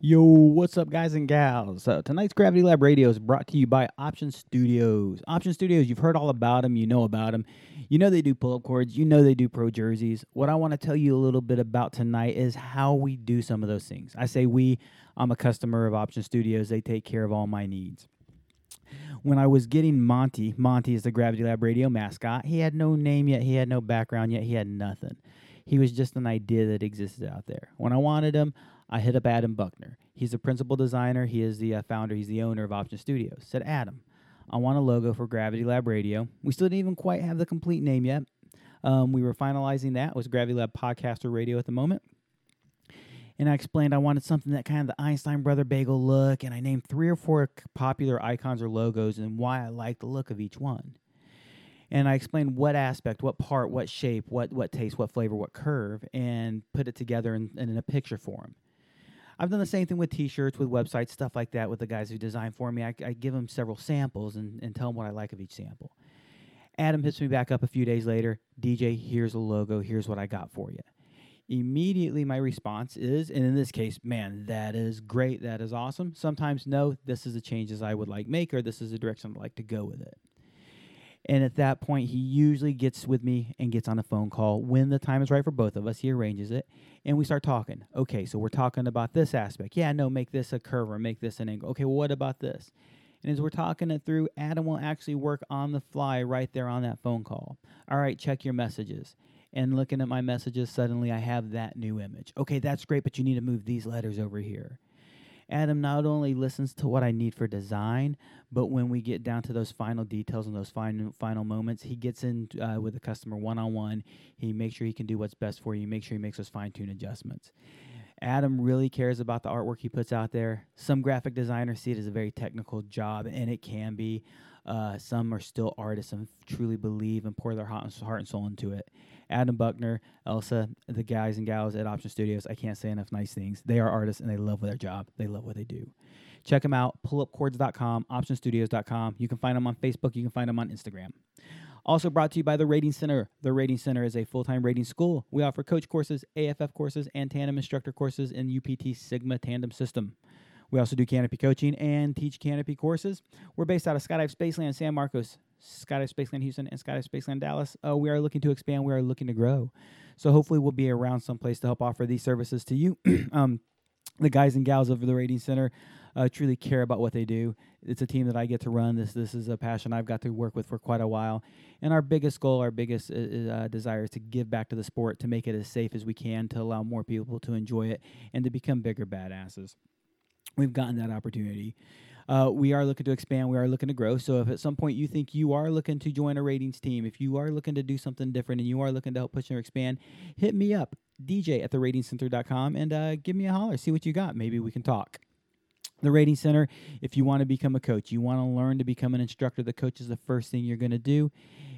Yo, what's up, guys and gals? Uh, tonight's Gravity Lab Radio is brought to you by Option Studios. Option Studios, you've heard all about them, you know about them. You know they do pull up cords, you know they do pro jerseys. What I want to tell you a little bit about tonight is how we do some of those things. I say we, I'm a customer of Option Studios, they take care of all my needs. When I was getting Monty, Monty is the Gravity Lab Radio mascot, he had no name yet, he had no background yet, he had nothing. He was just an idea that existed out there. When I wanted him, I hit up Adam Buckner. He's the principal designer. He is the uh, founder. He's the owner of Option Studios. Said Adam, I want a logo for Gravity Lab Radio. We still didn't even quite have the complete name yet. Um, we were finalizing that. It was Gravity Lab Podcaster Radio at the moment. And I explained I wanted something that kind of the Einstein Brother bagel look, and I named three or four popular icons or logos and why I liked the look of each one and I explained what aspect, what part, what shape, what what taste, what flavor, what curve, and put it together in, in a picture form. I've done the same thing with T-shirts, with websites, stuff like that. With the guys who design for me, I, I give them several samples and, and tell them what I like of each sample. Adam hits me back up a few days later. DJ, here's a logo. Here's what I got for you. Immediately, my response is, and in this case, man, that is great. That is awesome. Sometimes, no, this is the changes I would like make, or this is the direction I'd like to go with it. And at that point, he usually gets with me and gets on a phone call when the time is right for both of us. He arranges it, and we start talking. Okay, so we're talking about this aspect. Yeah, no, make this a curve or make this an angle. Okay, well, what about this? And as we're talking it through, Adam will actually work on the fly right there on that phone call. All right, check your messages. And looking at my messages, suddenly I have that new image. Okay, that's great, but you need to move these letters over here. Adam not only listens to what I need for design, but when we get down to those final details and those final final moments, he gets in uh, with the customer one on one. He makes sure he can do what's best for you. Make sure he makes those fine tune adjustments. Adam really cares about the artwork he puts out there. Some graphic designers see it as a very technical job, and it can be. Uh, some are still artists and truly believe and pour their heart and soul into it. Adam Buckner, Elsa, the guys and gals at Option Studios. I can't say enough nice things. They are artists and they love their job. They love what they do. Check them out, pullupcords.com, optionstudios.com. You can find them on Facebook. You can find them on Instagram. Also brought to you by the Rating Center. The Rating Center is a full time rating school. We offer coach courses, AFF courses, and tandem instructor courses in UPT Sigma Tandem System. We also do canopy coaching and teach canopy courses. We're based out of Skydive Spaceland, San Marcos, Skydive Spaceland Houston, and Skydive Spaceland Dallas. Uh, we are looking to expand. We are looking to grow. So hopefully we'll be around someplace to help offer these services to you. um, the guys and gals of the Rating Center uh, truly care about what they do. It's a team that I get to run. This this is a passion I've got to work with for quite a while. And our biggest goal, our biggest uh, uh, desire is to give back to the sport, to make it as safe as we can, to allow more people to enjoy it, and to become bigger badasses. We've gotten that opportunity. Uh, we are looking to expand. We are looking to grow. So if at some point you think you are looking to join a ratings team, if you are looking to do something different and you are looking to help push or expand, hit me up, DJ at the and uh, give me a holler. See what you got. Maybe we can talk. The Rating Center, if you want to become a coach, you want to learn to become an instructor, the coach is the first thing you're going to do.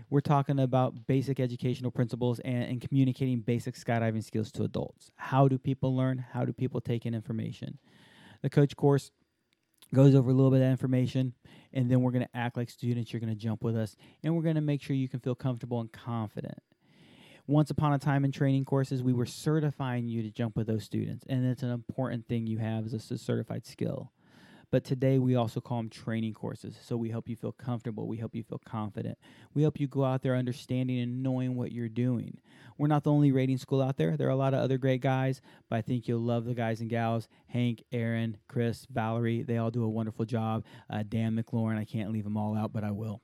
We're talking about basic educational principles and, and communicating basic skydiving skills to adults. How do people learn? How do people take in information? The coach course goes over a little bit of information, and then we're going to act like students. You're going to jump with us, and we're going to make sure you can feel comfortable and confident. Once upon a time in training courses, we were certifying you to jump with those students, and it's an important thing you have as a certified skill. But today we also call them training courses. So we help you feel comfortable. We help you feel confident. We help you go out there understanding and knowing what you're doing. We're not the only rating school out there. There are a lot of other great guys, but I think you'll love the guys and gals. Hank, Aaron, Chris, Valerie, they all do a wonderful job. Uh, Dan McLaurin, I can't leave them all out, but I will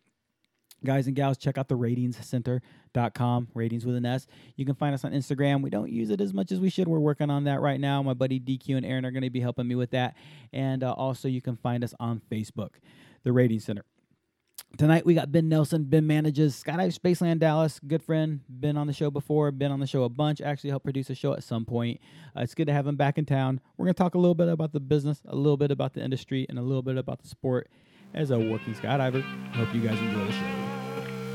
guys and gals check out the ratingscenter.com ratings with an s you can find us on instagram we don't use it as much as we should we're working on that right now my buddy dq and aaron are going to be helping me with that and uh, also you can find us on facebook the rating center Tonight we got Ben Nelson. Ben manages Skydive Spaceland Dallas. Good friend. Been on the show before. Been on the show a bunch. Actually helped produce a show at some point. Uh, it's good to have him back in town. We're going to talk a little bit about the business, a little bit about the industry, and a little bit about the sport as a working skydiver. Hope you guys enjoy the show.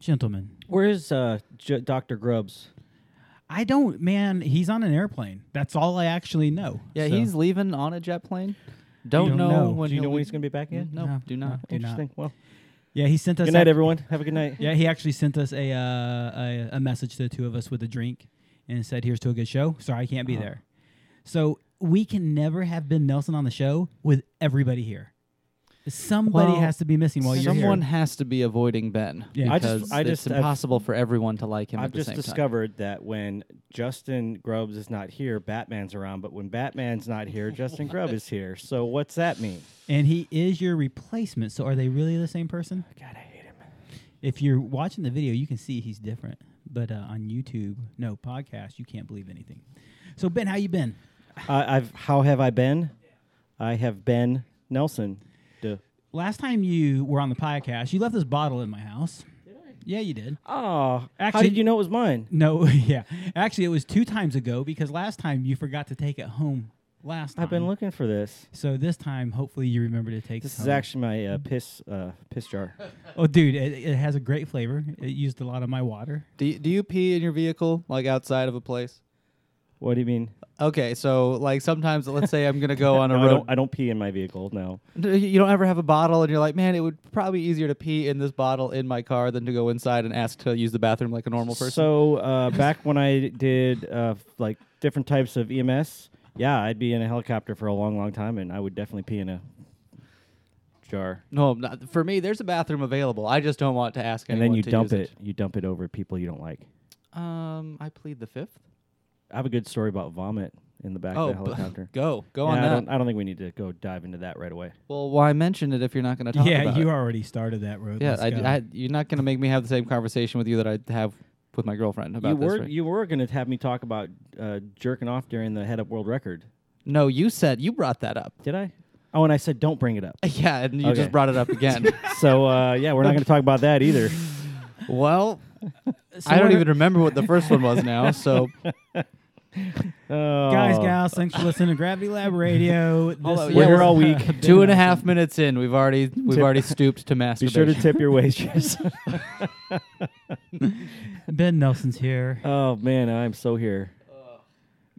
Gentlemen, Where's uh, J- Dr. Grubbs? I don't, man. He's on an airplane. That's all I actually know. Yeah, So- he's leaving on a jet plane. Don't, don't know, know. when Do you know when he's going to be back in? No, No, do no. not. Do not. Interesting. Well, Yeah, he sent us. good night, ac- everyone. Have a good night. Yeah, he actually sent us a, uh, a a message to the two of us with a drink and said, "Here's to a good show." Sorry, I can't be Uh-huh. there. So we can never have Ben Nelson on the show with everybody here. Somebody Well, has to be missing while you're Someone here. has to be avoiding Ben. Yeah. I just- because I it's just- I've- impossible for everyone to like him I've at the just same time. discovered that when Justin Grubbs is not here, Batman's around. But when Batman's not here, Justin Grubb is here. So what's that mean? and he is your replacement. So are they really the same person? God, I hate him. If you're watching the video, you can see he's different. But uh, on YouTube, no podcast, you can't believe anything. So Ben, how you been? Uh, I've how have I been? I have been Nelson. Duh. Last time you were on the podcast, you left this bottle in my house. Did I? Yeah, you did. Oh, how Actually- did you know it was mine? No, yeah. Actually, it was two times ago because last time you forgot to take it home. Last time. I've been looking for this. So this time, hopefully, you remember to take. This it is home. actually my uh, piss uh, piss jar. Oh, dude, it, it has a great flavor. It used a lot of my water. Do you, do you pee in your vehicle like outside of a place? What do you mean? Okay, so like sometimes, let's say I'm gonna go on a No, I road. don't. I don't pee in my vehicle. No. You don't ever have a bottle, and you're like, man, it would probably be easier to pee in this bottle in my car than to go inside and ask to use the bathroom like a normal person. So uh, back when I did uh, like different types of EMS, yeah, I'd be in a helicopter for a long, long time, and I would definitely pee in a jar. no, not, for me, there's a bathroom available. I just don't want to ask And then you to dump use it. You dump it over people you don't like. Um, I plead the fifth. I have a good story about vomit in the back oh, of the b- helicopter. go go Yeah, on I that. don't, I don't think we need to go dive into that right away. Well, why mention it if you're not going to talk yeah, about it? Yeah, you already started that road. Yeah, I. I, you're not going to make me have the same conversation with you that I have with my girlfriend about You this. were right? you were going to have me talk about uh, jerking off during the head up world record. no, you said you brought that up. Did I? Oh, and I said don't bring it up. Yeah, and you Okay. just brought it up again. so uh, yeah, we're not going to talk about that either. well, So I don't even remember what the first one was now. So Oh. Guys, gals, thanks for listening to Gravity Lab Radio. This Although, is- we're here all Ben week. two and a half minutes in, we've already we've Tip- already stooped to Be masturbation. sure to tip your waitress. Ben Nelson's here. oh man, I'm so here.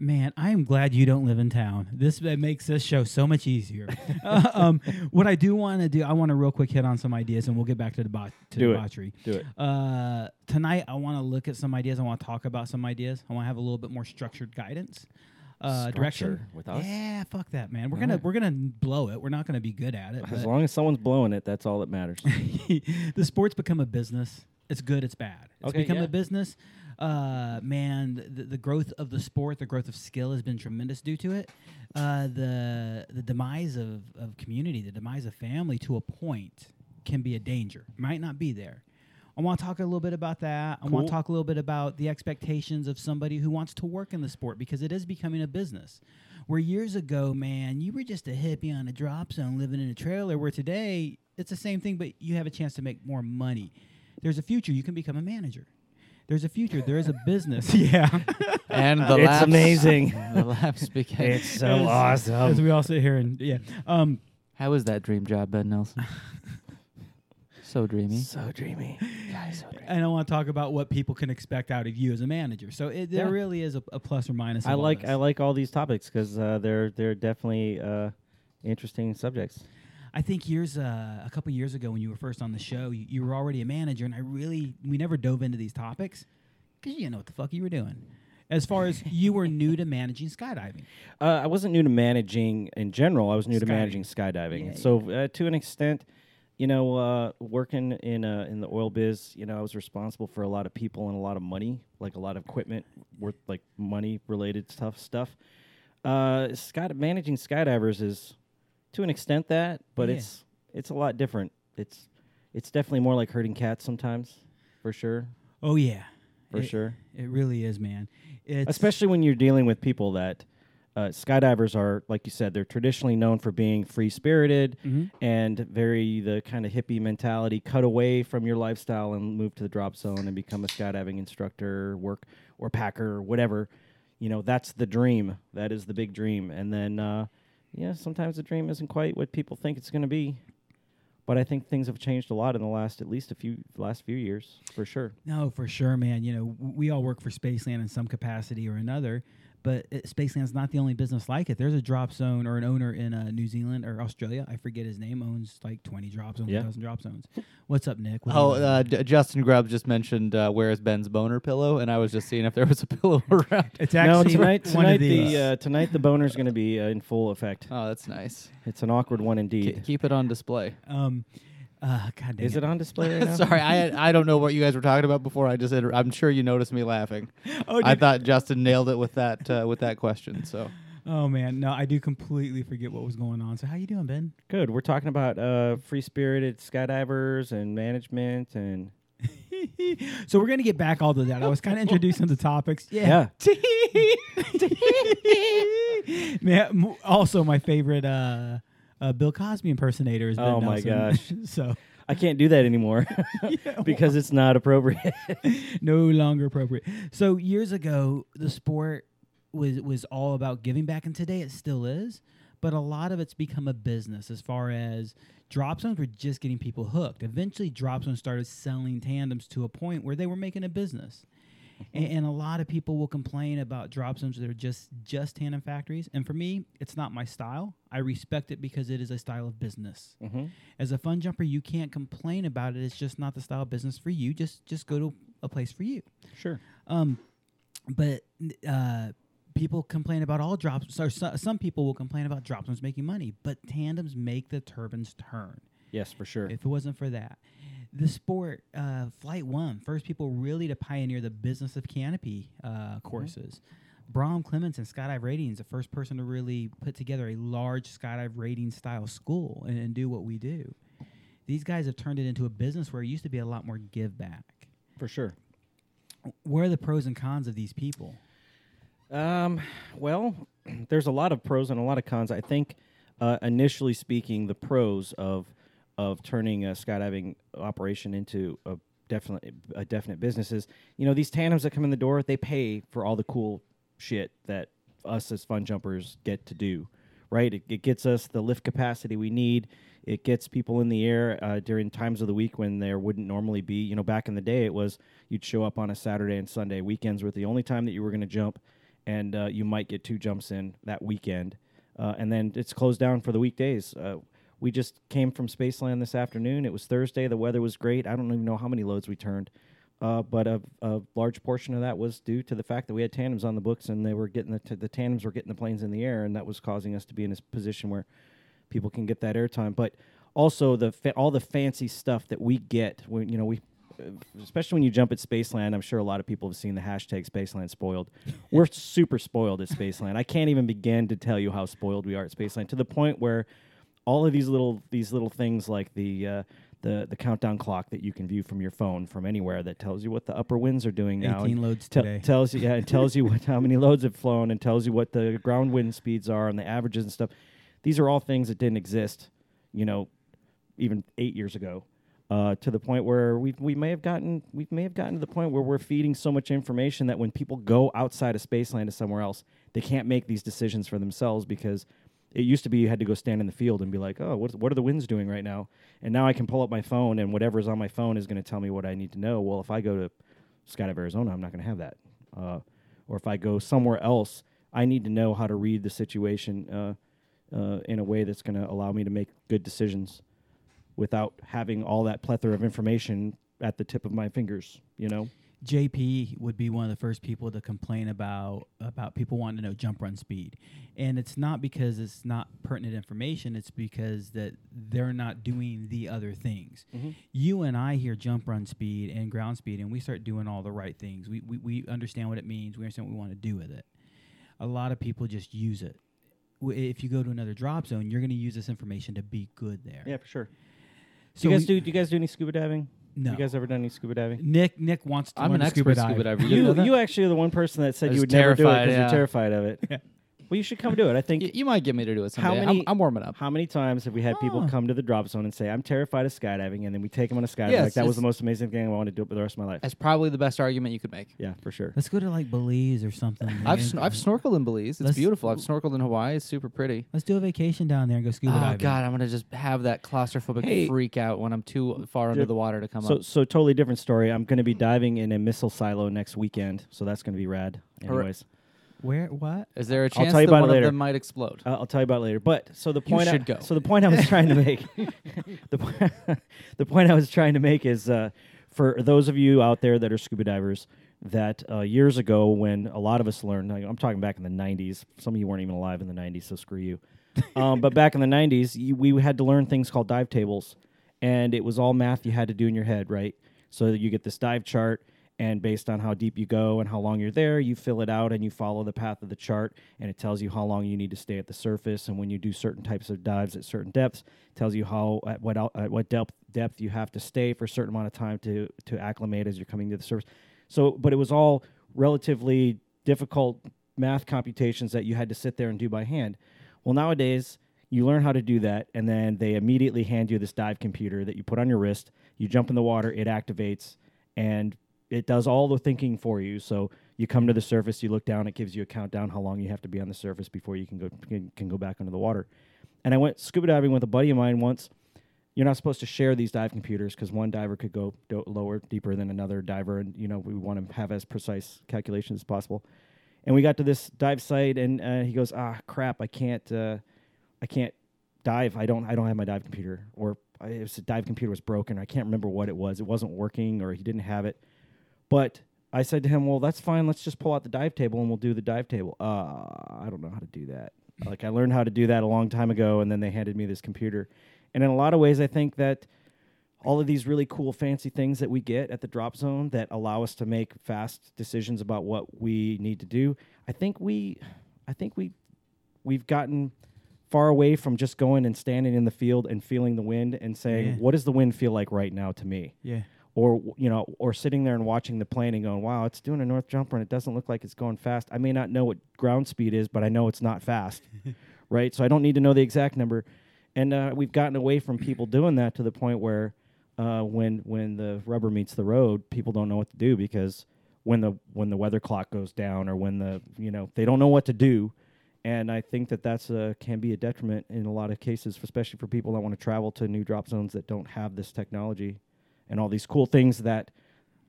Man, I am glad you don't live in town. This makes this show so much easier. Uh, um, what I do want to do, I want to real quick hit on some ideas, and we'll get back to the debau- to Do it. Do it. Uh, tonight, I want to look at some ideas. I want to talk about some ideas. I want to have a little bit more structured guidance, uh, direction with us? Yeah, fuck that, man. We're gonna we're gonna blow it. We're not gonna be good at it. As long as someone's blowing it, that's all that matters. the sport's become a business. It's good. It's bad. It's Okay, become yeah. a business. Uh, man, the, the growth of the sport, the growth of skill has been tremendous due to it. Uh, the the demise of, of community, the demise of family, to a point, can be a danger. Might not be there. I want to talk a little bit about that. I want to talk a little bit about the expectations of somebody who wants to work in the sport because it is becoming a business. Where years ago, man, you were just a hippie on a drop zone living in a trailer. Where today, it's the same thing, but you have a chance to make more money. There's a future. You can become a manager. There's a future. There is a business. yeah. and the It's laughs, amazing. The laughs begin. it's so As- As we all sit here and yeah. Um, How was that dream job, Ben Nelson? so dreamy. So dreamy. and I want to talk about what people can expect out of you as a manager. So it, there Yeah. really is a, a plus or minus. I like. I like all these topics because uh, they're they're definitely uh, interesting subjects. I think years uh, a couple years ago when you were first on the show, you, you were already a manager, and I really we never dove into these topics because you didn't know what the fuck you were doing. As far as you were new to managing skydiving, Uh, I wasn't new to managing in general. I was new to managing skydiving. Yeah, so uh, to an extent, you know, uh, working in uh, in the oil biz, you know, I was responsible for a lot of people and a lot of money, like a lot of equipment worth like money related stuff stuff. Uh, sky managing skydivers is to an extent that, but Yeah. it's it's a lot different. It's it's definitely more like herding cats sometimes, for sure, oh yeah, for It- sure. it really is, man. It's especially when you're dealing with people that uh, skydivers are like you said they're traditionally known for being free spirited Mhm. and very the kind of hippie mentality cut away from your lifestyle and move to the drop zone and become a skydiving instructor work or packer or whatever you know that's the dream that is the big dream and then uh, yeah, sometimes the dream isn't quite what people think it's going to be. But I think things have changed a lot in the last, at least a few, last few years, for sure. No, for sure, man. You know, we all work for Spaceland in some capacity or another, but uh, Spaceland's not the only business like it. There's a drop zone or an owner in uh, New Zealand or Australia. I forget his name. Owns like 20 drop zones, Yeah. a dozen drop zones. What's up, Nick? What Oh, uh, D- Justin Grubb just mentioned uh, where is Ben's boner pillow, and I was just seeing if there was a pillow around. it's no, actually tonight, one tonight of these. the uh, tonight the boner's going to be uh, in full effect. Oh, that's nice. It's an awkward one Ke- indeed. keep it on display. um, uh, God dang Is it on display right now? Sorry, I I don't know what you guys were talking about before. I just inter- I'm sure you noticed me laughing. Oh, I thought Justin nailed it with that uh, with that question. So oh man, no, I do completely forget what was going on. So how you doing, Ben? Good. We're talking about uh, free spirited skydivers and management and so we're gonna get back all to that. I was kind of introducing the topics. Yeah. Man, also my favorite uh, uh, Bill Cosby impersonator Oh, my Nelson. so I can't do that anymore because it's not appropriate. no longer appropriate. So years ago, the sport was was all about giving back, and today it still is. But a lot of it's become a business. As far as drop zones were just getting people hooked. Eventually, drop zones started selling tandems to a point where they were making a business. And, and a lot of people will complain about drop zones that are just just tandem factories. And for me, it's not my style. I respect it because it is a style of business. hmm As a fun jumper, you can't complain about it. It's just not the style of business for you. Just just go to a place for you. Sure. Um, but uh, people complain about all drops. So, so some people will complain about drop zones making money, but tandems make the turbines turn. Yes, for sure. If it wasn't for that, the sport, uh, Flight One, first people really to pioneer the business of canopy uh, courses. Brom Clements and Skydive Ratings, the first person to really put together a large skydive rating style school and, and do what we do. These guys have turned it into a business where it used to be a lot more give back. for sure. What are the pros and cons of these people? Um, well, there's a lot of pros and a lot of cons. I think, uh, initially speaking, the pros of of turning a skydiving operation into a definite a definite business is, you know, these tandems that come in the door, they pay for all the cool shit that us as fun jumpers get to do, right? It, it gets us the lift capacity we need. It gets people in the air uh, during times of the week when there wouldn't normally be. You know, back in the day, it was you'd show up on a Saturday and Sunday. Weekends were the only time that you were going to jump, and uh, you might get two jumps in that weekend. Uh, and then it's closed down for the weekdays. We just came from Spaceland this afternoon. It was Thursday. The weather was great. I don't even know how many loads we turned, uh, but a, a large portion of that was due to the fact that we had tandems on the books, and they were getting the, t- the tandems were getting the planes in the air, and that was causing us to be in a position where people can get that airtime. But also the fa- all the fancy stuff that we get when you know we. Especially when you jump at Spaceland, I'm sure a lot of people have seen the hashtag Spaceland spoiled. We're super spoiled at Spaceland. I can't even begin to tell you how spoiled we are at Spaceland to the point where all of these little these little things like the uh, the the countdown clock that you can view from your phone from anywhere that tells you what the upper winds are doing now. 18 loads te- today. tells you yeah, it tells you what how many loads have flown and tells you what the ground wind speeds are and the averages and stuff. These are all things that didn't exist, you know, even eight years ago. Uh, to the point where we we may have gotten we may have gotten to the point where we're feeding so much information that when people go outside of Spaceland to somewhere else, they can't make these decisions for themselves because it used to be you had to go stand in the field and be like, oh, what what are the winds doing right now? And now I can pull up my phone and whatever's on my phone is going to tell me what I need to know. Well, if I go to Skydive Arizona, I'm not going to have that. Uh, or if I go somewhere else, I need to know how to read the situation uh, uh, in a way that's going to allow me to make good decisions without having all that plethora of information at the tip of my fingers. You know, JP would be one of the first people to complain about about people wanting to know jump run speed, and it's not because it's not pertinent information. It's because that they're not doing the other things. Mm-hmm. You and I hear jump run speed and ground speed, and we start doing all the right things. We we, we understand what it means. We understand what we want to do with it. A lot of people just use it. W- If you go to another drop zone, you're going to use this information to be good there. yeah, for sure. So do you guys do? Do you guys do any scuba diving? No. You guys ever done any scuba diving? Nick Nick wants to I'm learn an scuba expert dive. scuba diver. You, know You, that? you actually are the one person that said I you was would never do it terrified, because yeah. you're terrified of it. Well, you should come do it. I think Y- you might get me to do it someday. How many- I'm, I'm warming up. How many times have we had people come to the drop zone and say, "I'm terrified of skydiving," and then we take them on a skydiving. Yes, like that was it's- the most amazing thing I want to do it for the rest of my life. That's probably the best argument you could make. Yeah, for sure. Let's go to like Belize or something. I've man. sn- I've snorkeled in Belize. It's Let's- beautiful. I've snorkeled in Hawaii. It's super pretty. Let's do a vacation down there and go scuba Oh diving. God, I'm gonna just have that claustrophobic Hey. freak out when I'm too far under Dude, the water to come So, up. so totally different story. I'm going to be diving in a missile silo next weekend, so that's going to be rad. Alright. Anyways, Where? What? Is there a I'll chance tell you that about it one of later. them might explode? Uh, I'll tell you about it later. But so the You point, I, should go. so the point I was trying to make, the point, the point I was trying to make is uh, for those of you out there that are scuba divers, that uh, years ago when a lot of us learned, like, I'm talking back in the 90s. Some of you weren't even alive in the 90s, so screw you. um, but back in the 90s, you, we had to learn things called dive tables, and it was all math you had to do in your head, right? So you get this dive chart, and based on how deep you go and how long you're there, you fill it out and you follow the path of the chart, and it tells you how long you need to stay at the surface. And when you do certain types of dives at certain depths, tells you how at what at what depth depth you have to stay for a certain amount of time to to acclimate as you're coming to the surface. So, but it was all relatively difficult math computations that you had to sit there and do by hand. Well, nowadays you learn how to do that, and then they immediately hand you this dive computer that you put on your wrist. You jump in the water, it activates, and it does all the thinking for you. So you come to the surface, you look down, it gives you a countdown how long you have to be on the surface before you can go can, can go back under the water. And I went scuba diving with a buddy of mine once. You're not supposed to share these dive computers because one diver could go do- lower, deeper than another diver, and you know we want to have as precise calculations as possible. And we got to this dive site, and uh, he goes, "Ah, crap! I can't, uh, I can't dive. I don't, I don't have my dive computer, or I, it was, the dive computer was broken. I can't remember what it was. It wasn't working, or he didn't have it. But I said to him, "Well, that's fine. Let's just pull out the dive table and we'll do the dive table." Uh, I don't know how to do that. like I learned how to do that a long time ago, and then they handed me this computer. And in a lot of ways, I think that all of these really cool, fancy things that we get at the drop zone that allow us to make fast decisions about what we need to do. I think we, I think we, we've gotten far away from just going and standing in the field and feeling the wind and saying, Yeah. "What does the wind feel like right now to me?" Yeah. Or you know, or sitting there and watching the plane and going, "Wow, it's doing a north jumper and it doesn't look like it's going fast." I may not know what ground speed is, but I know it's not fast, right? So I don't need to know the exact number. And uh, we've gotten away from people doing that to the point where uh, when when the rubber meets the road, people don't know what to do because when the when the weather clock goes down or when the you know they don't know what to do. And I think that that's a, can be a detriment in a lot of cases, especially for people that want to travel to new drop zones that don't have this technology and all these cool things that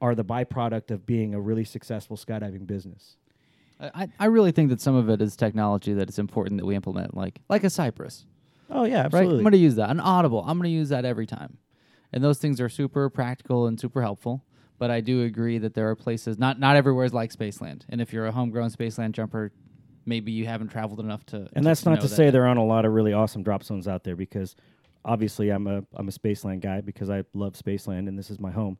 are the byproduct of being a really successful skydiving business. I, I really think that some of it is technology that is important that we implement, like like a CYPRES. Oh yeah, Right? I'm going to use that. An Audible. I'm going to use that every time. And those things are super practical and super helpful. But I do agree that there are places not not everywhere is like Spaceland. And if you're a homegrown Spaceland jumper, maybe you haven't traveled enough to. And that's not to that- say there aren't a lot of really awesome drop zones out there because obviously I'm a I'm a Spaceland guy because I love Spaceland and this is my home.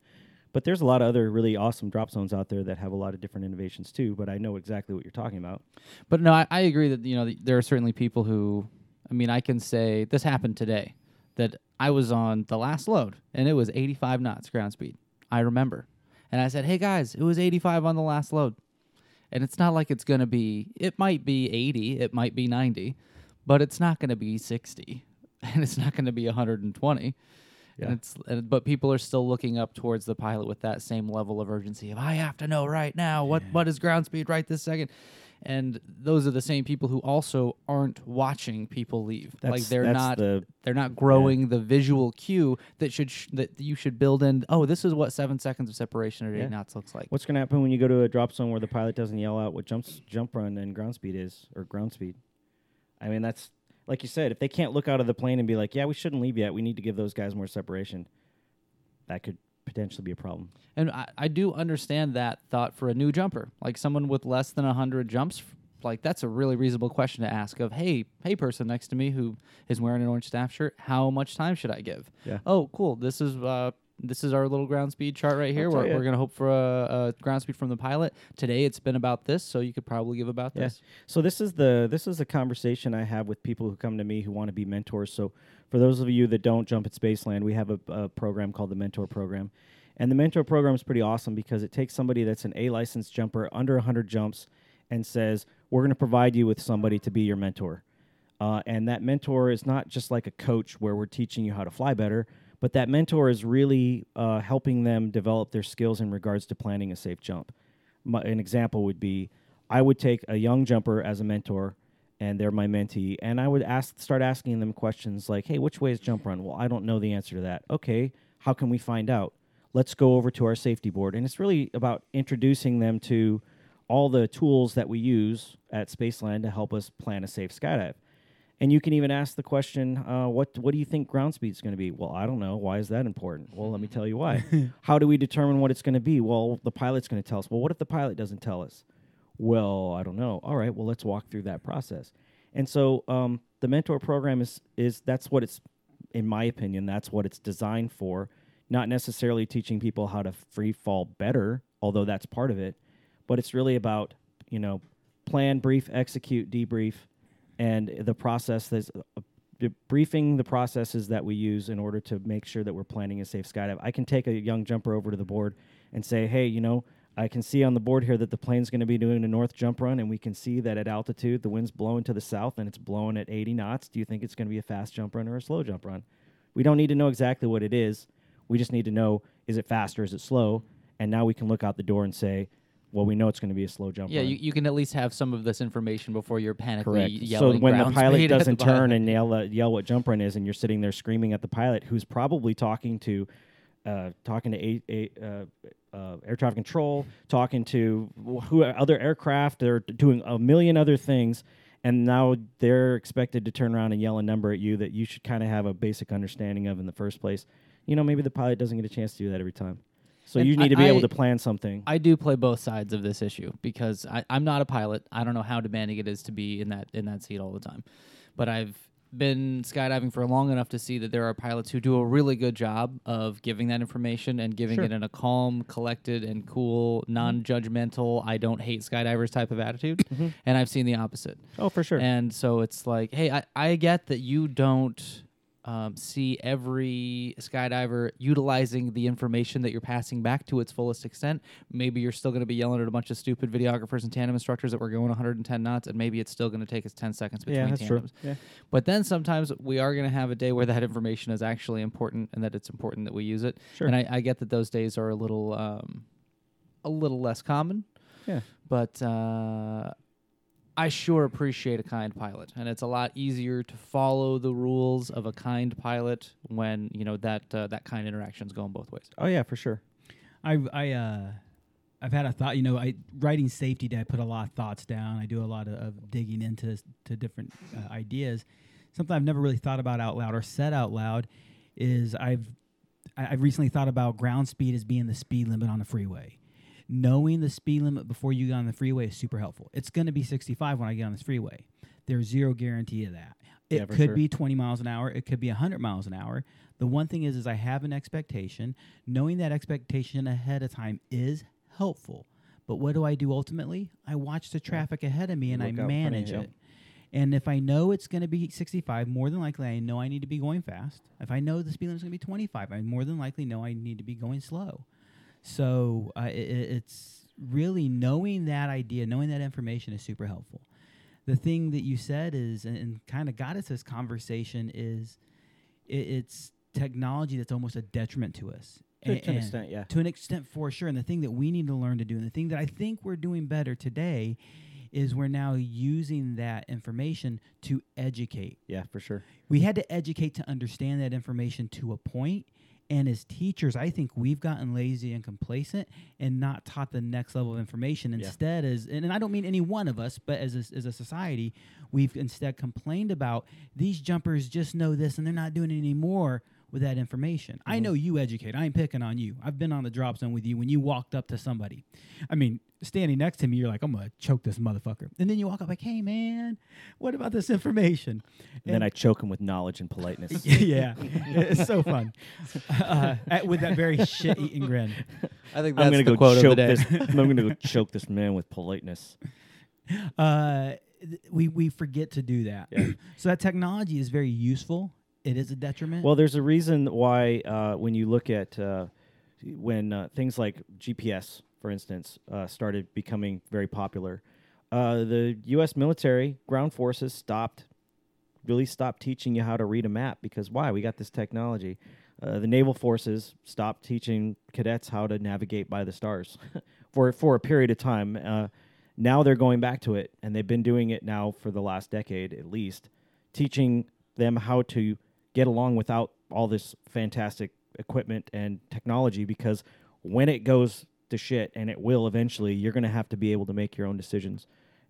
But there's a lot of other really awesome drop zones out there that have a lot of different innovations too. But I know exactly what you're talking about. But no, I, I agree that you know th- there are certainly people who, I mean, I can say this happened today, that I was on the last load and it was 85 knots ground speed. I remember, and I said, "Hey guys, it was 85 on the last load," and it's not like it's gonna be. It might be 80, it might be 90, but it's not gonna be 60, and it's not gonna be 120. Yeah. And it's and, but people are still looking up towards the pilot with that same level of urgency of I have to know right now what what is ground speed right this second. And those are the same people who also aren't watching people leave. like they're that's not the- they're not growing the visual cue that should sh- that you should build in. Oh, this is what seven seconds of separation at Yeah. eight knots looks like. What's going to happen when you go to a drop zone where the pilot doesn't yell out what jumps jump run and ground speed is or ground speed? I mean, that's like you said. If they can't look out of the plane and be like, "Yeah, we shouldn't leave yet. We need to give those guys more separation," that could potentially be a problem. And I, I do understand that thought for a new jumper, like someone with less than hundred jumps. Like that's a really reasonable question to ask. Of hey, hey, person next to me who is wearing an orange staff shirt, how much time should I give? Yeah. Oh, cool. This is uh, this is our little ground speed chart right here. We're, we're gonna hope for a, a ground speed from the pilot today. It's been about this, so you could probably give about Yeah. this. So this is the this is a conversation I have with people who come to me who want to be mentors. So for those of you that don't jump at Spaceland, we have a, a program called the Mentor Program, and the Mentor Program is pretty awesome because it takes somebody that's an A licensed jumper under 100 jumps, and says, "We're going to provide you with somebody to be your mentor." Uh, and that mentor is not just like a coach where we're teaching you how to fly better, but that mentor is really uh, helping them develop their skills in regards to planning a safe jump. My, an example would be I would take a young jumper as a mentor, and they're my mentee, and I would ask, start asking them questions like, "Hey, which way is jump run?" Well, I don't know the answer to that. Okay, how can we find out? Let's go over to our safety board, and it's really about introducing them to all the tools that we use at Spaceland to help us plan a safe skydive. And you can even ask the question, uh, what what do you think ground speed is going to be? Well, I don't know. Why is that important? Well, let me tell you why. How do we determine what it's going to be? Well, the pilot's going to tell us. Well, what if the pilot doesn't tell us? Well, I don't know. All right. Well, let's walk through that process. And so um, the mentor program is is that's what it's, in my opinion, that's what it's designed for. Not necessarily teaching people how to free fall better, although that's part of it, but it's really about you know plan, brief, execute, debrief, and the process that's uh, briefing the processes that we use in order to make sure that we're planning a safe skydive. I can take a young jumper over to the board and say, hey, you know, I can see on the board here that the plane's going to be doing a north jump run, and we can see that at altitude the wind's blowing to the south and it's blowing at 80 knots. Do you think it's going to be a fast jump run or a slow jump run? We don't need to know exactly what it is. We just need to know is it fast or is it slow? And now we can look out the door and say, well, we know it's going to be a slow jump Yeah, run. you, you can at least have some of this information before you're panically Correct. So when the pilot at the doesn't turn and yell, uh, yell what jump run is, and you're sitting there screaming at the pilot, who's probably talking to, uh, talking to a, a, uh, uh, air traffic control, talking to who other aircraft, they're doing a million other things, and now they're expected to turn around and yell a number at you that you should kind of have a basic understanding of in the first place. You know, maybe the pilot doesn't get a chance to do that every time. So And you need I- to be able to plan something. I do play both sides of this issue because I, I'm not a pilot. I don't know how demanding it is to be in that in that seat all the time, but I've been skydiving for long enough to see that there are pilots who do a really good job of giving that information and giving Sure. it in a calm, collected, and cool, non-judgmental, I don't hate skydivers type of attitude. Mm-hmm. And I've seen the opposite. oh, for sure. And so it's like, hey, I, I get that you don't um, see every skydiver utilizing the information that you're passing back to its fullest extent. Maybe you're still going to be yelling at a bunch of stupid videographers and tandem instructors that we're going 110 knots, and maybe it's still going to take us 10 seconds between yeah, that's true. Yeah. But then sometimes we are going to have a day where that information is actually important and that it's important that we use it. Sure. And I, I get that those days are a little, um, a little less common. Yeah. But uh, I sure appreciate a kind pilot, and it's a lot easier to follow the rules of a kind pilot when you know that uh, that kind interaction's going both ways. Oh, yeah, for sure. I've I uh I've had a thought. You know, I writing safety day. I put a lot of thoughts down. I do a lot of, of digging into to different uh, ideas. Something I've never really thought about out loud or said out loud is I've I- I've recently thought about ground speed as being the speed limit on the freeway. Knowing the speed limit before you get on the freeway is super helpful. It's going to be 65 when I get on this freeway. There's zero guarantee of that. It Yeah, could sure. be 20 miles an hour. It could be 100 miles an hour. The one thing is, is I have an expectation. Knowing that expectation ahead of time is helpful. But what do I do ultimately? I watch the traffic ahead of me and I Look out in front of manage it. And if I know it's going to be 65, more than likely I know I need to be going fast. If I know the speed limit is going to be 25, I more than likely know I need to be going slow. So uh, i i- it's really knowing that idea, knowing that information is super helpful. The thing that you said is, and, and kind of got us this conversation, is i it's technology that's almost a detriment to us. To- A- to an extent, yeah. To an extent, for sure. And the thing that we need to learn to do, and the thing that I think we're doing better today, is we're now using that information to educate Yeah, for sure. we had to educate to understand that information to a point and as teachers i think we've gotten lazy and complacent and not taught the next level of information Yeah. instead as and, and i don't mean any one of us but as a, as a society we've instead complained about these jumpers just know this and they're not doing it anymore with that information i Mm-hmm. know you educate i ain't picking on you i've been on the drop zone with you when you walked up to somebody i mean standing next to me you're like i'm gonna choke this motherfucker and then you walk up like hey man what about this information And then I choke him with knowledge and politeness. yeah, it's so fun uh, at- with that very shit-eating grin. I think I'm that's gonna the go quote of the choke day. this. I'm gonna go choke this man with politeness. Uh, th- we we forget to do that. Yeah. so that technology is very useful. It is a detriment. Well, there's a reason why uh, when you look at uh, when uh, things like GPS, for instance, uh, started becoming very popular. uh, the U.S. military ground forces stopped, really stopped teaching you how to read a map because why? We got this technology. Uh, the naval forces stopped teaching cadets how to navigate by the stars for for a period of time. Now they're going back to it, and they've been doing it now for the last decade at least, teaching them how to get along without all this fantastic equipment and technology. Because when it goes to shit, and it will eventually, you're going to have to be able to make your own decisions.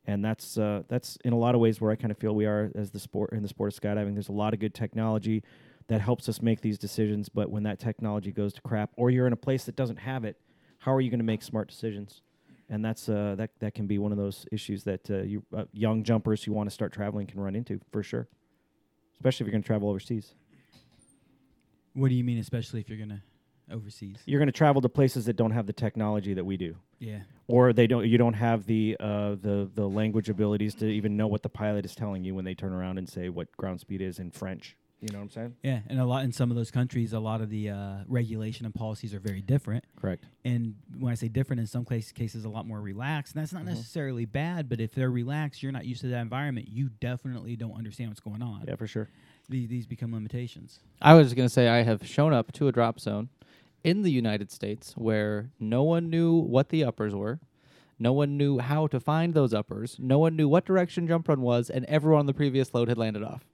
And that's uh, that's in a lot of ways where I kind of feel we are as the sport in the sport of skydiving. There's a lot of good technology that helps us make these decisions, but when that technology goes to crap, or you're in a place that doesn't have it, how are you going to make smart decisions? and that's uh, that that can be one of those issues that uh, you uh, young jumpers who want to start traveling can run into for sure, especially if you're going to travel overseas. What do you mean, especially if you're gonna overseas? You're going to travel to places that don't have the technology that we do, Yeah. or they don't. You don't have the uh, the the language abilities to even know what the pilot is telling you when they turn around and say what ground speed is in French. You know what I'm saying? Yeah, and a lot in some of those countries, a lot of the uh, regulation and policies are very different. Correct. And when I say different, in some case, cases, a lot more relaxed. And that's not necessarily bad, but if they're relaxed, you're not used to that environment. You definitely don't understand what's going on. Yeah, for sure. These, these become limitations. I was going to say I have shown up to a drop zone in the United States where no one knew what the uppers were. No one knew how to find those uppers. No one knew what direction jump run was, and everyone on the previous load had landed off.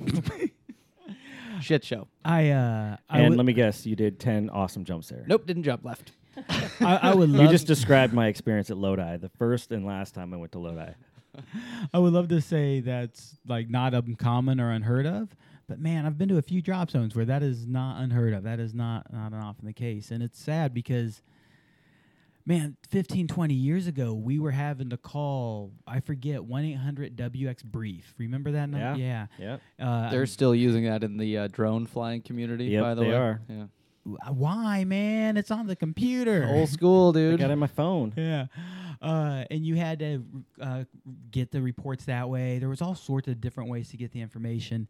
Shit show. I uh, I and would, let me guess, you did ten awesome jumps there. Nope, didn't jump left. I, I would You just described my experience at Lodi, the first and last time I went to Lodi. I would love to say that's like not uncommon or unheard of, but man, I've been to a few drop zones where that is not unheard of. That is not not often the case, and it's sad because, man, 15, 20 years ago, we were having to call I forget one eight hundred WX brief. Remember that? Yeah. Yeah. Yeah. Uh, They're still using that in the uh, drone flying community, Yep, by the they way. are. Yeah. why, man? It's on the computer. Old school, I dude. got it on my phone. Yeah. Uh, and you had to uh, get the reports that way. There was all sorts of different ways to get the information,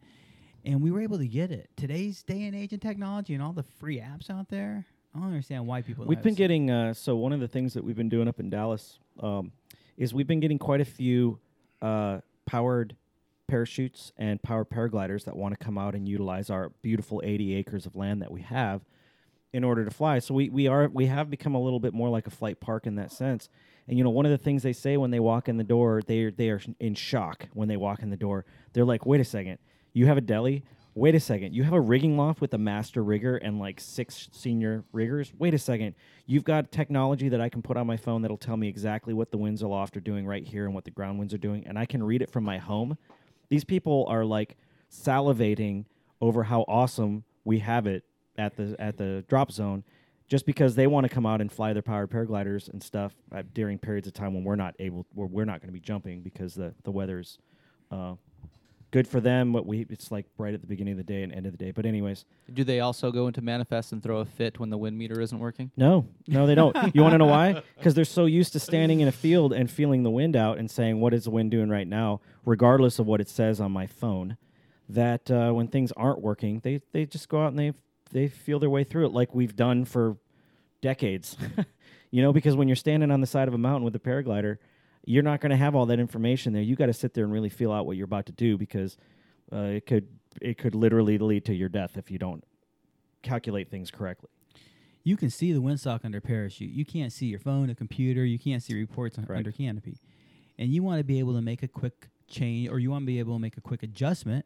and we were able to get it. Today's day and age and technology and all the free apps out there, I don't understand why people. We've been getting uh, so one of the things that we've been doing up in Dallas um, is we've been getting quite a few uh, powered parachutes and powered paragliders that want to come out and utilize our beautiful 80 acres of land that we have in order to fly. So we, we are we have become a little bit more like a flight park in that sense. And you know, one of the things they say when they walk in the door, they are, they are in shock when they walk in the door. They're like, "Wait a second, you have a deli? Wait a second, you have a rigging loft with a master rigger and like six senior riggers? Wait a second, you've got technology that I can put on my phone that'll tell me exactly what the winds aloft are doing right here and what the ground winds are doing, and I can read it from my home." These people are like salivating over how awesome we have it at the at the drop zone just because they want to come out and fly their powered paragliders and stuff uh, during periods of time when we're not able where we're not going to be jumping because the the weather's uh, good for them but we it's like right at the beginning of the day and end of the day. But anyways. Do they also go into manifest and throw a fit when the wind meter isn't working? no. No they don't. You want to know why? Because they're so used to standing in a field and feeling the wind out and saying what is the wind doing right now? regardless of what it says on my phone that uh, when things aren't working they they just go out and they they feel their way through it like we've done for decades. You know because when you're standing on the side of a mountain with a paraglider you're not going to have all that information there you got to sit there and really feel out what you're about to do because uh, it could it could literally lead to your death if you don't calculate things correctly You can see the windsock under parachute. You can't see your phone, a computer. You can't see reports Correct. under canopy. And you want to be able to make a quick change, or you want to be able to make a quick adjustment.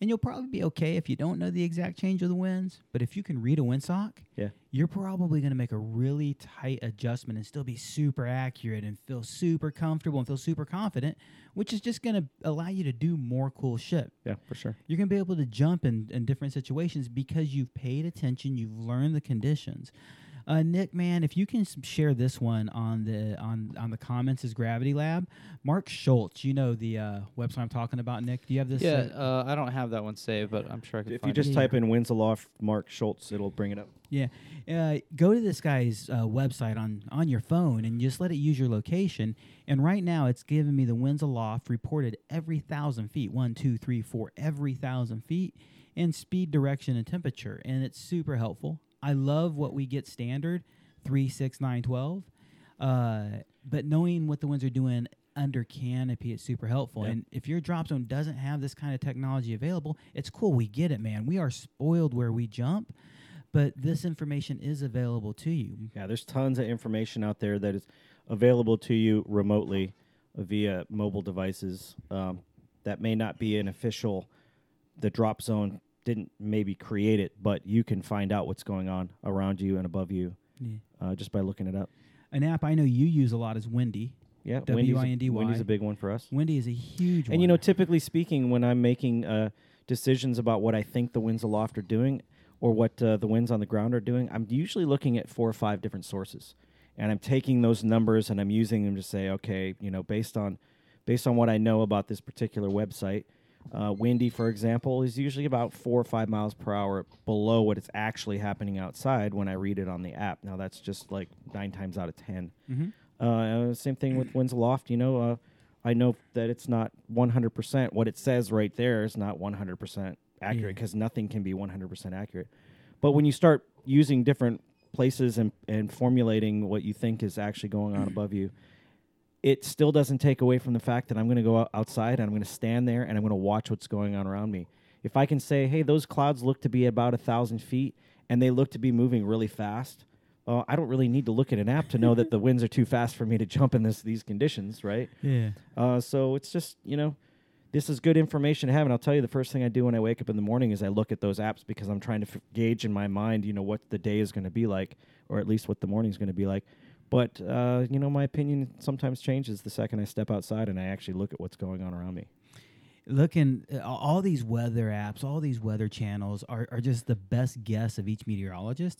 And you'll probably be okay if you don't know the exact change of the winds. But if you can read a windsock, yeah you're probably going to make a really tight adjustment and still be super accurate and feel super comfortable and feel super confident, which is just going to allow you to do more cool shit. yeah for sure You're going to be able to jump in, in different situations because you've paid attention, you've learned the conditions. Uh, Nick, man, if you can share this one on the on on the comments is Gravity Lab, Mark Schulze, you know the uh, website I'm talking about. Nick, do you have this? Yeah, uh, uh, I don't have that one saved, but I'm sure I could If you just it. Yeah. type in winds aloft Mark Schulze, it'll bring it up. Yeah, uh, go to this guy's uh, website on on your phone and just let it use your location. And right now, it's giving me the winds aloft reported every thousand feet. One, two, three, four, every thousand feet, and speed, direction, and temperature. And it's super helpful. I love what we get standard, three, six, nine, twelve. Uh, but knowing what the winds are doing under canopy, is super helpful. Yeah. And if your drop zone doesn't have this kind of technology available, it's cool. We get it, man. We are spoiled where we jump, but this information is available to you. Yeah, there's tons of information out there that is available to you remotely via mobile devices. Um, that may not be an official. The drop zone didn't maybe create it, but you can find out what's going on around you and above you Yeah. uh, just by looking it up. An app I know you use a lot is Windy. Yeah, W I N D a, Y. Windy's a big one for us. Windy is a huge one. And you know, typically speaking, when I'm making uh, decisions about what I think the winds aloft are doing or what uh, the winds on the ground are doing, I'm usually looking at four or five different sources, and I'm taking those numbers and I'm using them to say, okay, you know, based on based on what I know about this particular website, uh, Windy, for example, is usually about four or five miles per hour below what is actually happening outside when I read it on the app. Now that's just like nine times out of 10 Mhm. Uh, same thing with winds aloft. You know, uh, I know that it's not 100%. What it says right there is not 100% accurate Yeah. because nothing can be 100% accurate. But when you start using different places and, and formulating what you think is actually going on above you, it still doesn't take away from the fact that I'm going to go outside and I'm going to stand there and I'm going to watch what's going on around me. If I can say, hey, those clouds look to be about a thousand feet and they look to be moving really fast, uh, I don't really need to look at an app to know that the winds are too fast for me to jump in this these conditions, right? Yeah. Uh, so it's just you know, this is good information to have. And I'll tell you, the first thing I do when I wake up in the morning is I look at those apps because I'm trying to f- gauge in my mind, you know, what the day is going to be like, or at least what the morning is going to be like. But uh, you know, my opinion sometimes changes the second I step outside and I actually look at what's going on around me. looking uh, all these weather apps all these weather channels are, are just the best guess of each meteorologist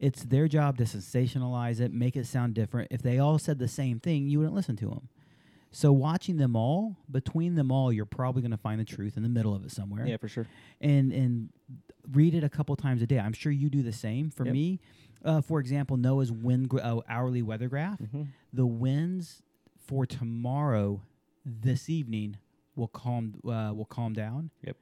it's their job to sensationalize it make it sound different if they all said the same thing you wouldn't listen to them so watching them all between them all you're probably going to find the truth in the middle of it somewhere Yeah, for sure. and and read it a couple times a day i'm sure you do the same for Yep. me uh, for example NOAA's wind gra- uh, hourly weather graph Mhm. the winds for tomorrow this evening will calm uh, will calm down. Yep.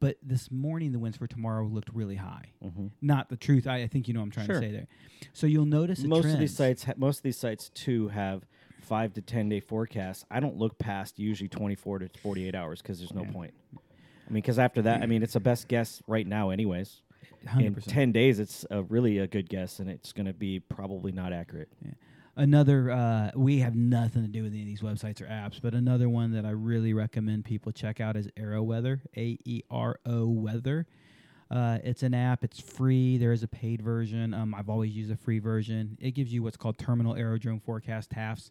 But this morning the winds for tomorrow looked really high. Mhm. Not the truth. I, I think you know what I'm trying Sure. to say there. So you'll notice a most of these sites ha- most of these sites too have five to ten day forecasts i don't look past usually 24 to 48 hours because there's no Yeah. point i mean because after that i mean it's a best guess right now anyways in 100%. 10 days it's a really a good guess and it's going to be probably not accurate Another, uh, we have nothing to do with any of these websites or apps, but another one that I really recommend people check out is Aero Weather, A E R O Weather. Uh, it's an app. It's free. There is a paid version. Um, I've always used a free version. It gives you what's called terminal aerodrome forecast TAFs,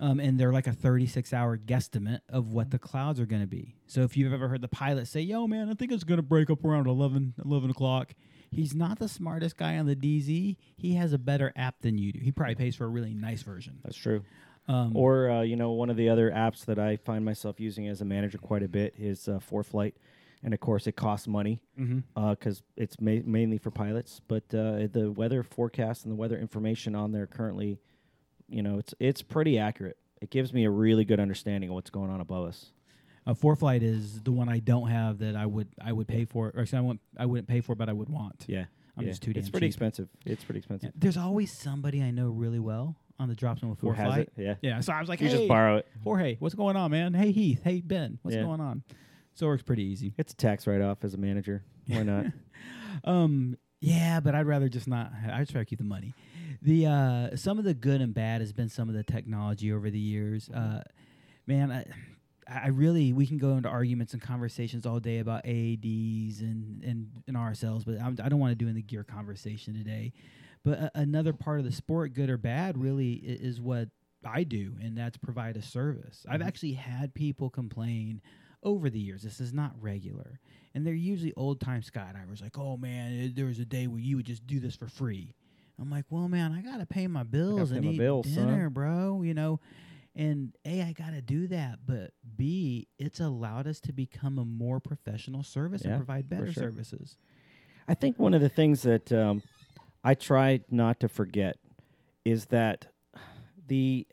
um, and they're like a 36 hour guesstimate of what the clouds are going to be. So if you've ever heard the pilot say, "Yo, man, I think it's going to break up around 11, 11 o'clock," he's not the smartest guy on the DZ. He has a better app than you do. He probably pays for a really nice version. that's true Um, or uh, you know one of the other apps that i find myself using as a manager quite a bit is uh, ForeFlight and of course it costs money because it's ma- mainly for pilots but uh, the weather forecast and the weather information on there currently you know it's it's pretty accurate it gives me a really good understanding of what's going on above us A Uh, flight is the one I don't have that I would I would pay for. Or actually, I wouldn't I wouldn't pay for, but I would want. yeah I'm yeah. just too it's pretty cheap. expensive it's pretty expensive Yeah, There's always somebody I know really well on the drop zone with who has Foreflight. it yeah Yeah, so I was like, you hey, just borrow it Jorge, what's going on, man? Hey Heath, hey Ben, what's Yeah. going on? So it works pretty easy. it's a tax write-off as a manager why not Um, yeah, but I'd rather just not. I just rather keep the money. The uh, some of the good and bad has been some of the technology over the years. Uh, man, I, I really we can go into arguments and conversations all day about AADs and and, and RSLs, but I'm, I don't want to do in the gear conversation today. But another part of the sport, good or bad, really i- is what I do, and that's provide a service. I've actually had people complain over the years. This is not regular, and they're usually old time skydivers. Like, oh man, eh, there was a day where you would just do this for free. I'm like, well, man, I gotta pay my bills pay and my eat bills, son. dinner, bro. You know, and a, I gotta do that, but b, it's allowed us to become a more professional service Yeah, and provide better sure. services. I think one of the things that um, I try not to forget is that the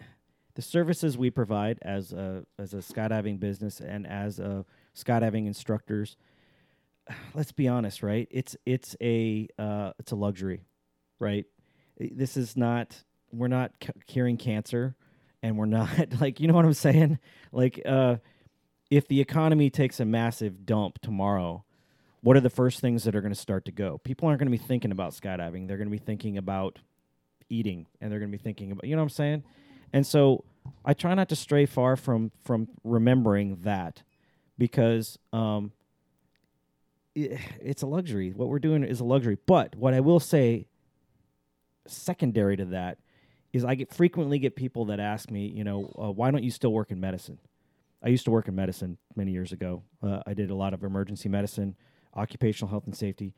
the services we provide as a as a skydiving business and as a skydiving instructors. Let's be honest, right? It's it's a uh, it's a luxury, right? This is not we're not c- curing cancer and we're not like you know what I'm saying? Like uh if the economy takes a massive dump tomorrow, what are the first things that are going to start to go? People aren't going to be thinking about skydiving. They're going to be thinking about eating and they're going to be thinking about you know what I'm saying? And so I try not to stray far from from remembering that because um it's a luxury. What we're doing is a luxury. But what I will say secondary to that is I get frequently get people that ask me, you know, uh, why don't you still work in medicine? I used to work in medicine many years ago. Uh, I did a lot of emergency medicine, occupational health and safety.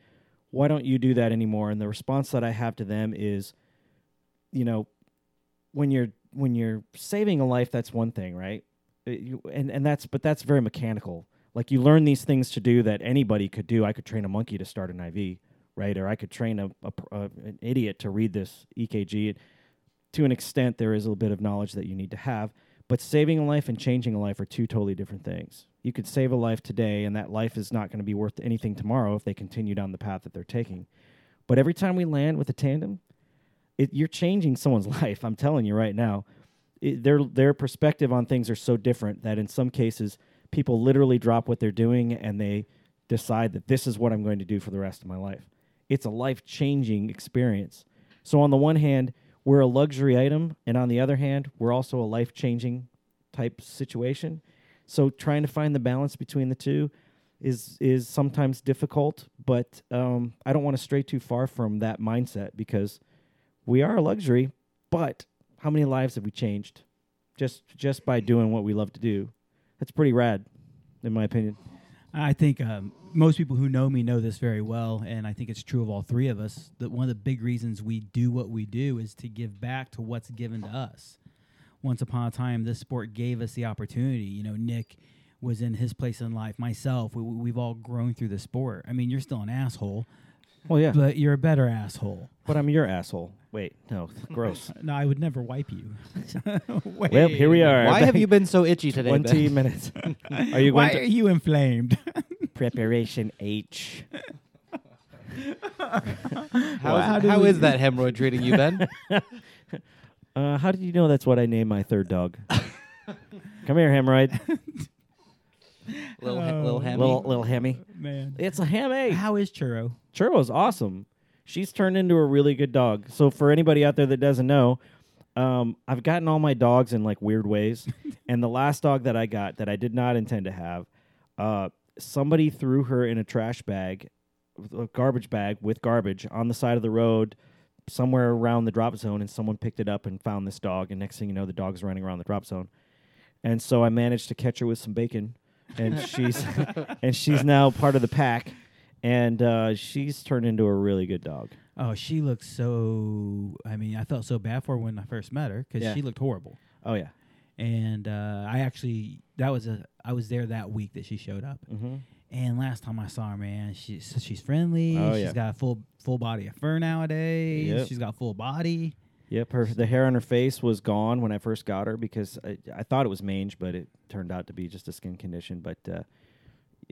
Why don't you do that anymore? And the response that I have to them is, you know, when you're when you're saving a life, that's one thing, right? Uh, you, and and that's but that's very mechanical. Like you learn these things to do that anybody could do. I could train a monkey to start an IV, right? Or I could train a, a, uh, an idiot to read this EKG. To an extent, there is a little bit of knowledge that you need to have. But saving a life and changing a life are two totally different things. You could save a life today, and that life is not going to be worth anything tomorrow if they continue down the path that they're taking. But every time we land with a tandem, it, you're changing someone's life. I'm telling you right now, it, their their perspective on things are so different that in some cases people literally drop what they're doing and they decide that this is what I'm going to do for the rest of my life. It's a life changing experience. So on the one hand, we're a luxury item, and on the other hand, we're also a life changing type situation. So trying to find the balance between the two is is sometimes difficult, but um, I don't want to stray too far from that mindset because we are a luxury. But how many lives have we changed just just by doing what we love to do? That's pretty rad, in my opinion. I think um, most people who know me know this very well, and I think it's true of all three of us. That one of the big reasons we do what we do is to give back to what's given to us. Once upon a time, this sport gave us the opportunity. You know, Nick was in his place in life. Myself, we, we've all grown through the sport. I mean, you're still an asshole, Well, yeah, but, but you're a better asshole. But I'm your asshole. Wait, no, gross. No, I would never wipe you. Wait. well, here we are. Why have you been so itchy today? Ben? Twenty minutes. are you Why going are you inflamed? preparation H? How, Well, how is, do how we- is that hemorrhoid treating you, Ben? Uh, how did you know that's what I named my third dog? Come here, hemorrhoid. little, he- little Oh. hemmy. little little hemi. Man. It's a hemi. How is Churro? Churro's awesome. She's turned into a really good dog. So for anybody out there that doesn't know, um, I've gotten all my dogs in like weird ways, and the last dog that I got that I did not intend to have, uh, somebody threw her in a trash bag, a garbage bag with garbage on the side of the road, somewhere around the drop zone, and someone picked it up and found this dog. And next thing you know, the dog's running around the drop zone, and so I managed to catch her with some bacon, and she's and she's now part of the pack and uh, she's turned into a really good dog. Oh, she looks so. I mean, I felt so bad for her when I first met her because Yeah. she looked horrible. Oh yeah. And uh, I actually, that was a, I was there that week that she showed up. Mm-hmm. And last time I saw her, man, she's she's friendly. Oh, She's yeah. got a full full body of fur nowadays. Yep. She's got full body. Yep. Her the hair on her face was gone when I first got her because I, I thought it was mange, but it turned out to be just a skin condition. But uh,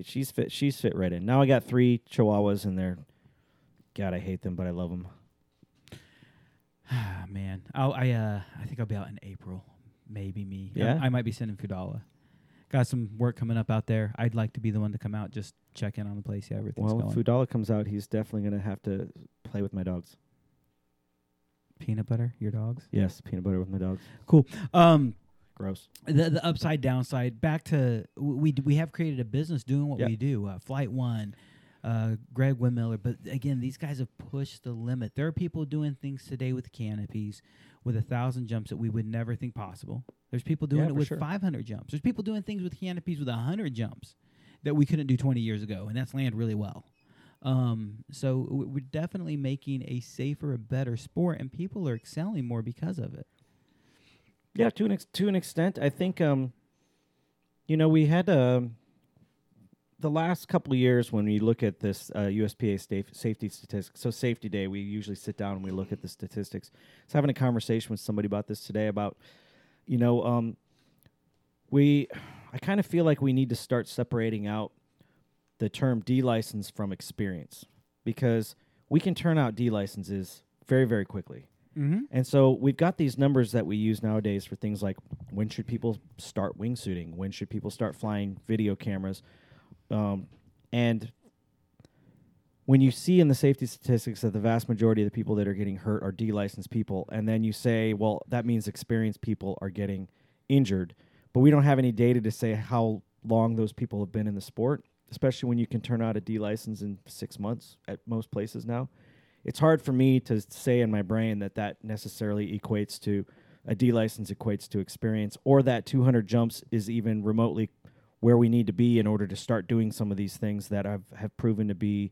she's fit. She's fit right in. Now I got three Chihuahuas, and they're God, I hate them, but I love them. Ah, man, I'll, I uh, I think I'll be out in April. Maybe me. I- Yeah? I, might be sending Fudala. Got some work coming up out there. I'd like to be the one to come out, just check in on the place, see how everything's Well, going. if Fudala comes out, he's definitely gonna have to play with my dogs. Peanut butter, your dogs. Yes, peanut butter with my dogs. Cool. Um, Gross. the the upside downside back to we d- we have created a business doing what Yep. we do uh, flight one uh, greg windmiller but again these guys have pushed the limit there are people doing things today with canopies with a thousand jumps that we would never think possible there's people doing Yeah, it for with sure. 500 jumps there's people doing things with canopies with 100 jumps that we couldn't do 20 years ago and that's land really well um, so we're definitely making a safer a better sport and people are excelling more because of it Yeah, to an ex- to an extent, I think um, you know, we had um, the last couple of years when we look at this uh, USPA safety statistics. So safety day, we usually sit down and we look at the statistics. I was having a conversation with somebody about this today about, you know, um, we, I kind of feel like we need to start separating out the term D license from experience because we can turn out D licenses very very quickly Mm-hmm. And so we've got these numbers that we use nowadays for things like when should people start wingsuiting? When should people start flying video cameras? Um, and when you see in the safety statistics that the vast majority of the people that are getting hurt are D-licensed people, and then you say, well, that means experienced people are getting injured, but we don't have any data to say how long those people have been in the sport, especially when you can turn out a D license in six months at most places now. It's hard for me to say in my brain that that necessarily equates to a D license equates to experience, or that 200 jumps is even remotely where we need to be in order to start doing some of these things that have, have proven to be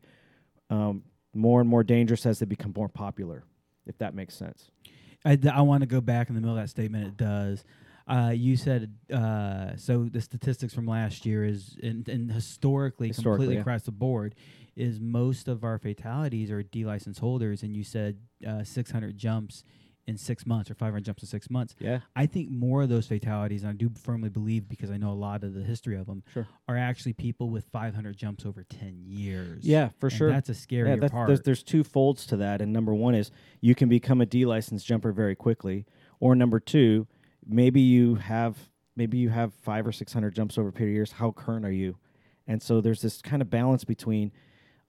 um, more and more dangerous as they become more popular, if that makes sense. I, I want to go back in the middle of that statement. It does. Uh, you said uh, so. The statistics from last year is, and, and historically, Historically, completely yeah. across the board, is most of our fatalities are D license holders. And you said uh, 600 jumps in six months or 500 jumps in six months. Yeah. I think more of those fatalities, and I do firmly believe because I know a lot of the history of them, Sure. are actually people with 500 jumps over 10 years. Yeah, for And sure. That's a scary Yeah, part. there's, there's two folds to that, and number one is you can become a D license jumper very quickly, or number two, maybe you have maybe you have five or six hundred jumps over a period of years. How current are you? And so there's this kind of balance between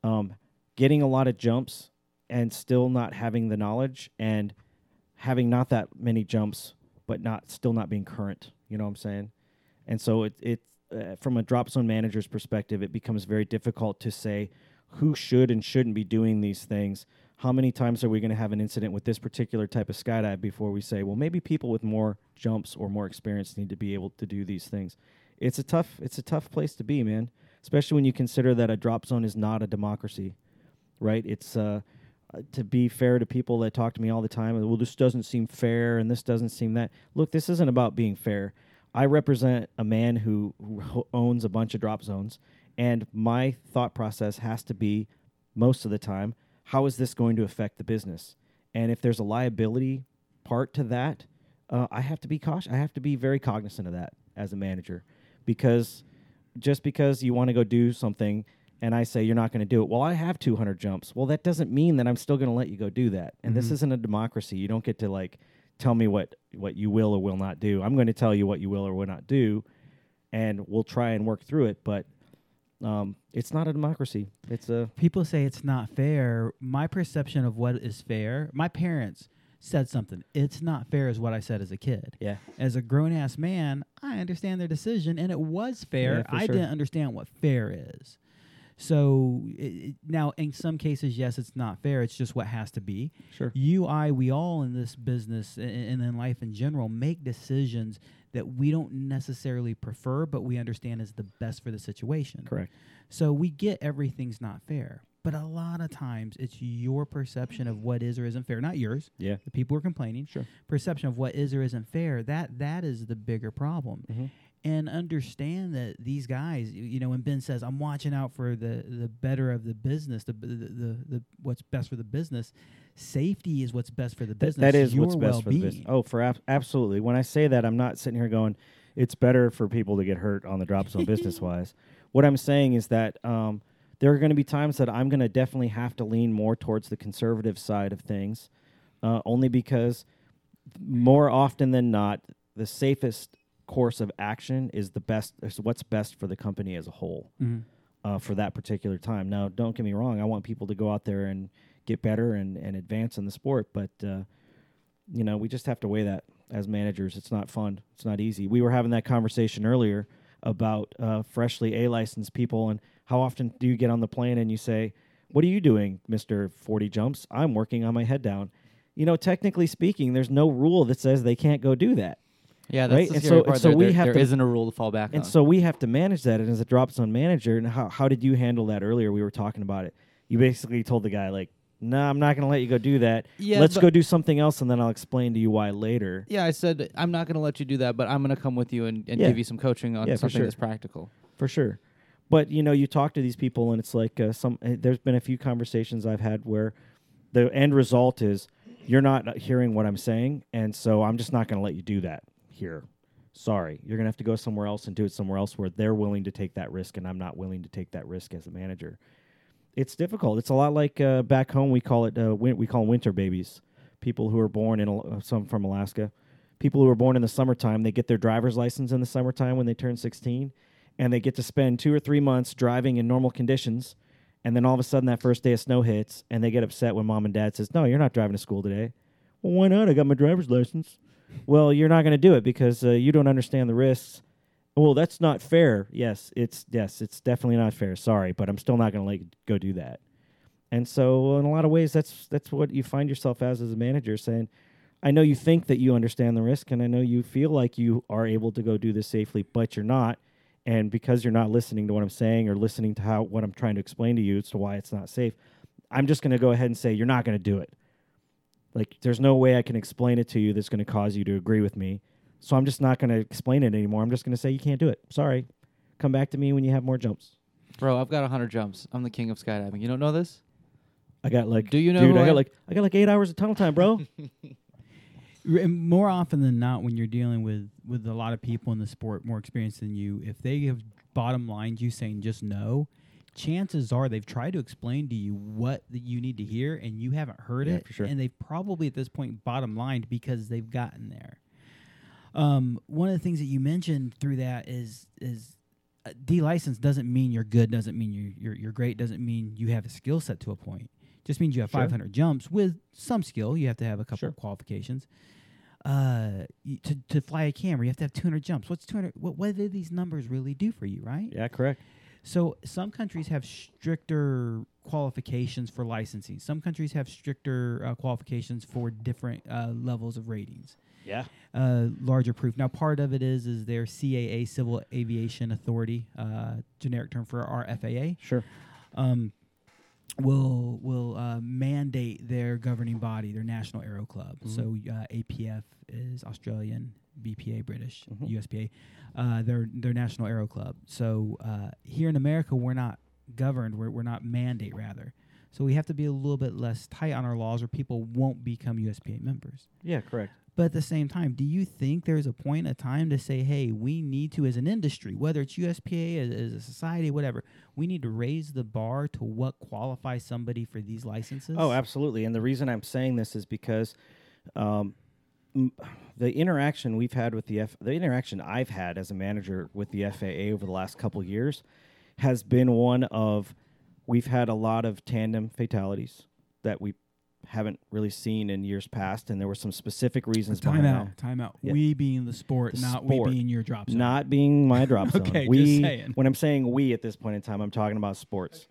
um, getting a lot of jumps and still not having the knowledge, and having not that many jumps but not still not being current. You know what I'm saying? And so it it uh, from a drop zone manager's perspective, it becomes very difficult to say who should and shouldn't be doing these things. How many times are we going to have an incident with this particular type of skydive before we say, well, maybe people with more jumps or more experience need to be able to do these things? It's a tough it's a tough place to be, man. Especially when you consider that a drop zone is not a democracy, right? It's uh, uh, to be fair to people that talk to me all the time. Well, this doesn't seem fair, and this doesn't seem that. Look, this isn't about being fair. I represent a man who, who owns a bunch of drop zones, and my thought process has to be most of the time, how is this going to affect the business? And if there's a liability part to that, uh, I have to be cautious. I have to be very cognizant of that as a manager, because just because you want to go do something and I say you're not going to do it, well, I have 200 jumps. Well, that doesn't mean that I'm still going to let you go do that. And this isn't a democracy. You don't get to like tell me what what you will or will not do. I'm going to tell you what you will or will not do, and we'll try and work through it. But um, it's not a democracy. It's a people say it's not fair. My perception of what is fair, my parents said something. It's not fair is what I said as a kid. yeah. As a grown ass man, I understand their decision and it was fair. Yeah, I sure. didn't understand what fair is. So it, now, in some cases, yes, it's not fair. It's just what has to be. Sure. You, I, we all in this business a- and in life in general make decisions that we don't necessarily prefer, but we understand is the best for the situation. Correct. So we get everything's not fair. But a lot of times it's your perception of what is or isn't fair, not yours. Yeah. The people are complaining. Sure. Perception of what is or isn't fair. That that is the bigger problem. Mhm. And understand that these guys, you know, when Ben says, "I'm watching out for the the better of the business, the the the, the what's best for the business," safety is what's best for the business. that is what's best for the business. Oh, for ab- absolutely. When I say that, I'm not sitting here going, "It's better for people to get hurt on the drop zone business wise." What I'm saying is that um, there are going to be times that I'm going to definitely have to lean more towards the conservative side of things, uh, only because more often than not, the safest course of action is the best. Is what's best for the company as a whole Mhm. uh, for that particular time. Now, don't get me wrong; I want people to go out there and get better and, and advance in the sport, but uh, you know, we just have to weigh that as managers. It's not fun. It's not easy. We were having that conversation earlier about uh, freshly A licensed people and how often do you get on the plane and you say, "What are you doing, Mister Forty Jumps? I'm working on my head down." You know, technically speaking, there's no rule that says they can't go do that. Yeah, that's Right, the and so- part. so there, we have there to- isn't a rule to fall back And on. And so we have to manage that. And as a drop zone manager, and how how did you handle that earlier? We were talking about it. You basically told the guy like, "No, I'm not going to let you go do that. Yeah, Let's but- go do something else, and then I'll explain to you why later." yeah, I said I'm not going to let you do that, but I'm going to come with you and, and Yeah. give you some coaching on Yeah, for something sure. that's practical. for sure. But you know, you talk to these people, and it's like uh, some. Uh, there's been a few conversations I've had where the end result is you're not hearing what I'm saying, and so I'm just not going to let you do that here. Sorry, you're going to have to go somewhere else and do it somewhere else where they're willing to take that risk, and I'm not willing to take that risk as a manager. It's difficult. It's a lot like uh, back home. We call it uh, win- we call winter babies people who are born in uh, some from Alaska, people who are born in the summertime, they get their driver's license in the summertime when they turn 16, and they get to spend two or three months driving in normal conditions. And then all of a sudden, that first day of snow hits, and they get upset when mom and dad says, "No, you're not driving to school today." Well, why not? I got my driver's license. well, you're not going to do it because uh, you don't understand the risks. Well, that's not fair. Yes, it's yes, it's definitely not fair. Sorry, but I'm still not going to you go do that. And so, in a lot of ways, that's that's what you find yourself as as a manager, saying, "I know you think that you understand the risk, and I know you feel like you are able to go do this safely, but you're not." And because you're not listening to what I'm saying or listening to how what I'm trying to explain to you as to why it's not safe, I'm just going to go ahead and say you're not going to do it. Like, there's no way I can explain it to you that's going to cause you to agree with me. So I'm just not going to explain it anymore. I'm just going to say you can't do it. Sorry. Come back to me when you have more jumps. Bro, I've got 100 jumps. I'm the king of skydiving. You don't know this? I got like, Do you know dude? who I I- got like, I got like eight hours of tunnel time, bro. R- and More often than not, when you're dealing with with a lot of people in the sport more experienced than you, if they have bottom lined you saying just no, chances are they've tried to explain to you what that you need to hear, and you haven't heard Yeah, it, for sure. and they've probably at this point bottom lined because they've gotten there. Um, one of the things that you mentioned through that is is uh, D license doesn't mean you're good, doesn't mean you're, you're you're great, doesn't mean you have a skill set to a point. Just means you have Sure. 500 jumps with some skill. You have to have a couple Sure. of qualifications. Uh, y- to to fly a camera, you have to have 200 jumps. What's 200? What what do these numbers really do for you, right? yeah, correct. So some countries have stricter qualifications for licensing. Some countries have stricter uh, qualifications for different uh, levels of ratings Yeah. uh, larger proof. Now, part of it is is their CAA, Civil Aviation Authority, uh, generic term for our FAA, Sure. um, will will uh, mandate their governing body, their National Aero Club. Mhm. So uh, APF is Australian, BPA British, Mhm. USPA, uh, their their National Aero Club. So uh, here in America, we're not governed. We're we're not mandate rather. So we have to be a little bit less tight on our laws, or people won't become USPA members. Yeah, correct. But at the same time, do you think there's a point a time to say, hey, we need to, as an industry, whether it's USPA, as, as a society, whatever, we need to raise the bar to what qualifies somebody for these licenses? Oh, absolutely. And the reason I'm saying this is because um, m- the interaction we've had with the F- the interaction I've had as a manager with the FAA over the last couple years has been one of we've had a lot of tandem fatalities that we haven't really seen in years past, and there were some specific reasons Time behind out. that. Time out. Yeah. We being the sport, The not sport. we being your drop zone. Not being my drop zone. Okay, just we, saying. When I'm saying we at this point in time, I'm talking about sports,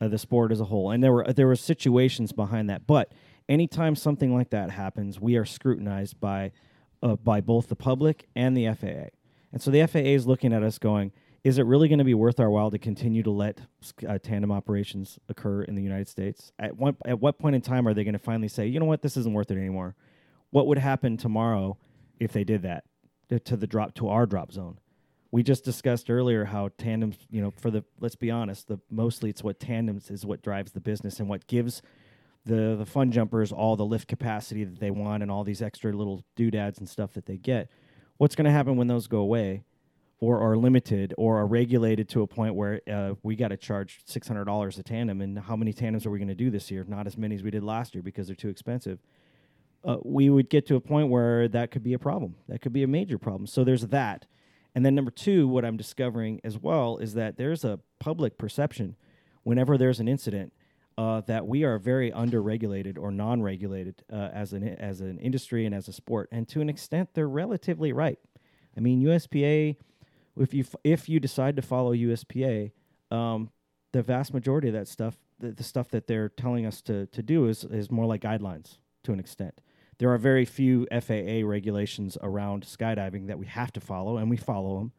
uh, the sport as a whole. And there were there were situations behind that. But anytime something like that happens, we are scrutinized by uh, by both the public and the FAA. And so the FAA is looking at us going, is it really going to be worth our while to continue to let uh, tandem operations occur in the United States? At what at what point in time are they going to finally say, you know what, this isn't worth it anymore? What would happen tomorrow if they did that to- the drop to our drop zone? We just discussed earlier how tandems, you know, for the let's be honest, the mostly it's what tandems is what drives the business and what gives the the fun jumpers all the lift capacity that they want and all these extra little doodads and stuff that they get. What's going to happen when those go away, or are limited, or are regulated to a point where uh, we got to charge six hundred dollars a tandem? And how many tandems are we going to do this year? Not as many as we did last year because they're too expensive. Uh, we would get to a point where that could be a problem. That could be a major problem. So there's that. And then number two, what I'm discovering as well is that there's a public perception whenever there's an incident uh, that we are very underregulated or non-regulated uh, as an as an industry and as a sport. And to an extent, they're relatively right. I mean, USPA, if you if you decide to follow USPA, um, the vast majority of that stuff, the, the stuff that they're telling us to to do is is more like guidelines to an extent. There are very few FAA regulations around skydiving that we have to follow, and we follow them.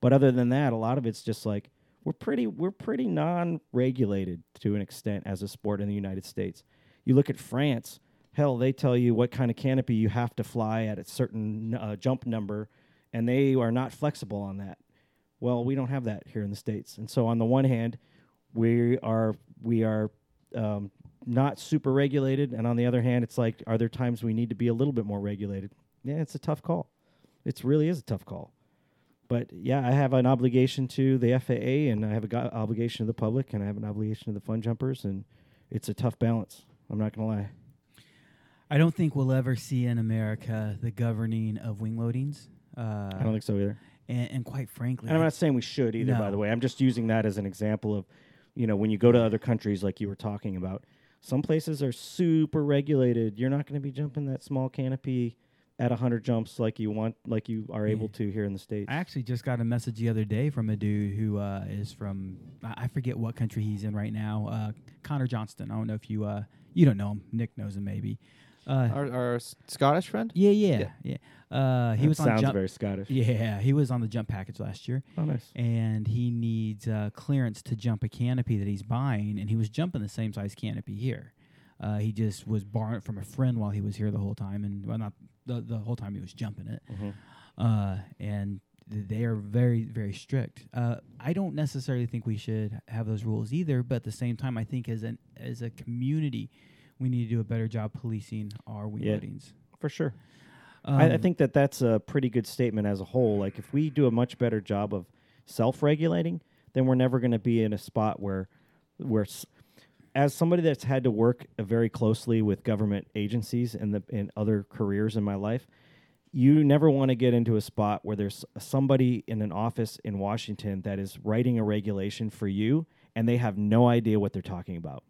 But other than that, a lot of it's just like we're pretty we're pretty non-regulated to an extent as a sport in the United States. You look at France, hell, they tell you what kind of canopy you have to fly at a certain uh, jump number, and they are not flexible on that. Well, we don't have that here in the states, and so on the one hand, we are we are um, not super regulated, and on the other hand, it's like, are there times we need to be a little bit more regulated? Yeah, it's a tough call. It really is a tough call. But yeah, I have an obligation to the FAA, and I have an go- obligation to the public, and I have an obligation to the fun jumpers, and it's a tough balance. I'm not gonna lie. I don't think we'll ever see in America the governing of wing loadings. Uh, I don't think so either. and, and quite frankly, And I'm not saying we should either, by the way. I'm just using that as an example of, you know, when you go to other countries like you were talking about, some places are super regulated. You're not going to be jumping that small canopy at 100 jumps like you want, like you are able to here in the States. I actually just got a message the other day from a dude who uh, is from I I forget what country he's in right now. Uh, Connor Johnston. I don't know if you uh, you don't know him. Nick knows him maybe. Uh, Our, our Scottish friend. yeah, yeah, yeah. Uh, he That was on sounds jump. very Scottish. yeah, he was on the jump package last year, Oh, nice. and he needs uh, clearance to jump a canopy that he's buying, and he was jumping the same size canopy here. Uh, he just was borrowing it from a friend while he was here the whole time, and well, not the the whole time he was jumping it. Mm-hmm. uh, and they are very very strict. Uh, I don't necessarily think we should have those rules either, but at the same time, I think as an as a community, we need to do a better job policing our wing Yeah. For sure. I, I Um, think that that's a pretty good statement as a whole. Like, if we do a much better job of self-regulating, then we're never going to be in a spot where, where, s- as somebody that's had to work very closely with government agencies and the in other careers in my life, you never want to get into a spot where there's somebody in an office in Washington that is writing a regulation for you and they have no idea what they're talking about.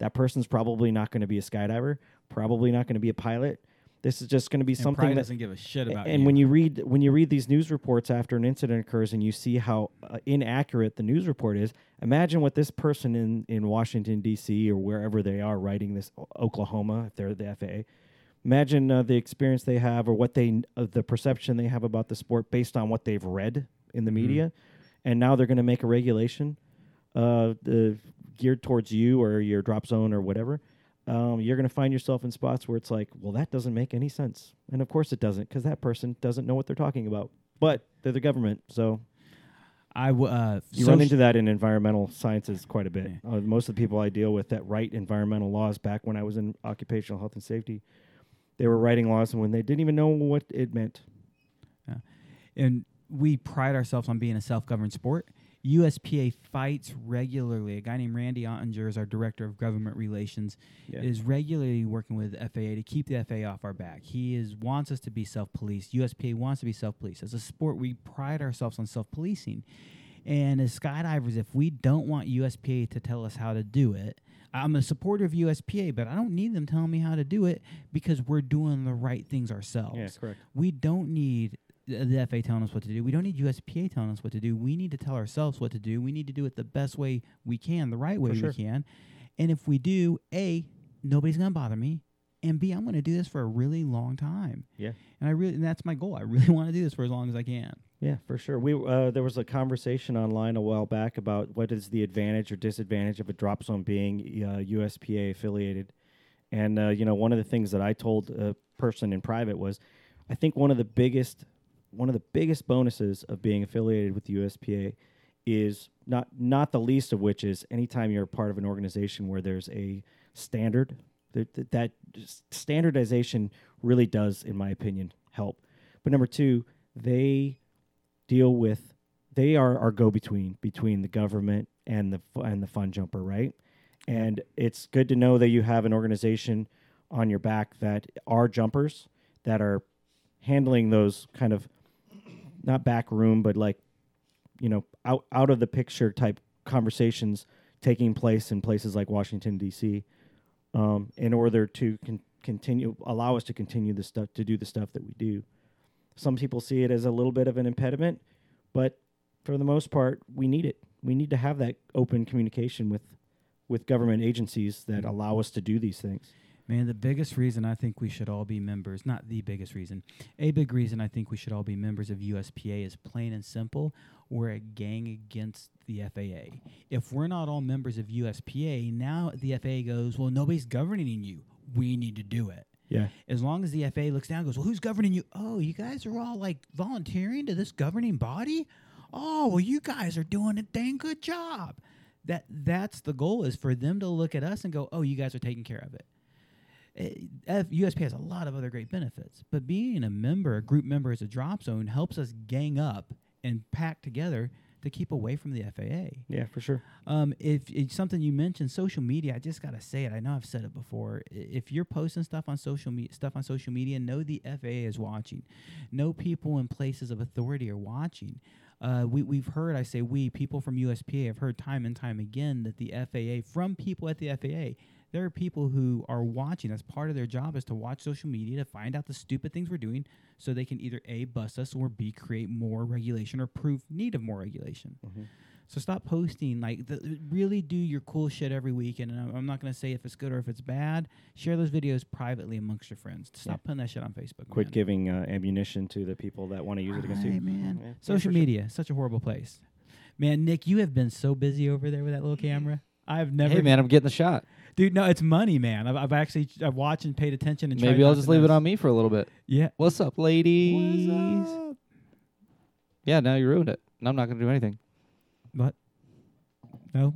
That person's probably not going to be a skydiver, probably not going to be a pilot. This is just going to be and something that doesn't give a shit about and you. when you read when you read these news reports after an incident occurs and you see how uh, inaccurate the news report is, imagine what this person in in Washington D.C. or wherever they are writing this Oklahoma if they're the FAA. Imagine uh, the experience they have or what they uh, the perception they have about the sport based on what they've read in the media, and now they're going to make a regulation uh, the, geared towards you or your drop zone or whatever, um, you're going to find yourself in spots where it's like, well, that doesn't make any sense. And of course it doesn't because that person doesn't know what they're talking about. But they're the government. So I w- uh, you soci- run into that in environmental sciences quite a bit. Uh, most of the people I deal with that write environmental laws back when I was in occupational health and safety, they were writing laws when they didn't even know what it meant. and we pride ourselves on being a self-governed sport. USPA fights regularly. A guy named Randy Ottinger is our director of government relations. Yeah. Is regularly working with FAA to keep the FAA off our back. He is wants us to be self-policed. USPA wants to be self-policed. As a sport, we pride ourselves on self-policing. And as skydivers, if we don't want USPA to tell us how to do it, I'm a supporter of USPA, but I don't need them telling me how to do it because we're doing the right things ourselves. correct. We don't need the FA telling us what to do. We don't need USPA telling us what to do. We need to tell ourselves what to do. We need to do it the best way we can, the right way sure. we can. And if we do, A, nobody's going to bother me. And B, I'm going to do this for a really long time. Yeah. And I really, and that's my goal. I really want to do this for as long as I can. Yeah, for sure. We uh, there was a conversation online a while back about what is the advantage or disadvantage of a drop zone being uh, USPA affiliated, and uh, you know one of the things that I told a person in private was, I think one of the biggest one of the biggest bonuses of being affiliated with the USPA is not not the least of which is anytime you're part of an organization where there's a standard that, that, standardization really does in my opinion help but number two they deal with they are our go between between the government and the and the fun jumper, right? And it's good to know that you have an organization on your back that are jumpers that are handling those kind of not back room, but like you know out out of the picture type conversations taking place in places like Washington D.C. Um, in order to con- continue allow us to continue the stuff to do the stuff that we do. Some people see it as a little bit of an impediment, but for the most part, we need it. We need to have that open communication with with government agencies that allow us to do these things. Man, the biggest reason I think we should all be members, not the biggest reason, a big reason I think we should all be members of USPA is plain and simple. We're a gang against the FAA. If we're not all members of USPA, now the FAA goes, well, nobody's governing you. We need to do it. Yeah. As long as the FAA looks down and goes, well, who's governing you? Oh, you guys are all like volunteering to this governing body? Oh, well, you guys are doing a dang good job. That that's the goal is for them to look at us and go, oh, you guys are taking care of it. Eh, USP has a lot of other great benefits, but being a member, a group member as a drop zone helps us gang up and pack together to keep away from the FAA. Yeah, for sure. Um, if it's something you mentioned, social media, I just gotta say it. I know I've said it before. If you're posting stuff on social media, stuff on social media, know the FAA is watching. Know people in places of authority are watching. Uh, we we've heard, I say we, people from USPA have heard time and time again that the FAA, from people at the FAA, there are people who are watching. That's part of their job is to watch social media to find out the stupid things we're doing, so they can either a bust us or b create more regulation or prove need of more regulation. So stop posting like the, really do your cool shit every week. And I'm, I'm not gonna say if it's good or if it's bad. Share those videos privately amongst your friends. Stop Yeah. putting that shit on Facebook. Quit man. giving uh, ammunition to the people that want to use it against you. Right, man. Yeah, yeah, Social for sure. media, such a horrible place. Man, Nick, you have been so busy over there with that little camera. I've never, Hey man, I'm getting the shot. Dude. No, it's money, man. I've, I've actually I've watched and paid attention and tried Maybe I'll just leave it on me for a little bit. Yeah. What's up, ladies? What's up? Yeah, now you ruined it. I'm not gonna do anything. What? No.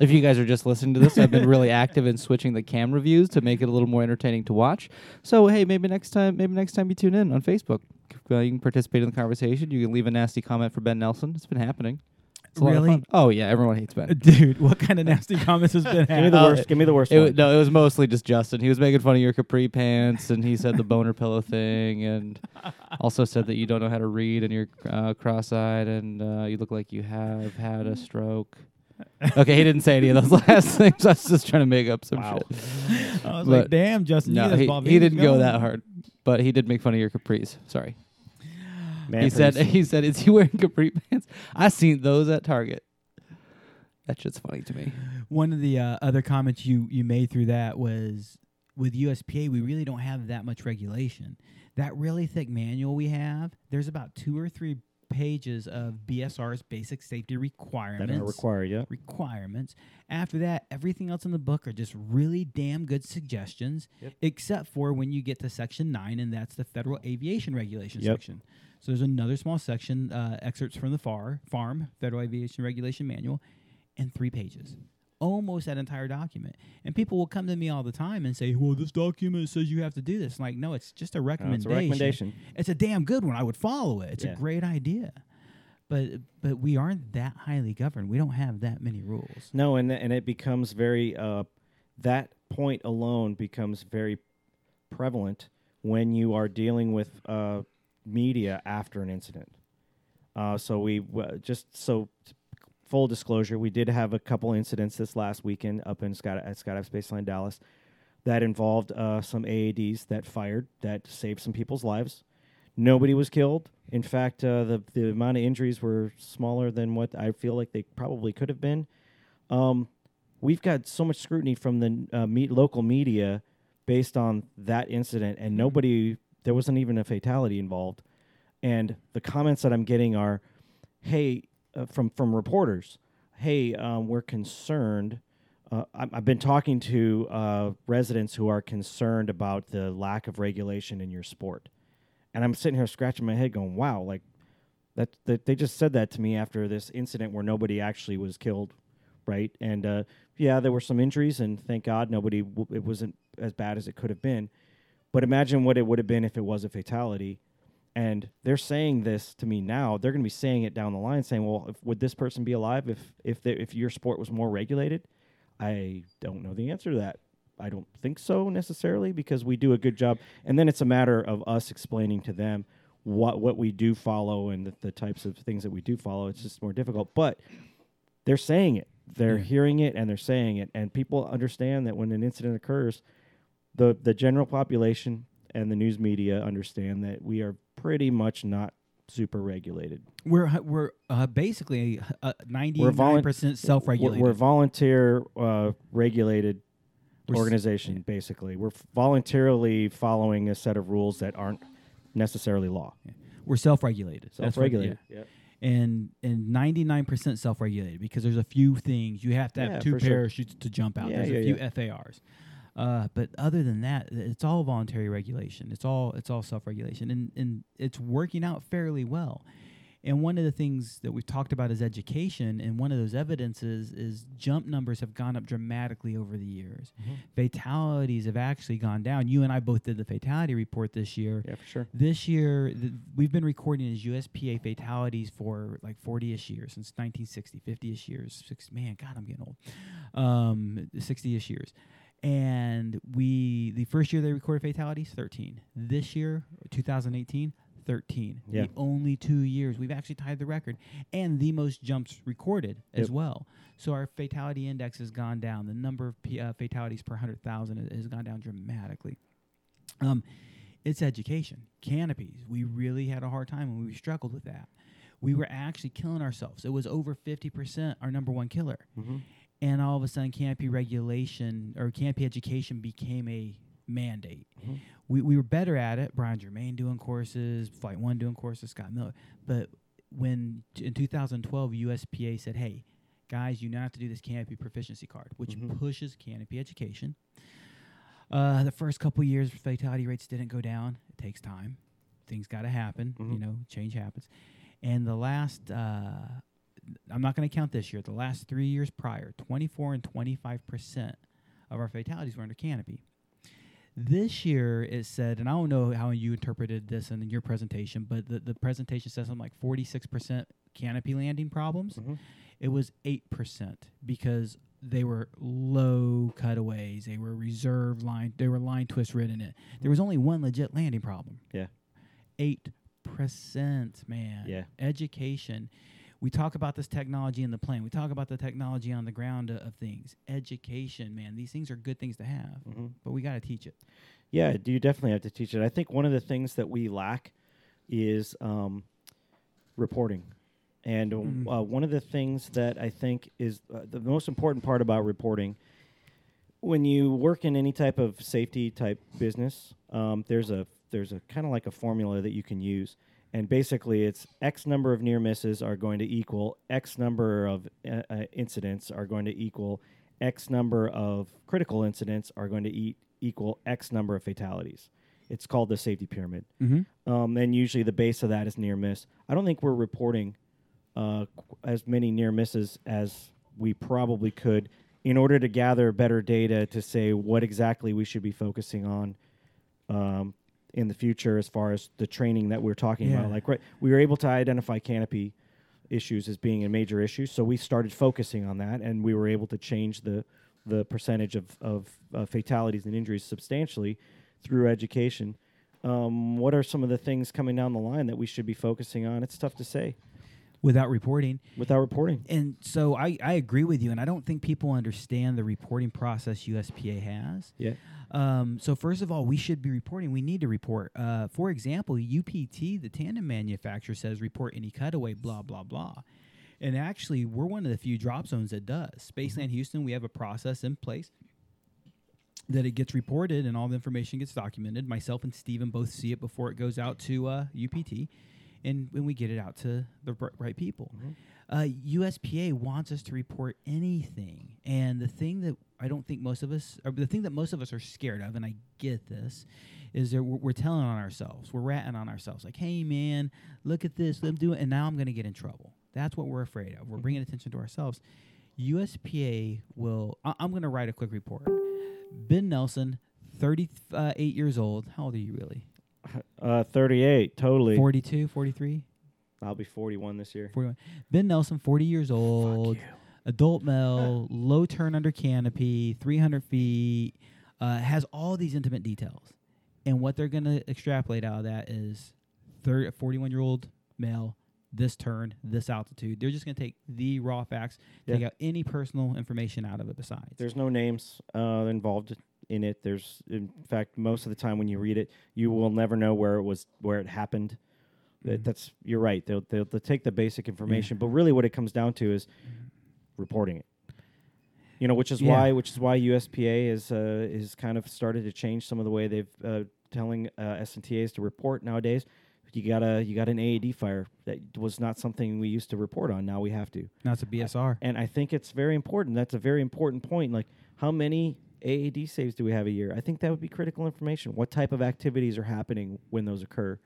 If you guys are just listening to this, I've been really active in switching the camera views to make it a little more entertaining to watch. So hey, maybe next time, maybe next time you tune in on Facebook, uh, you can participate in the conversation. You can leave a nasty comment for Ben Nelson. It's been happening. It's a lot of Really? fun. Oh yeah, everyone hates Ben. Dude, what kind of nasty comments has been Give me had? the Uh, worst. Give me the worst It, wa- one. no, it was mostly just Justin. He was making fun of your capri pants, and he said the boner pillow thing, and also said that you don't know how to read and you're uh, cross-eyed, and uh, you look like you have had a stroke. Okay, he didn't say any of those last things. I was just trying to make up some Wow. shit. I was But- like, damn, Justin. No, you he, Bob he didn't go going. that hard, but he did make fun of your capris. Sorry. Man, he said he said, "Is he wearing capri pants?" I seen those at Target. That shit's funny to me. One of the uh, other comments you you made through that was with USPA, we really don't have that much regulation. That really thick manual we have, there's about two or three pages of BSR's basic safety requirements. that are required. Yeah. requirements. After that, everything else in the book are just really damn good suggestions, except for when you get to section nine, and that's the federal aviation regulation Yep. section. So there's another small section, uh, excerpts from the FAR, Farm Federal Aviation Regulation Manual, and three pages. Almost that entire document. And people will come to me all the time and say, Well, this document says you have to do this. like, no, it's just a No, recommendation. it's a recommendation. It's a damn good one. I would follow it. It's Yeah. a great idea. But but we aren't that highly governed. We don't have that many rules. No, and and it becomes very uh, that point alone becomes very prevalent when you are dealing with uh, media after an incident. Uh, so we w- just so t- full disclosure, we did have a couple incidents this last weekend up in Scott at Scott Spaceland Dallas that involved uh, some AADs that fired that saved some people's lives. Nobody was killed. In fact, uh, the the amount of injuries were smaller than what I feel like they probably could have been. Um, we've got so much scrutiny from the uh, me- local media based on that incident, and nobody there wasn't even a fatality involved. And the comments that I'm getting are, "Hey," uh, from from reporters, "Hey, um, we're concerned." Uh, I've been talking to uh, residents who are concerned about the lack of regulation in your sport, and I'm sitting here scratching my head, going, "Wow!" Like that, that they just said that to me after this incident where nobody actually was killed, right? And uh, yeah, there were some injuries, and thank God nobody. W- it wasn't as bad as it could have been. But imagine what it would have been if it was a fatality. And they're saying this to me now. They're going to be saying it down the line, saying, "Well, if, would this person be alive if if they, if your sport was more regulated?" I don't know the answer to that. I don't think so necessarily because we do a good job, and then it's a matter of us explaining to them what what we do follow and the, the types of things that we do follow. It's just more difficult, but they're saying it. They're hearing it and they're saying it, and people understand that when an incident occurs, the the general population and the news media understand that we are pretty much not super regulated. We're we're uh, basically ninety We're nine percent We're, self regulated. we're volunteer uh, regulated We're s- organization. Basically, we're f- voluntarily following a set of rules that aren't necessarily law. We're self regulated. Self-regulated. Yeah. And and ninety nine percent self regulated because there's a few things you have to have Yeah, two for sure. parachutes to jump out. Yeah, there's yeah, a few yeah. FARs. Uh, but other than that, it's all voluntary regulation. It's all it's all self regulation, and and it's working out fairly well. And one of the things that we've talked about is education, and one of those evidences is jump numbers have gone up dramatically over the years. Fatalities have actually gone down. You and I both did the fatality report this year. Yeah, for sure. This year, th- we've been recording as USPA fatalities for like 40-ish years, since 1960, 50-ish years. Six, man, God, I'm getting old. Um, 60-ish years. And we, the first year they recorded fatalities, 13. This year, 2018, 13. Yeah. The only two years we've actually tied the record, and the most jumps recorded as well. So our fatality index has gone down. The number of P, uh, fatalities per 100,000 has gone down dramatically. Um, it's education. Canopies. We really had a hard time and we struggled with that. We were actually killing ourselves. It was over 50% our number one killer. Mhm. And all of a sudden, canopy regulation or canopy education became a mandate. Mhm. We, we were better at it. Brian Germain doing courses, Flight One doing courses, Scott Miller. But when t- in 2012, USPA said, hey, guys, you now have to do this canopy proficiency card, which Mhm. pushes canopy education. Uh, the first couple years, fatality rates didn't go down. It takes time. Things got to happen. You Mhm. know, change happens. And the last, uh, I'm not going to count this year. The last three years prior, 24 and 25 percent of our fatalities were under canopy. This year, it said, and I don't know how you interpreted this in your presentation, but the, the presentation says something like 46 percent canopy landing problems. Mhm. It was 8 percent because they were low cutaways. They were reserve line. They were line twist ridden it. There was only one legit landing problem. Yeah. Eight percent, man. Yeah. Education. We talk about this technology in the plane. We talk about the technology on the ground of things. Education, man. These things are good things to have, Mhm. but we got to teach it. Yeah, do you definitely have to teach it. I think one of the things that we lack is um, reporting. And uh, Mm. uh, one of the things that I think is uh, the most important part about reporting, when you work in any type of safety type business, um, there's a there's a kind of like a formula that you can use, and basically it's X number of near misses are going to equal X number of uh, uh, incidents are going to equal X number of critical incidents are going to eat, equal X number of fatalities. It's called the safety pyramid. Mm-hmm. Um, and usually the base of that is near miss. I don't think we're reporting uh, as many near misses as we probably could in order to gather better data to say what exactly we should be focusing on um, in the future as far as the training that we're talking Yeah. about. Like, right, we were able to identify canopy issues as being a major issue, so we started focusing on that, and we were able to change the the percentage of of uh, fatalities and injuries substantially through education. Um, what are some of the things coming down the line that we should be focusing on? It's tough to say Without reporting, without reporting. and so I, I agree with you, and I don't think people understand the reporting process USPA has. Yeah. Um, so first of all, we should be reporting. We need to report. Uh, for example, UPT, the tandem manufacturer, says report any cutaway, blah blah blah. And actually, we're one of the few drop zones that does. Spaceland Houston, we have a process in place that it gets reported and all the information gets documented. Myself and Steven both see it before it goes out to uh, UPT, and when we get it out to the right people. Mm-hmm. Uh, USPA wants us to report anything, and the thing that I don't think most of us, or the thing that most of us are scared of, and I get this, is that we're, we're telling on ourselves, we're ratting on ourselves, like, "Hey, man, look at this, let them do it," and now I'm going to get in trouble. That's what we're afraid of. We're mm-hmm. bringing attention to ourselves. USPA will. I, I'm going to write a quick report. Ben Nelson, 38 uh, years old. How old are you really? Uh, 38, totally. 42, 43? I'll be 41 this year. 41. Ben Nelson, 40 years old, adult male, low turn under canopy, 300 feet, uh, has all these intimate details. And what they're going to extrapolate out of that is 30, 41 year old male, this turn, this altitude. They're just going to take the raw facts, take out any personal information out of it besides. There's no names uh, involved in it. There's, in fact, most of the time when you read it, you will never know where it was, where it happened. That, Mhm. that's you're right. They'll, they'll they'll take the basic information, but really what it comes down to is reporting it. You know, which is Yeah. why which is why USPA is uh, is kind of started to change some of the way they've uh, telling uh, S&TAs to report nowadays. You got a you got an AAD fire that was not something we used to report on. Now we have to. Now it's a BSR. And I think it's very important. That's a very important point. Like, how many AAD saves do we have a year? I think that would be critical information. What type of activities are happening when those occur?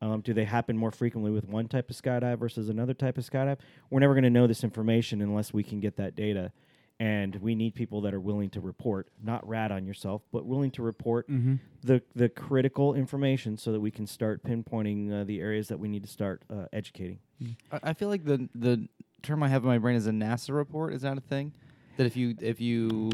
Um, do they happen more frequently with one type of skydive versus another type of skydive? We're never going to know this information unless we can get that data. And we need people that are willing to report, not rat on yourself, but willing to report Mm-hmm. the the critical information so that we can start pinpointing uh, the areas that we need to start uh, educating. I, I feel like the the term I have in my brain is a NASA report. Is that a thing? That if you if you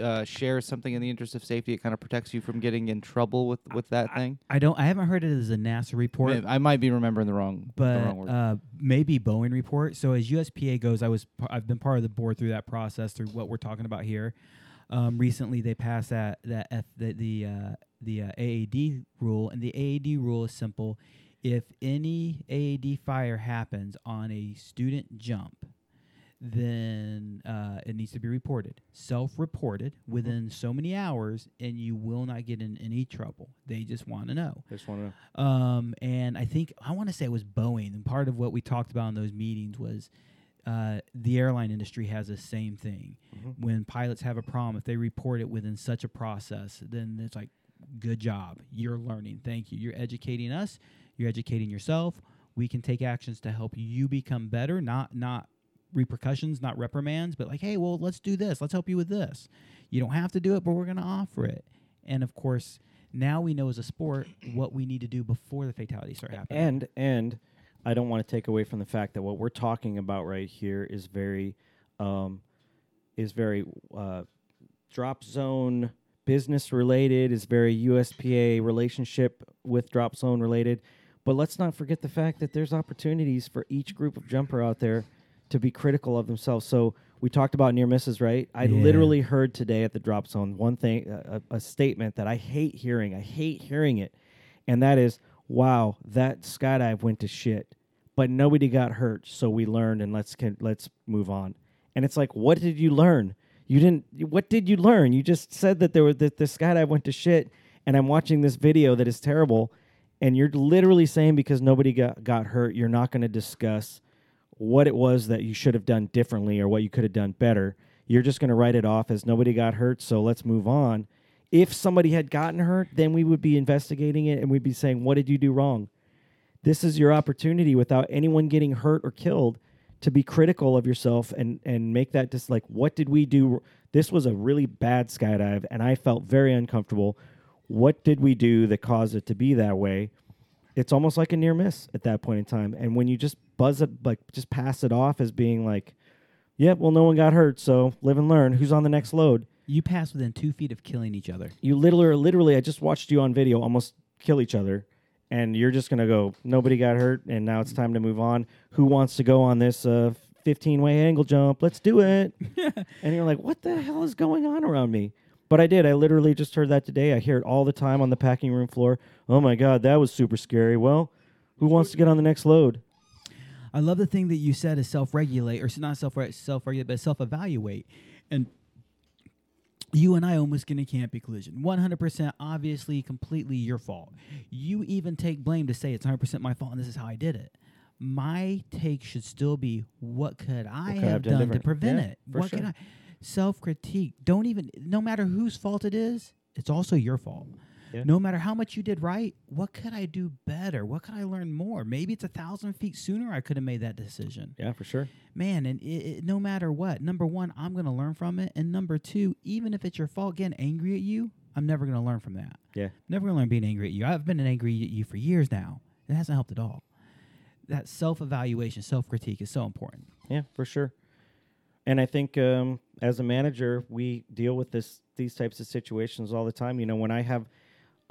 uh, share something in the interest of safety, it kind of protects you from getting in trouble with with that thing. I don't. I haven't heard it as a NASA report. I might be remembering the wrong the but wrong word. uh, maybe Boeing report. So as USPA goes, I was I've been part of the board through that process through what we're talking about here. Um, recently, they passed that that F, the the uh, the uh, AAD rule, and the AAD rule is simple: if any AAD fire happens on a student jump, then uh, it needs to be reported, self-reported within so many hours, and you will not get in any trouble. They just want to know. I just want to know. Um, and I think I want to say it was Boeing, and part of what we talked about in those meetings was uh, the airline industry has the same thing. Mhm. When pilots have a problem, if they report it within such a process, then it's like, good job, you're learning. Thank you. You're educating us. You're educating yourself. We can take actions to help you become better, not not repercussions, not reprimands, but like, hey, well, let's do this. Let's help you with this. You don't have to do it, but we're going to offer it. And of course, now we know as a sport what we need to do before the fatalities start happening. And and I don't want to take away from the fact that what we're talking about right here is very um, is very uh, drop zone business related, is very USPA relationship with drop zone related. But let's not forget the fact that there's opportunities for each group of jumper out there to be critical of themselves. So we talked about near misses, right? I Yeah. literally heard today at the drop zone one thing, a, a statement that I hate hearing. I hate hearing it, and that is, "Wow, that skydive went to shit." but nobody got hurt, so we learned and let's can, let's move on. And it's like, what did you learn? You didn't. What did you learn? You just said that there was that the skydive went to shit, and I'm watching this video that is terrible, and you're literally saying because nobody got got hurt, you're not going to discuss what it was that you should have done differently or what you could have done better. You're just going to write it off as nobody got hurt, so let's move on. If somebody had gotten hurt, then we would be investigating it and we'd be saying, "What did you do wrong?" this is your opportunity without anyone getting hurt or killed to be critical of yourself and and make that just like what did we do this was a really bad skydive and i felt very uncomfortable what did we do that caused it to be that way it's almost like a near miss at that point in time. And when you just buzz it like just pass it off as being like yeah well no one got hurt so live and learn. Who's on the next load? You pass within two feet of killing each other. you literally literally i just watched you on video almost kill each other and you're just gonna go nobody got hurt and now it's time to move on. Who wants to go on this uh 15 way angle jump? Let's do it. And you're like what the hell is going on around me but i did i literally just heard that today i hear it all the time on the packing room floor oh my god that was super scary well who wants to get on the next load I love the thing that you said is self-regulate, or not self self-regulate, but self-evaluate. And you and I almost get in a canopy collision. 100% obviously completely your fault. You even take blame to say it's 100% my fault and this is how I did it. My take should still be what could I have have done done to prevent Yeah, it? What sure. can I self-critique. Don't even no matter whose fault it is, it's also your fault. Yeah. No matter how much you did right, what could I do better? What could I learn more? Maybe it's a thousand feet sooner I could have made that decision yeah for sure man and it, it, no matter what number one i'm going to learn from it and number two even if it's your fault getting angry at you i'm never going to learn from that yeah never going to learn being angry at you i've been angry at you for years now it hasn't helped at all that self-evaluation self-critique is so important Yeah, for sure. And I think um, as a manager, we deal with this these types of situations all the time. You know, when I have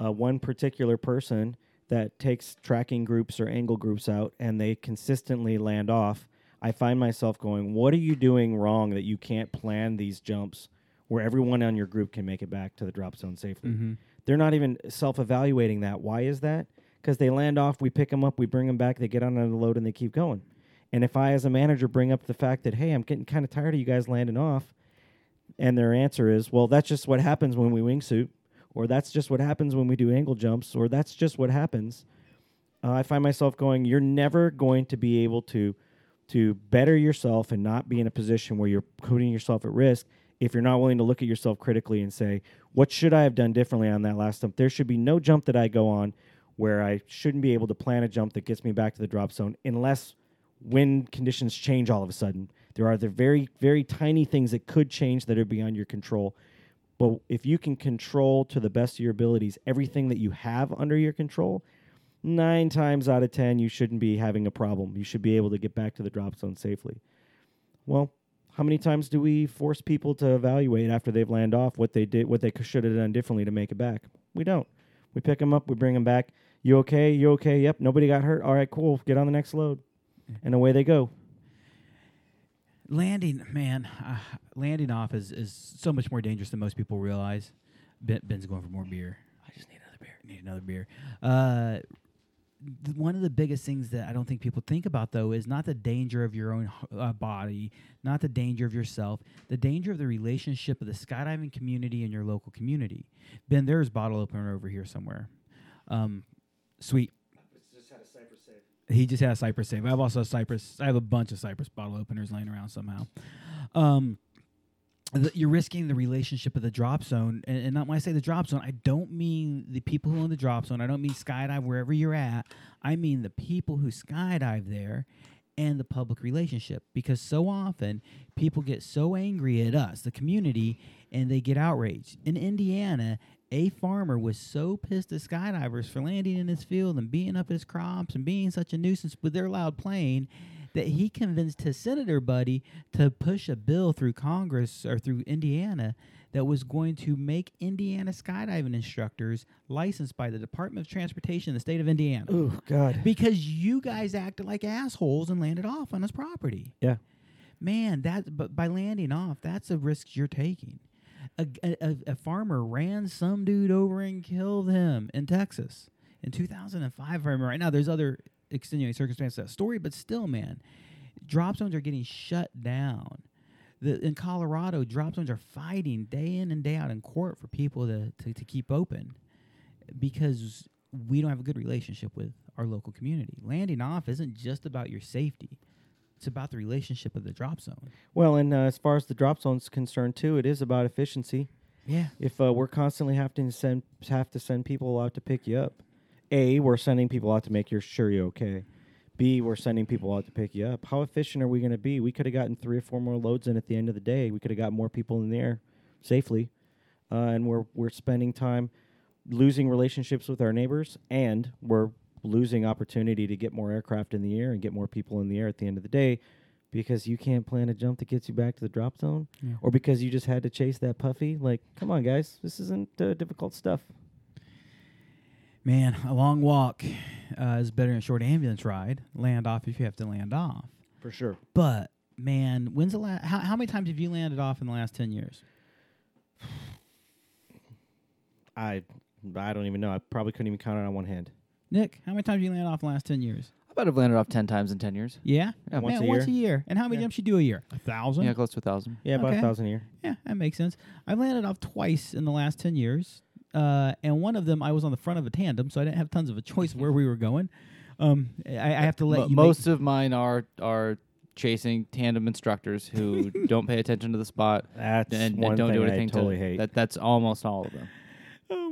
uh, one particular person that takes tracking groups or angle groups out and they consistently land off, I find myself going, "What are you doing wrong that you can't plan these jumps where everyone on your group can make it back to the drop zone safely?" They're not even self-evaluating that. Why is that? Because they land off, we pick them up, we bring them back, they get on another load, and they keep going. And if I, as a manager, bring up the fact that, hey, I'm getting kind of tired of you guys landing off, and their answer is, well, that's just what happens when we wingsuit, or that's just what happens when we do angle jumps, or that's just what happens, uh, I find myself going, you're never going to be able to to better yourself and not be in a position where you're putting yourself at risk if you're not willing to look at yourself critically and say, what should I have done differently on that last jump? There should be no jump that I go on where I shouldn't be able to plan a jump that gets me back to the drop zone unless wind conditions change all of a sudden. There are the very, very tiny things that could change that are beyond your control. But if you can control to the best of your abilities everything that you have under your control, nine times out of ten, you shouldn't be having a problem. You should be able to get back to the drop zone safely. Well, how many times do we force people to evaluate after they've land off what they did, what they should have done differently to make it back? We don't. We pick them up, we bring them back. You okay? You okay? Yep. Nobody got hurt. All right, cool. Get on the next load, and away they go. landing, man, uh, landing off is, is so much more dangerous than most people realize. Ben, Ben's going for more beer. I just need another beer. Need another beer. Uh, th- one of the biggest things that I don't think people think about though is not the danger of your own uh, body, not the danger of yourself, the danger of the relationship of the skydiving community and your local community. Ben, there's bottle opener over here somewhere. Um, sweet. He just had a CYPRES save. I have also a CYPRES. I have a bunch of CYPRES bottle openers laying around somehow. Um, the, you're risking the relationship of the drop zone, and, and not when I say the drop zone, I don't mean the people who own the drop zone. I don't mean skydive wherever you're at. I mean the people who skydive there, and the public relationship. Because so often people get so angry at us, the community, and they get outraged. In Indiana, a farmer was so pissed at skydivers for landing in his field and beating up his crops and being such a nuisance with their loud plane that he convinced his senator buddy to push a bill through Congress or through Indiana that was going to make Indiana skydiving instructors licensed by the Department of Transportation in the state of Indiana. Oh God. Because you guys acted like assholes and landed off on his property. Yeah. Man, that but by landing off, that's a risk you're taking. A, a, a- farmer ran some dude over and killed him in Texas in 2005. If I remember right now, there's other extenuating circumstances that story, but still, man, drop zones are getting shut down. The, in Colorado, drop zones are fighting day in and day out in court for people to, to, to keep open because we don't have a good relationship with our local community. Landing off isn't just about your safety; it's about the relationship of the drop zone. Well, and uh, as far as the drop zone's concerned too, it is about efficiency. Yeah, If uh, we're constantly having to send have to send people out to pick you up, a we're sending people out to make your sure you're okay. B we're sending people out to pick you up. How efficient are we going to be? We could have gotten three or four more loads in at the end of the day. We could have got more people in the air safely, uh, and we're we're spending time losing relationships with our neighbors, and we're losing opportunity to get more aircraft in the air and get more people in the air at the end of the day because you can't plan a jump that gets you back to the drop zone Yeah. or because you just had to chase that puffy like come on guys this isn't uh, difficult stuff man, a long walk uh, is better than a short ambulance ride. Land off if you have to land off. for sure But man, when's the last? How, how many times have you landed off in the last ten years? i i don't even know i probably couldn't even count it on one hand Nick, how many times have you landed off in the last ten years? I bet I've landed off 10 times in 10 years. Yeah, Yeah, once Man, a once a year. year. And how many Yeah. jumps you do a year? A thousand. Yeah, close to a 1,000. yeah about Okay. a thousand a year Yeah, that makes sense. I've landed off twice in the last 10 years. Uh, and one of them, I was on the front of a tandem, so I didn't have tons of a choice where we were going. Um, I, I have to let Mo- you most of mine are are chasing tandem instructors who don't pay attention to the spot that's and, and one don't thing do anything i totally to hate that. That's almost all of them.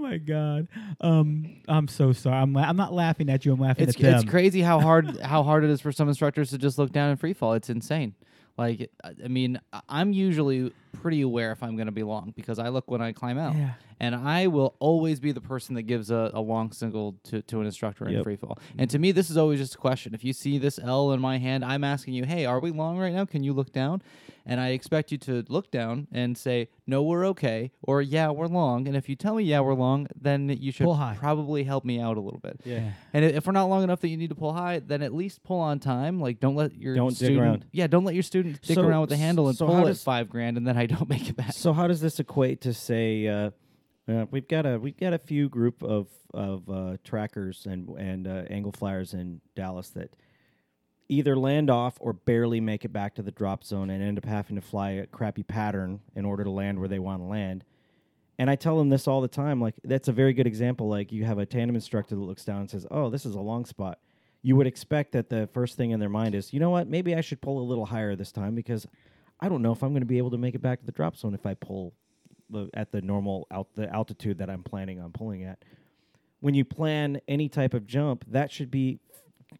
Oh my god. Um, I'm so sorry. I'm, la- I'm not laughing at you. I'm laughing It's at them. it's crazy how hard how hard it is for some instructors to just look down and free fall. It's insane. Like I I mean, I- I'm usually pretty aware if I'm going to be long because I look when I climb out, Yeah. And I will always be the person that gives a, a long single to, to an instructor in Yep. free fall. And to me, this is always just a question. If you see this L in my hand, I'm asking you, hey, are we long right now? Can you look down? And I expect you to look down and say, no, we're okay, or yeah, we're long. And if you tell me yeah, we're long, then you should probably help me out a little bit. yeah And if we're not long enough that you need to pull high, then at least pull on time. Like don't let your Don't dig around. Yeah, don't let your student stick So- around with the handle and so pull at does- five grand, and then I don't make it back. so how does this equate to say uh, uh, we've got a we've got a few group of of uh, trackers and and uh, angle flyers in Dallas that either land off or barely make it back to the drop zone and end up having to fly a crappy pattern in order to land where they want to land. And I tell them this all the time. Like that's a very good example. Like you have a tandem instructor that looks down and says, "Oh, this is a long spot." You would expect that the first thing in their mind is, "You know what? Maybe I should pull a little higher this time because I don't know if I'm going to be able to make it back to the drop zone if I pull at the normal out the altitude that I'm planning on pulling at." when you plan any type of jump, that should be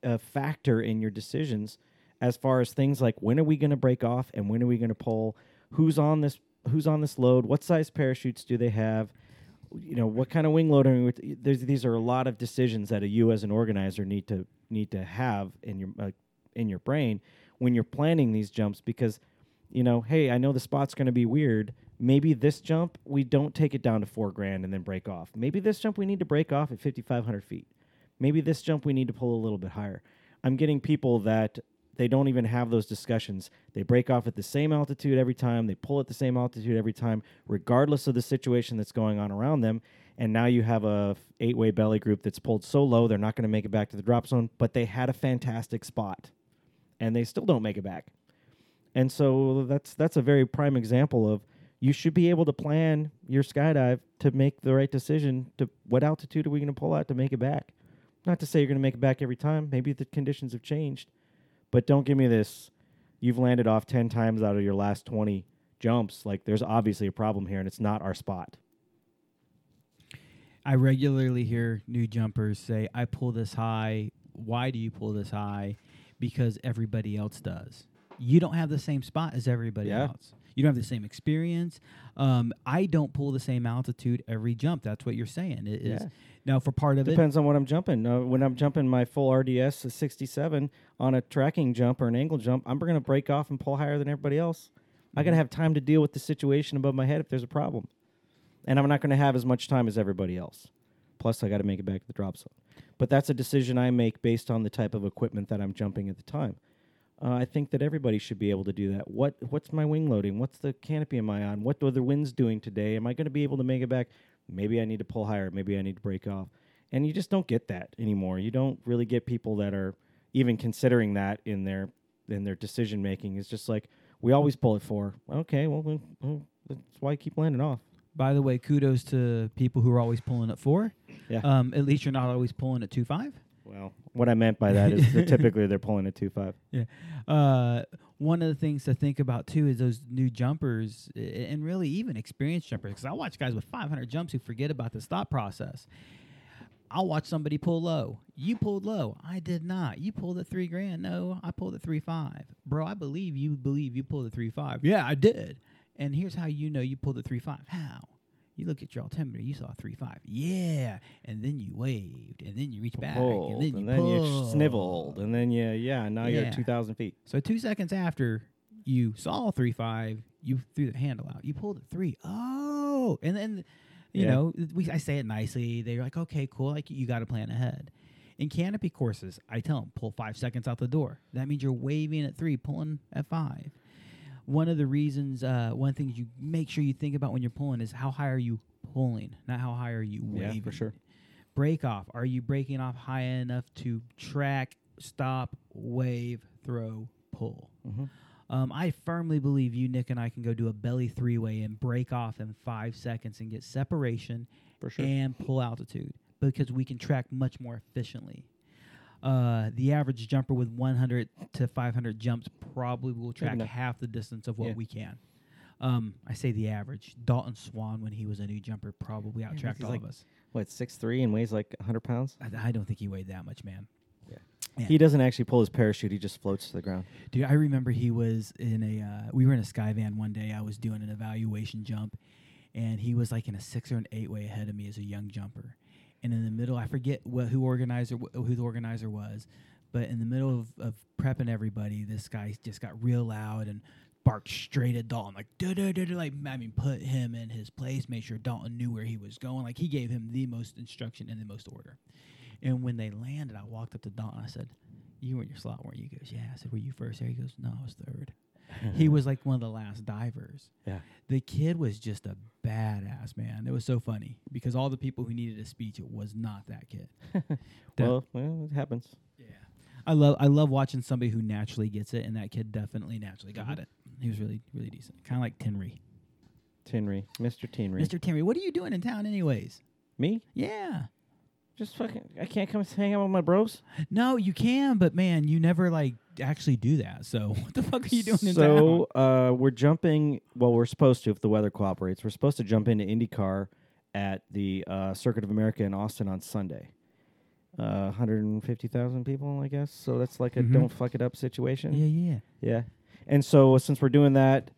a factor in your decisions as far as things like when are we going to break off and when are we going to pull, who's on this who's on this load, what size parachutes do they have, you know, what kind of wing load are we? There's, these are a lot of decisions that a you as an organizer need to need to have in your uh, in your brain when you're planning these jumps because you know, hey, I know the spot's going to be weird. Maybe this jump we don't take it down to four grand and then break off. Maybe this jump we need to break off at 5,500 feet. Maybe this jump we need to pull a little bit higher. I'm getting people that they don't even have those discussions. They break off at the same altitude every time. They pull at the same altitude every time, regardless of the situation that's going on around them. And now you have a eight-way belly group that's pulled so low they're not going to make it back to the drop zone, but they had a fantastic spot, and they still don't make it back. And so that's that's a very prime example of you should be able to plan your skydive to make the right decision to what altitude are we going to pull out to make it back. Not to say you're going to make it back every time. Maybe the conditions have changed. But don't give me this you've landed off 10 times out of your last 20 jumps. Like there's obviously a problem here and it's not our spot. I regularly hear new jumpers say, I pull this high. Why do you pull this high? Because everybody else does. You don't have the same spot as everybody Yeah. else. You don't have the same experience. Um, I don't pull the same altitude every jump. That's what you're saying. It is Yeah. now for part of it. Depends on what I'm jumping. Uh, when I'm jumping my full RDS of 67 on a tracking jump or an angle jump, I'm going to break off and pull higher than everybody else. I got to have time to deal with the situation above my head if there's a problem. And I'm not going to have as much time as everybody else. Plus, I got to make it back to the drop zone. But that's a decision I make based on the type of equipment that I'm jumping at the time. Uh, I think that everybody should be able to do that. What What's my wing loading? What's the canopy am I on? What are the winds doing today? Am I going to be able to make it back? Maybe I need to pull higher. Maybe I need to break off. And you just don't get that anymore. You don't really get people that are even considering that in their in their decision making. It's just like we always pull it for. Okay, well, well that's why I keep landing off. By the way, kudos to people who are always pulling at four. Yeah. Um, at least you're not always pulling at two five. Well, what I meant by that is that typically they're pulling a two five. Yeah. Uh, one of the things to think about too is those new jumpers and really even experienced jumpers. Because I watch guys with 500 jumps who forget about this thought process. I'll watch somebody pull low. You pulled low. I did not. You pulled at three grand. No, I pulled at three five. Bro, I believe you believe you pulled at three five. Yeah, I did. And here's how you know you pulled at three five. How? You look at your altimeter, you saw three five. Yeah. And then you waved. And then you reached back. Pulled, and then you and then you sniveled, and then you yeah. Now you're at two thousand feet. So two seconds after you saw three five, you threw the handle out. You pulled a three. Oh, and then you Yeah. know we I say it nicely. They're like, okay, cool. Like you got to plan ahead. In canopy courses, I tell them pull five seconds out the door. That means you're waving at three, pulling at five. One of the reasons, uh, one of the things you make sure you think about when you're pulling is how high are you pulling, not how high are you waving. Yeah, for sure. Break off. Are you breaking off high enough to track, stop, wave, throw, pull? Mhm. Um, I firmly believe you, Nick, and I can go do a belly three way and break off in five seconds and get separation For sure. and pull altitude because we can track much more efficiently. Uh, the average jumper with 100 to 500 jumps probably will track half the distance of what Yeah. we can. Um, I say the average. Dalton Swan, when he was a new jumper, probably he's outtracked all like- of us. What six three and weighs like hundred pounds? I, I don't think he weighed that much, man. Yeah. He doesn't actually pull his parachute. He just floats to the ground. Dude, I remember he was in a. Uh, we were in a Skyvan one day. I was doing an evaluation jump, and he was like in a six or an eight way ahead of me as a young jumper. And in the middle, I forget what who organizer who the organizer was, but in the middle of, of prepping everybody, this guy just got real loud and barked straight at Dalton, like duh, duh, duh, like I mean, put him in his place, made sure Dalton knew where he was going. Like he gave him the most instruction and the most order. And when they landed, I walked up to Dalton. I said, "You were in your slot, weren't you?" He goes, "Yeah." I said, "Were you first there?" He goes, "No, I was third. He mm-hmm. was like one of the last divers. Yeah. The kid was just a badass man. It was so funny because all the people who needed a speech, it was not that kid. Well, well, it happens. yeah. I love I love watching somebody who naturally gets it, and that kid definitely naturally got mm-hmm. it. He was really really decent, kind of like Tinry. Tinry, Mr. Tinry. Mr. Tinry, what are you doing in town, anyways? Me? Yeah. Just fucking. I can't come hang out with my bros. No, you can, but man, you never like actually do that. So what the fuck are you doing in so uh, we're jumping. Well, we're supposed to if the weather cooperates. We're supposed to jump into IndyCar at the uh, Circuit of America in Austin on Sunday. Uh, 150,000 people, I guess. So that's like a Mhm. don't fuck it up situation. Yeah, yeah. Yeah. And so since we're doing that,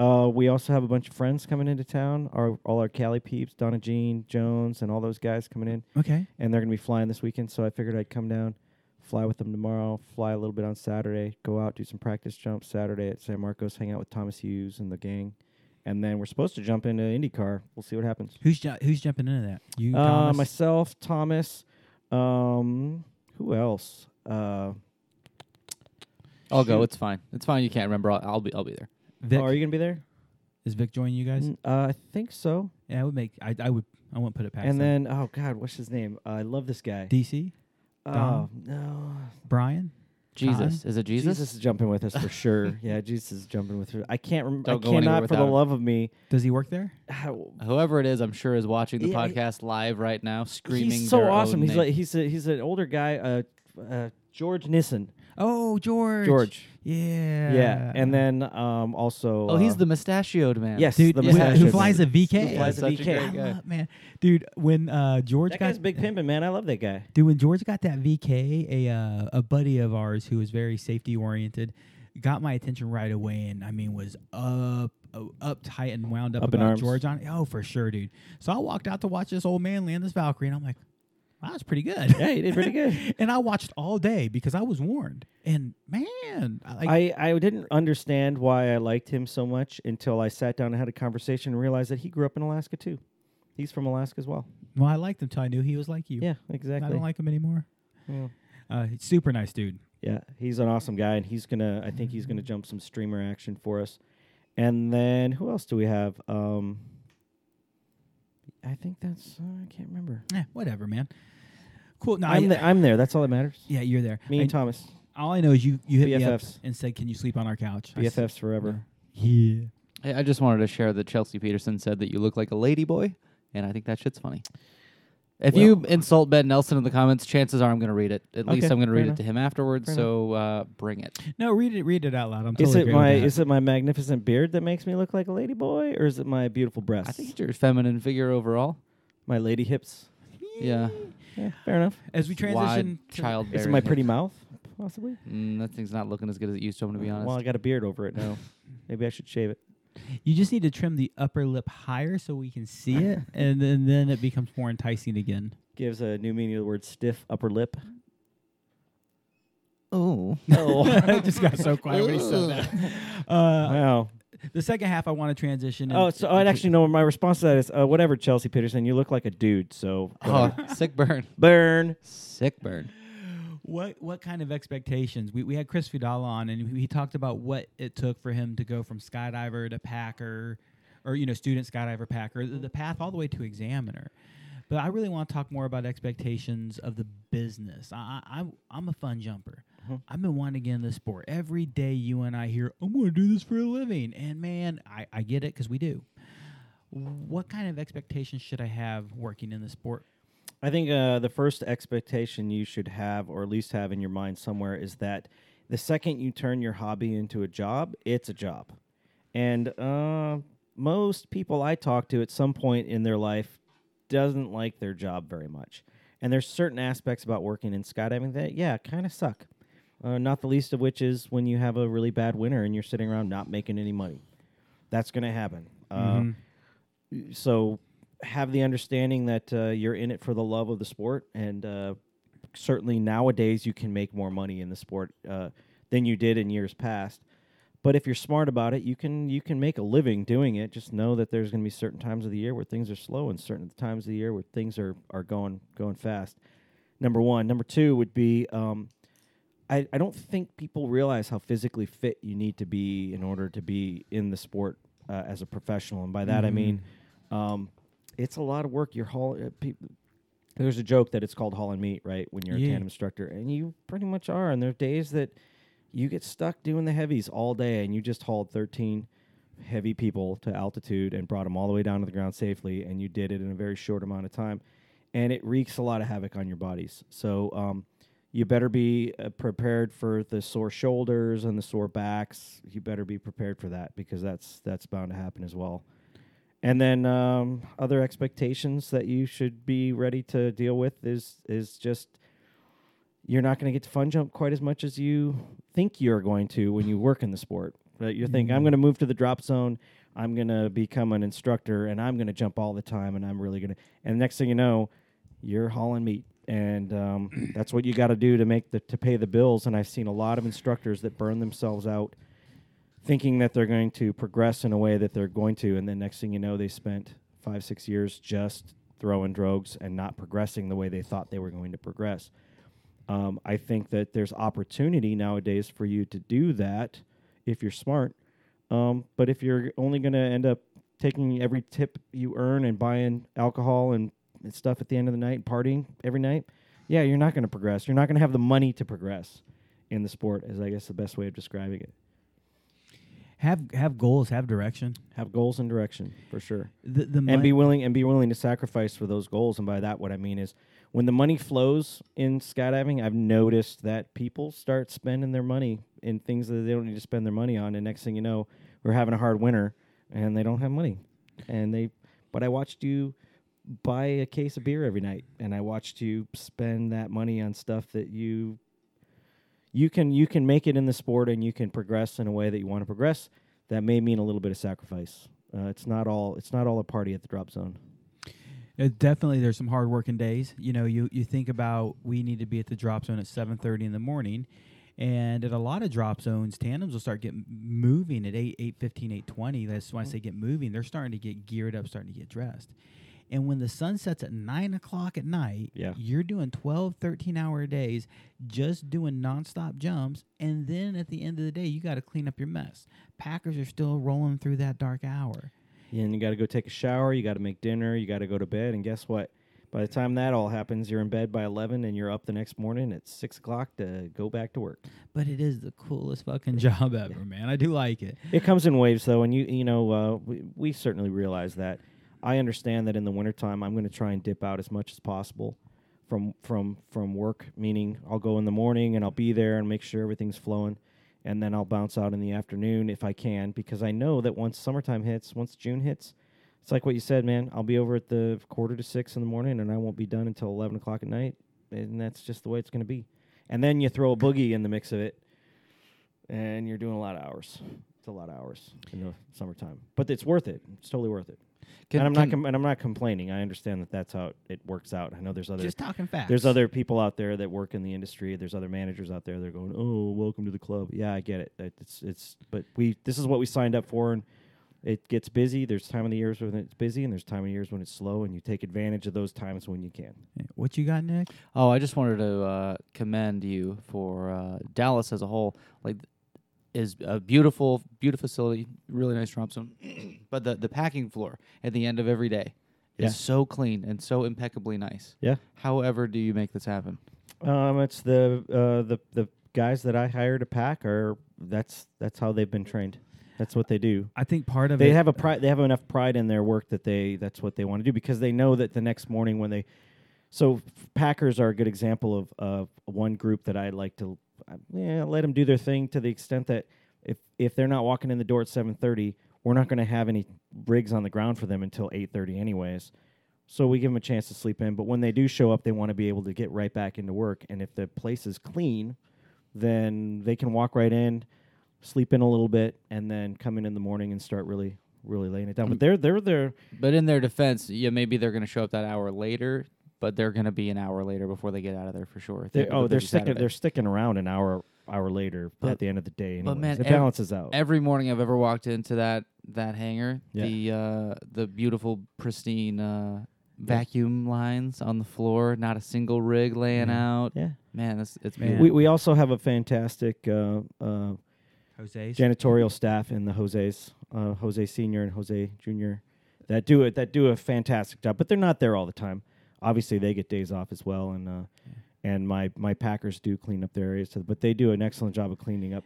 uh, we also have a bunch of friends coming into town. Our all our Cali peeps, Donna Jean, Jones, and all those guys coming in, Okay. and they're gonna be flying this weekend. So I figured I'd come down, fly with them tomorrow, fly a little bit on Saturday, go out do some practice jumps Saturday at San Marcos, hang out with Thomas Hughes and the gang, and then we're supposed to jump into IndyCar. We'll see what happens. Who's ju- who's jumping into that? You, Uh, Thomas? myself, Thomas, um, who else? Uh, I'll go. It's fine. It's fine. You can't remember. I'll, I'll be. I'll be there. Vic. oh, are you gonna be there? Is Vic joining you guys? N- Uh, I think so. Yeah, I would make. I, I would. I wouldn't put it past. And them. then, oh God, what's his name? Uh, I love this guy. DC, oh Dom? no, Brian. Jesus. Is it Jesus? Jesus is jumping with us for sure. Yeah, Jesus is jumping with her. I can't remember. I Don't go anywhere cannot, for the him. love of me. Does he work there? How, Whoever it is, I'm sure is watching the Yeah, podcast live right now, screaming. he's so awesome. He's name. like he's a, he's an older guy. Uh, uh, George Nissen. Oh, George. George. Yeah. Yeah, and then um also. oh, he's uh, the mustachioed man. yes, dude the who- who flies man. a VK. Who flies a Such a VK. great guy. love- man, dude. When uh, George That got guy's big pimping, man. I love that guy. Dude, when George got that VK, a uh, a buddy of ours who was very safety oriented, got my attention right away, and I mean was up, uh, uptight and wound up, Up in about arms. George on. Oh, for sure, dude. So I walked out to watch this old man land this Valkyrie, and I'm like, wow, that's pretty good. Yeah, he did pretty good. and I watched all day because I was warned. And man, I, like, I, I didn't understand why I liked him so much until I sat down and had a conversation and realized that he grew up in Alaska too. He's from Alaska as well. well, I liked him till I knew he was like you. Yeah, exactly. I don't like him anymore. Yeah. Uh, he's super nice dude. Yeah, he's an awesome guy, and he's gonna. I think he's gonna jump some streamer action for us. And then who else do we have? Um, I think that's. Uh, I can't remember. Eh, whatever, man. Cool. No, I'm I, the, I'm there. That's all that matters. yeah, you're there. Me I- and Thomas, all I know is you you hit me up and said, "Can you sleep on our couch?" I s- BFFs forever. Yeah. Hey, I just wanted to share that Chelsea Peterson said that you look like a lady boy, and I think that shit's funny. If Well- you insult Ben Nelson in the comments, chances are I'm going to read it. At least I'm going to read enough. it to him afterwards. Fair so uh, bring it. No, read it. Read it out loud. I'm Is totally it my with that. is it my magnificent beard that makes me look like a lady boy, or is it my beautiful breasts? I think it's your feminine figure overall. my lady hips. Yeah. Yeah, fair enough. as we transition child. Is it my pretty mouth? Possibly. Mm, that thing's not looking as good as it used to. I'm going to be honest. Well, I got a beard over it now. Maybe I should shave it. You just need to trim the upper lip higher so we can see it, and then then it becomes more enticing again. Gives a new meaning to the word stiff upper lip. oh. No. I just got so quiet when he said that. Uh, wow. the second half, I want to transition. Oh, and- so I'd actually know my response to that is uh, whatever, Chelsea Peterson. You look like a dude, so Oh, sick burn. burn. Sick burn. What what kind of expectations? We we had Chris Fidala on, and he talked about what it took for him to go from skydiver to packer, or you know, student skydiver packer, the, the path all the way to examiner. But I really want to talk more about expectations of the business. I, I I'm I'm a fun jumper. Mhm. I've been wanting to get in the sport. Every day you and I hear, I'm going to do this for a living, and man, I I get it because we do. What kind of expectations should I have working in the sport? I think uh, the first expectation you should have, or at least have in your mind somewhere, is that the second you turn your hobby into a job, it's a job. And uh, most people I talk to at some point in their life doesn't like their job very much. And there's certain aspects about working in skydiving that, yeah, kind of suck. Uh, not the least of which is when you have a really bad winter and you're sitting around not making any money. That's going to happen. Uh, so have the understanding that uh, you're in it for the love of the sport, and uh, certainly nowadays you can make more money in the sport uh, than you did in years past. But if you're smart about it, you can you can make a living doing it. Just know that there's going to be certain times of the year where things are slow, and certain times of the year where things are are going going fast. Number one, number two would be. Um, I, I don't think people realize how physically fit you need to be in order to be in the sport uh, as a professional, and by that I mean um, it's a lot of work. You're haul. Uh, there's a joke that it's called haul and meet, right? When you're Yeah. a tandem instructor, and you pretty much are. And there are days that you get stuck doing the heavies all day, and you just hauled 13 heavy people to altitude and brought them all the way down to the ground safely, and you did it in a very short amount of time, and it wreaks a lot of havoc on your bodies. So um, you better be uh, prepared for the sore shoulders and the sore backs. You better be prepared for that because that's that's bound to happen as well. And then um, other expectations that you should be ready to deal with is is just you're not going to get to fun jump quite as much as you think you're going to when you work in the sport. Right? You think I'm going to move to the drop zone, I'm going to become an instructor, and I'm going to jump all the time, and I'm really going to. And next thing you know, you're hauling meat, and um, that's what you got to do to make the to pay the bills. And I've seen a lot of instructors that burn themselves out, thinking that they're going to progress in a way that they're going to, and then next thing you know, they spent five six years just throwing drogues and not progressing the way they thought they were going to progress. Um, I think that there's opportunity nowadays for you to do that if you're smart. Um, but if you're only going to end up taking every tip you earn and buying alcohol and, stuff at the end of the night, and partying every night, yeah, you're not going to progress. You're not going to have the money to progress in the sport. Is I guess the best way of describing it. Have have goals, have direction. Have goals and direction for sure. The the and be willing and be willing to sacrifice for those goals. And by that, what I mean is, when the money flows in skydiving, I've noticed that people start spending their money in things that they don't need to spend their money on. And next thing you know, we're having a hard winter, and they don't have money. And they, but I watched you buy a case of beer every night, and I watched you spend that money on stuff that you. You can you can make it in the sport and you can progress in a way that you want to progress. That may mean a little bit of sacrifice. Uh, it's not all it's not all a party at the drop zone. Uh, definitely, there's some hard working days. You know, you you think about we need to be at the drop zone at 7:30 in the morning, and at a lot of drop zones, tandems will start getting moving at 8, 8:15, 8:20. That's when I say get moving. They're starting to get geared up, starting to get dressed. And when the sun sets at 9 o'clock at night, Yeah. you're doing 12, 13 hour days just doing nonstop jumps. And then at the end of the day, you got to clean up your mess. Packers are still rolling through that dark hour. And you got to go take a shower. You got to make dinner. You got to go to bed. And guess what? By the time that all happens, you're in bed by eleven, and you're up the next morning at six o'clock to go back to work. But it is the coolest fucking job ever, man. I do like it. It comes in waves, though, and you you know uh, we, we certainly realize that. I understand that in the wintertime, I'm going to try and dip out as much as possible from from from work. Meaning, I'll go in the morning and I'll be there and make sure everything's flowing, and then I'll bounce out in the afternoon if I can, because I know that once summertime hits, once June hits, it's like what you said, man. I'll be over at the quarter to six in the morning, and I won't be done until eleven o'clock at night, and that's just the way it's going to be. And then you throw a boogie in the mix of it, and you're doing a lot of hours. It's a lot of hours in the summertime, but it's worth it. It's totally worth it. Can- and I'm not com- and I'm not complaining. I understand that that's how it, it works out. I know there's other Just talking facts. there's other people out there that work in the industry. There's other managers out there. They're going, "Oh, welcome to the club." Yeah, I get it. That- It's it's but we this is what we signed up for, and it gets busy. There's time of the years when it's busy, and there's time of the years when it's slow, and you take advantage of those times when you can. What you got, Nick? Oh, I just wanted to uh, commend you for uh, Dallas as a whole. Like, is a beautiful, beautiful facility, really nice drop zone. but the the packing floor at the end of every day is Yeah. so clean and so impeccably nice. Yeah. However, do you make this happen? Um, it's the uh, the the guys that I hire to pack are that's that's how they've been trained. That's what they do. I think part of they it. have a pride. They have enough pride in their work that they that's what they want to do because they know that the next morning when they, so f- Packers are a good example of of one group that I like to, yeah, let them do their thing to the extent that if if they're not walking in the door at seven thirty, we're not going to have any rigs on the ground for them until eight thirty anyways. So we give them a chance to sleep in. But when they do show up, they want to be able to get right back into work. And if the place is clean, then they can walk right in, sleep in a little bit, and then come in in the morning and start really, really laying it down. But mm. they're they're they're But in their defense, yeah, maybe they're going to show up that hour later, but they're going to be an hour later before they get out of there for sure. they're oh they're sticking they're sticking around an hour hour later But- at the end of the day. but man, it ev- balances out. Every morning I've ever walked into that that hangar, Yeah. the uh, the beautiful, pristine uh, vacuum lines on the floor, not a single rig laying out. yeah. Man, that's it's Man. We we also have a fantastic uh, uh, Jose's. janitorial staff in the Jose's, uh, Jose Senior and Jose Junior, that do it that do a fantastic job. But they're not there all the time. Obviously, they get days off as well, and uh, and my my Packers do clean up their areas. But they do an excellent job of cleaning up.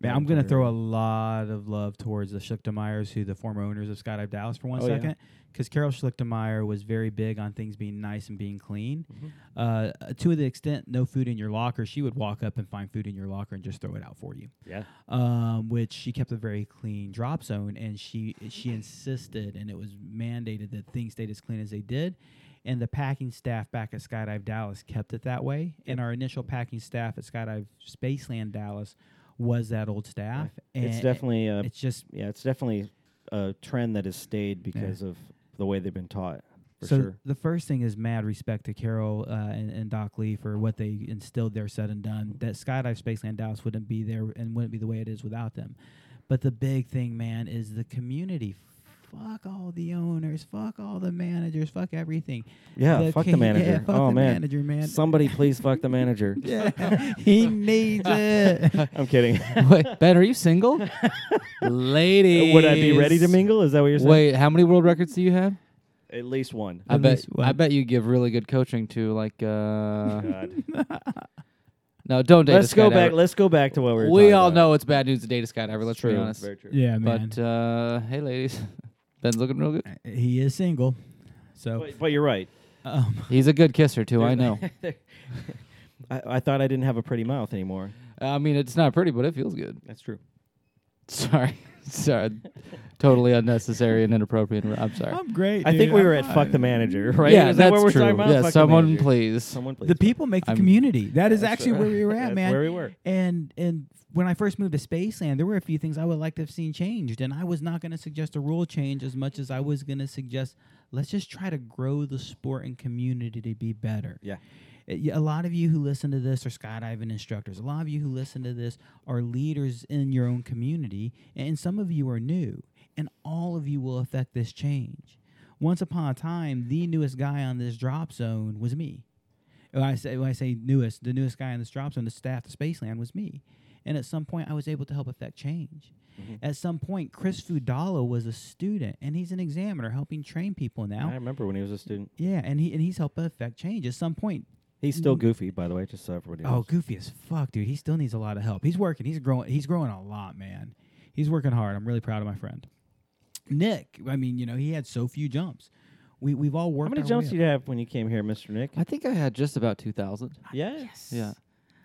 Man, I'm going to throw a lot of love towards the Schlichtemeyers, who the former owners of Skydive Dallas, for one Oh, yeah. because Carol Schlichtemeyer was very big on things being nice and being clean. Mm-hmm. Uh, to the extent no food in your locker, she would walk up and find food in your locker and just throw it out for you. Yeah. Um, which she kept a very clean drop zone, and she she insisted, and it was mandated that things stayed as clean as they did. And the packing staff back at Skydive Dallas kept it that way. And our initial packing staff at Skydive Spaceland Dallas was that old staff. And It's definitely uh, it's just yeah, it's definitely a trend that has stayed because of the way they've been taught. So sure. the first thing is mad respect to Carol uh, and, and Doc Lee for what they instilled there, said and done. That Skydive Spaceland Dallas wouldn't be there and wouldn't be the way it is without them. But the big thing, man, is the community. Fuck all the owners. Fuck all the managers. Fuck everything. Yeah, fuck the manager. Yeah, fuck Oh, the man. manager, man. Somebody please fuck the manager. yeah, he needs it. I'm kidding. Wait, Ben, are you single? Ladies. Would I be ready to mingle? Is that what you're saying? Wait, how many world records do you have? At least one. I At bet least I bet you give really good coaching to like uh God. No, don't date let's a go skydiver. back. Let's go back to what we were. we talking all about. know it's bad news to date a skydiver, let's True. be honest. Very true. yeah, man. But uh hey ladies. Ben's looking real good. Uh, he is single, so But, but you're right. um, He's a good kisser too, I know. I, I thought I didn't have a pretty mouth anymore. I mean it's not pretty, but it feels good. That's true. Sorry. sorry. totally unnecessary and inappropriate. I'm sorry. I'm great. I think we I'm were at fine. fuck the manager, right? Yeah, Is that that's what we're true. talking about? Yeah, Fuck the someone manager. please. Someone please. The people make the I'm- community. That is That's actually right. where we were at, That's man. where we were. And and when I first moved to Spaceland, there were a few things I would like to have seen changed, and I was not going to suggest a rule change as much as I was going to suggest let's just try to grow the sport and community to be better. Yeah. Eh, y- A lot of you who listen to this are skydiving instructors. A lot of you who listen to this are leaders in your own community, and some of you are new, and all of you will affect this change. Once upon a time, the newest guy on this drop zone was me. When I say when I say newest, the newest guy on this drop zone, the staff to Spaceland was me. And at some point, I was able to help affect change. At some point, Chris Fudalo was a student, and he's an examiner helping train people now. I remember when he was a student. Yeah, and he and he's helped affect change. At some point, He's still goofy, by the way, just so everybody Mm. oh, goofy as fuck, dude. He still needs a lot of help. He's working. He's growing. He's growing a lot, man. He's working hard. I'm really proud of my friend. Nick, I mean, you know, he had so few jumps. We we've all worked. How many our jumps way did you have when you came here, Mr. Nick? I think I had just about 2000. Yeah. Yeah.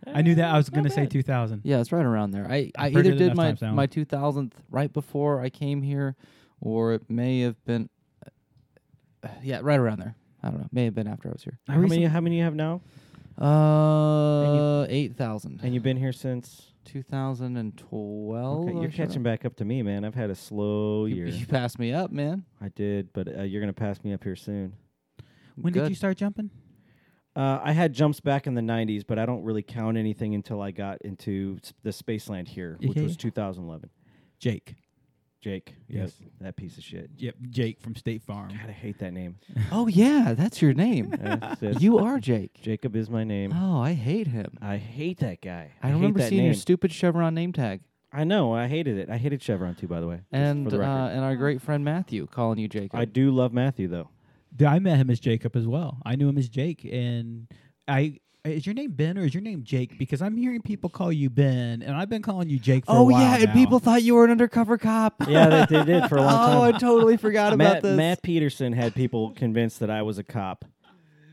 Up. I knew that. I was going to say 2,000. Yeah, it's right around there. I, I I've either did my times my 2000th right before I came here, or it may have been, uh, yeah, right around there. I don't know. May have been after I was here. I How many? recently- How many you have now? Uh, 8,000. And you've been here since. 2012. Okay, you're catching back up to me, man. I've had a slow You, year. you passed me up, man. I did, but uh, you're gonna pass me up here soon. When Good. did you start jumping? Uh, I had jumps back in the '90s, but I don't really count anything until I got into s- the Spaceland here, which Okay. was 2011. Jake. Jake, Yes. that piece of shit. Yep, Jake from State Farm. God, I hate that name. Oh yeah, that's your name. That's it. you are Jake. Jacob is my name. Oh, I hate him. I hate that guy. I, hate remember that seeing name. your stupid Chevron name tag, I know. I hated it. I hated Chevron too, by the way. just and for the uh, and our great friend Matthew calling you Jacob. I do love Matthew though. Dude, I met him as Jacob as well. I knew him as Jake, and I is your name Ben or is your name Jake? Because I'm hearing people call you Ben, and I've been calling you Jake for a while. oh while yeah, and now. people thought you were an undercover cop. Yeah, they, they did for a long oh, time. oh. I totally forgot about Matt, this. Matt Peterson had people convinced that I was a cop,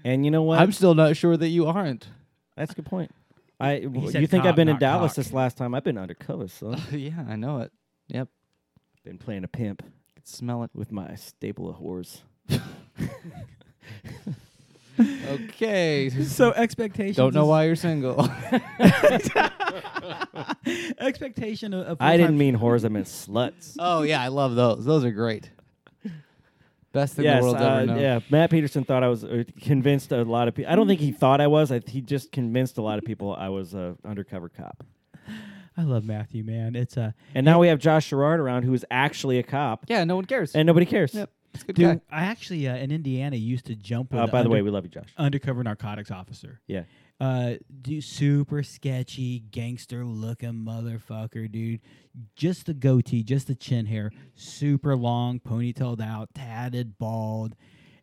and you know what? I'm still not sure that you aren't. That's a good point. I w- said you think cop, I've been in Dallas cock. this last time? I've been undercover, so yeah, I know it. Yep, been playing a pimp I can smell it. with my staple of whores. Okay. So expectations. Don't know is- why you're single. expectation of. of I full-time- didn't mean whores. I meant sluts. oh yeah, I love those. Those are great. Best thing yes, the world's uh, ever known. yeah. Matt Peterson thought I was uh, convinced a lot of people. I don't think he thought I was. I, he just convinced a lot of people I was a undercover cop. I love Matthew, man. It's a And now we have Josh Sherrard around, who is actually a cop, Yeah, no one cares. and nobody cares. Yep. It's a good dude. guy. I actually uh, in Indiana used to jump with. Uh, by the way, under- we love you, Josh. undercover narcotics officer. Yeah. Uh, dude, super sketchy, gangster looking motherfucker, dude. Just the goatee, just the chin hair, super long, ponytailed out, tatted, bald.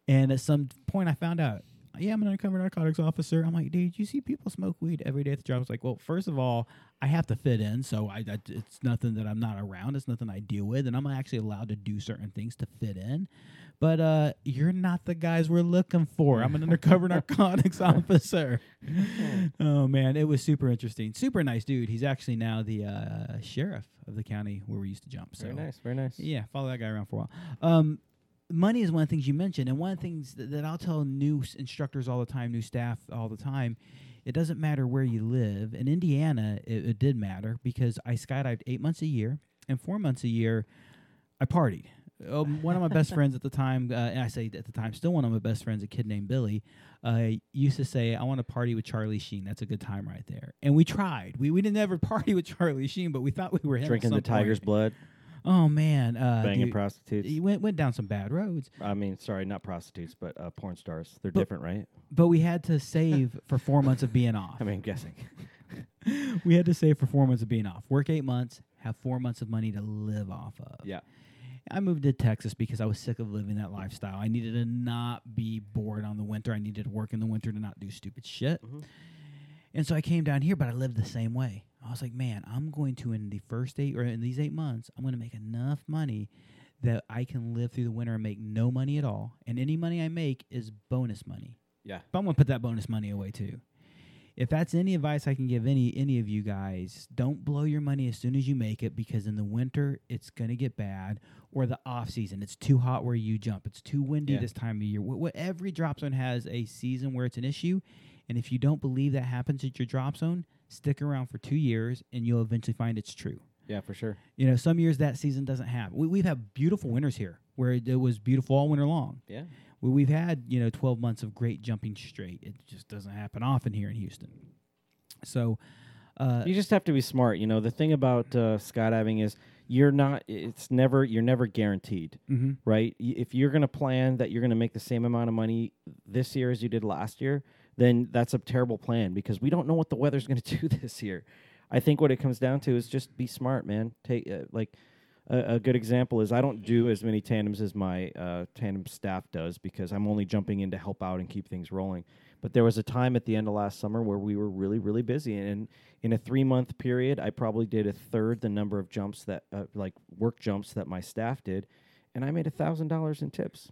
And at some point, I found out yeah, I'm an undercover narcotics officer. I'm like, dude, you see people smoke weed every day at the job. I was like, well, first of all, I have to fit in, so I, I it's nothing that I'm not around. It's nothing I deal with, and I'm actually allowed to do certain things to fit in. But uh, you're not the guys we're looking for. I'm an undercover narcotics officer. oh man, it was super interesting. Super nice dude. He's actually now the uh, sheriff of the county where we used to jump. So Very nice. Very nice. yeah, follow that guy around for a while. Um, money is one of the things you mentioned, and one of the things that, that I'll tell new s- instructors all the time, new staff all the time. It doesn't matter where you live. In Indiana, it, it did matter because I skydived eight months a year, and four months a year, I partied. Um, one of my best friends at the time, uh, and I say at the time, still one of my best friends, a kid named Billy, uh, used to say, "I want to party with Charlie Sheen. That's a good time right there." And we tried. We we didn't ever party with Charlie Sheen, but we thought we were him at Drinking the some tiger's blood, Oh man, uh, banging dude, prostitutes. he went went down some bad roads, I mean, sorry, not prostitutes, but uh, porn stars. They're But- different, right? but we had to save for four months of being off. I mean, guessing. we had to save for four months of being off. Work eight months, have four months of money to live off of. Yeah. I moved to Texas because I was sick of living that lifestyle. I needed to not be bored on the winter. I needed to work in the winter to not do stupid shit. Mhm. And so I came down here, but I lived the same way. I was like, man, I'm going to in the first eight or in these eight months, I'm going to make enough money that I can live through the winter and make no money at all. And any money I make is bonus money. Yeah. But I'm gonna put that bonus money away too. If that's any advice I can give any any of you guys, don't blow your money as soon as you make it because in the winter it's gonna get bad, or the off season it's too hot where you jump, it's too windy Yeah. this time of year. Wh- wh- every drop zone has a season where it's an issue, and if you don't believe that happens at your drop zone, stick around for two years and you'll eventually find it's true. Yeah, for sure. You know, some years that season doesn't have. We, we've had beautiful winters here where it, it was beautiful all winter long. Yeah. We, we've had you know 12 months of great jumping straight. It just doesn't happen often here in Houston. So, uh, You just have to be smart. You know, the thing about uh, skydiving is you're not. It's never. You're never guaranteed, mhm. right? If you're going to plan that you're going to make the same amount of money this year as you did last year, then that's a terrible plan because we don't know what the weather's going to do this year. I think what it comes down to is just be smart, man. Take uh, like a, a good example is I don't do as many tandems as my uh, tandem staff does because I'm only jumping in to help out and keep things rolling. But there was a time at the end of last summer where we were really, really busy, and in a three month period, I probably did a third the number of jumps that, uh, like work jumps that my staff did, and I made a thousand dollars in tips,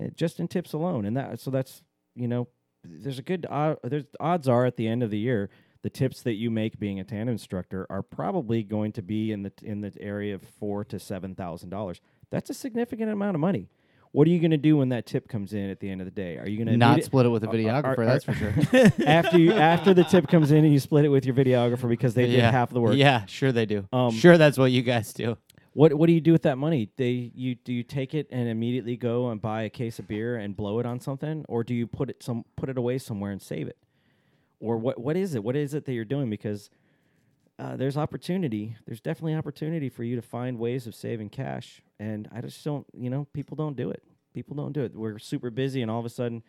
uh, just in tips alone. And that, so that's you know, there's a good uh, there's odds are at the end of the year, the tips that you make being a tandem instructor are probably going to be in the in the area of four to seven thousand dollars. That's a significant amount of money. What are you going to do when that tip comes in at the end of the day? Are you going to Not split it with a are- are- videographer, are- that's for sure. after you after the tip comes in and you split it with your videographer because they did yeah. half the work. Yeah, sure they do. Um, sure, that's what you guys do. What what do you do with that money? They you do you take it and immediately go and buy a case of beer and blow it on something, or do you put it some put it away somewhere and save it, or what what is it? What is it that you're doing? Because uh, there's opportunity. There's definitely opportunity for you to find ways of saving cash, and I just don't. You know, people don't do it. People don't do it. We're super busy, and all of a sudden,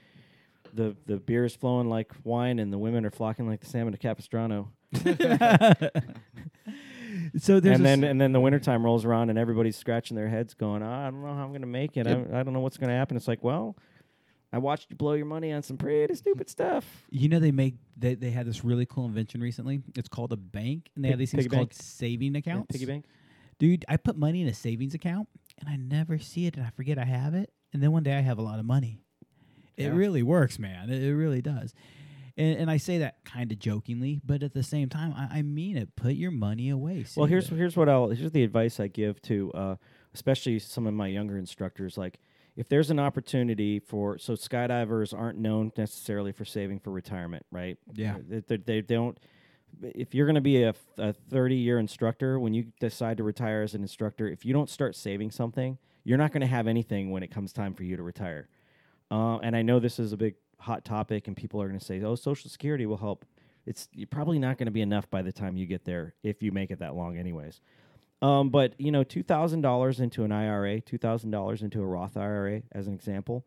the the beer is flowing like wine, and the women are flocking like the salmon to Capistrano. so there's and then s- and then the wintertime rolls around and everybody's scratching their heads going, oh, I don't know how I'm going to make it. I, don't- I don't know what's going to happen. It's like, well, I watched you blow your money on some pretty stupid stuff. you know they make they, they had this really cool invention recently. It's called a bank, and they have these things piggy called bank? saving Yeah, accounts. piggy bank. Dude, I put money in a savings account, and I never see it, and I forget I have it, and then one day I have a lot of money. It Yeah. really works, man. It, it really does. And, and I say that kind of jokingly, but at the same time, I, I mean it. Put your money away. Well, here's it. here's what I'll here's the advice I give to uh, especially some of my younger instructors. Like, if there's an opportunity for so skydivers aren't known necessarily for saving for retirement, right? Yeah. they, they, they don't. If you're going to be a, a 30 year instructor, when you decide to retire as an instructor, if you don't start saving something, you're not going to have anything when it comes time for you to retire. Uh, and I know this is a big hot topic, and people are going to say, "Oh, Social Security will help." It's probably not going to be enough by the time you get there if you make it that long, anyways. Um, but you know, two thousand dollars into an IRA, two thousand dollars into a Roth IRA, as an example.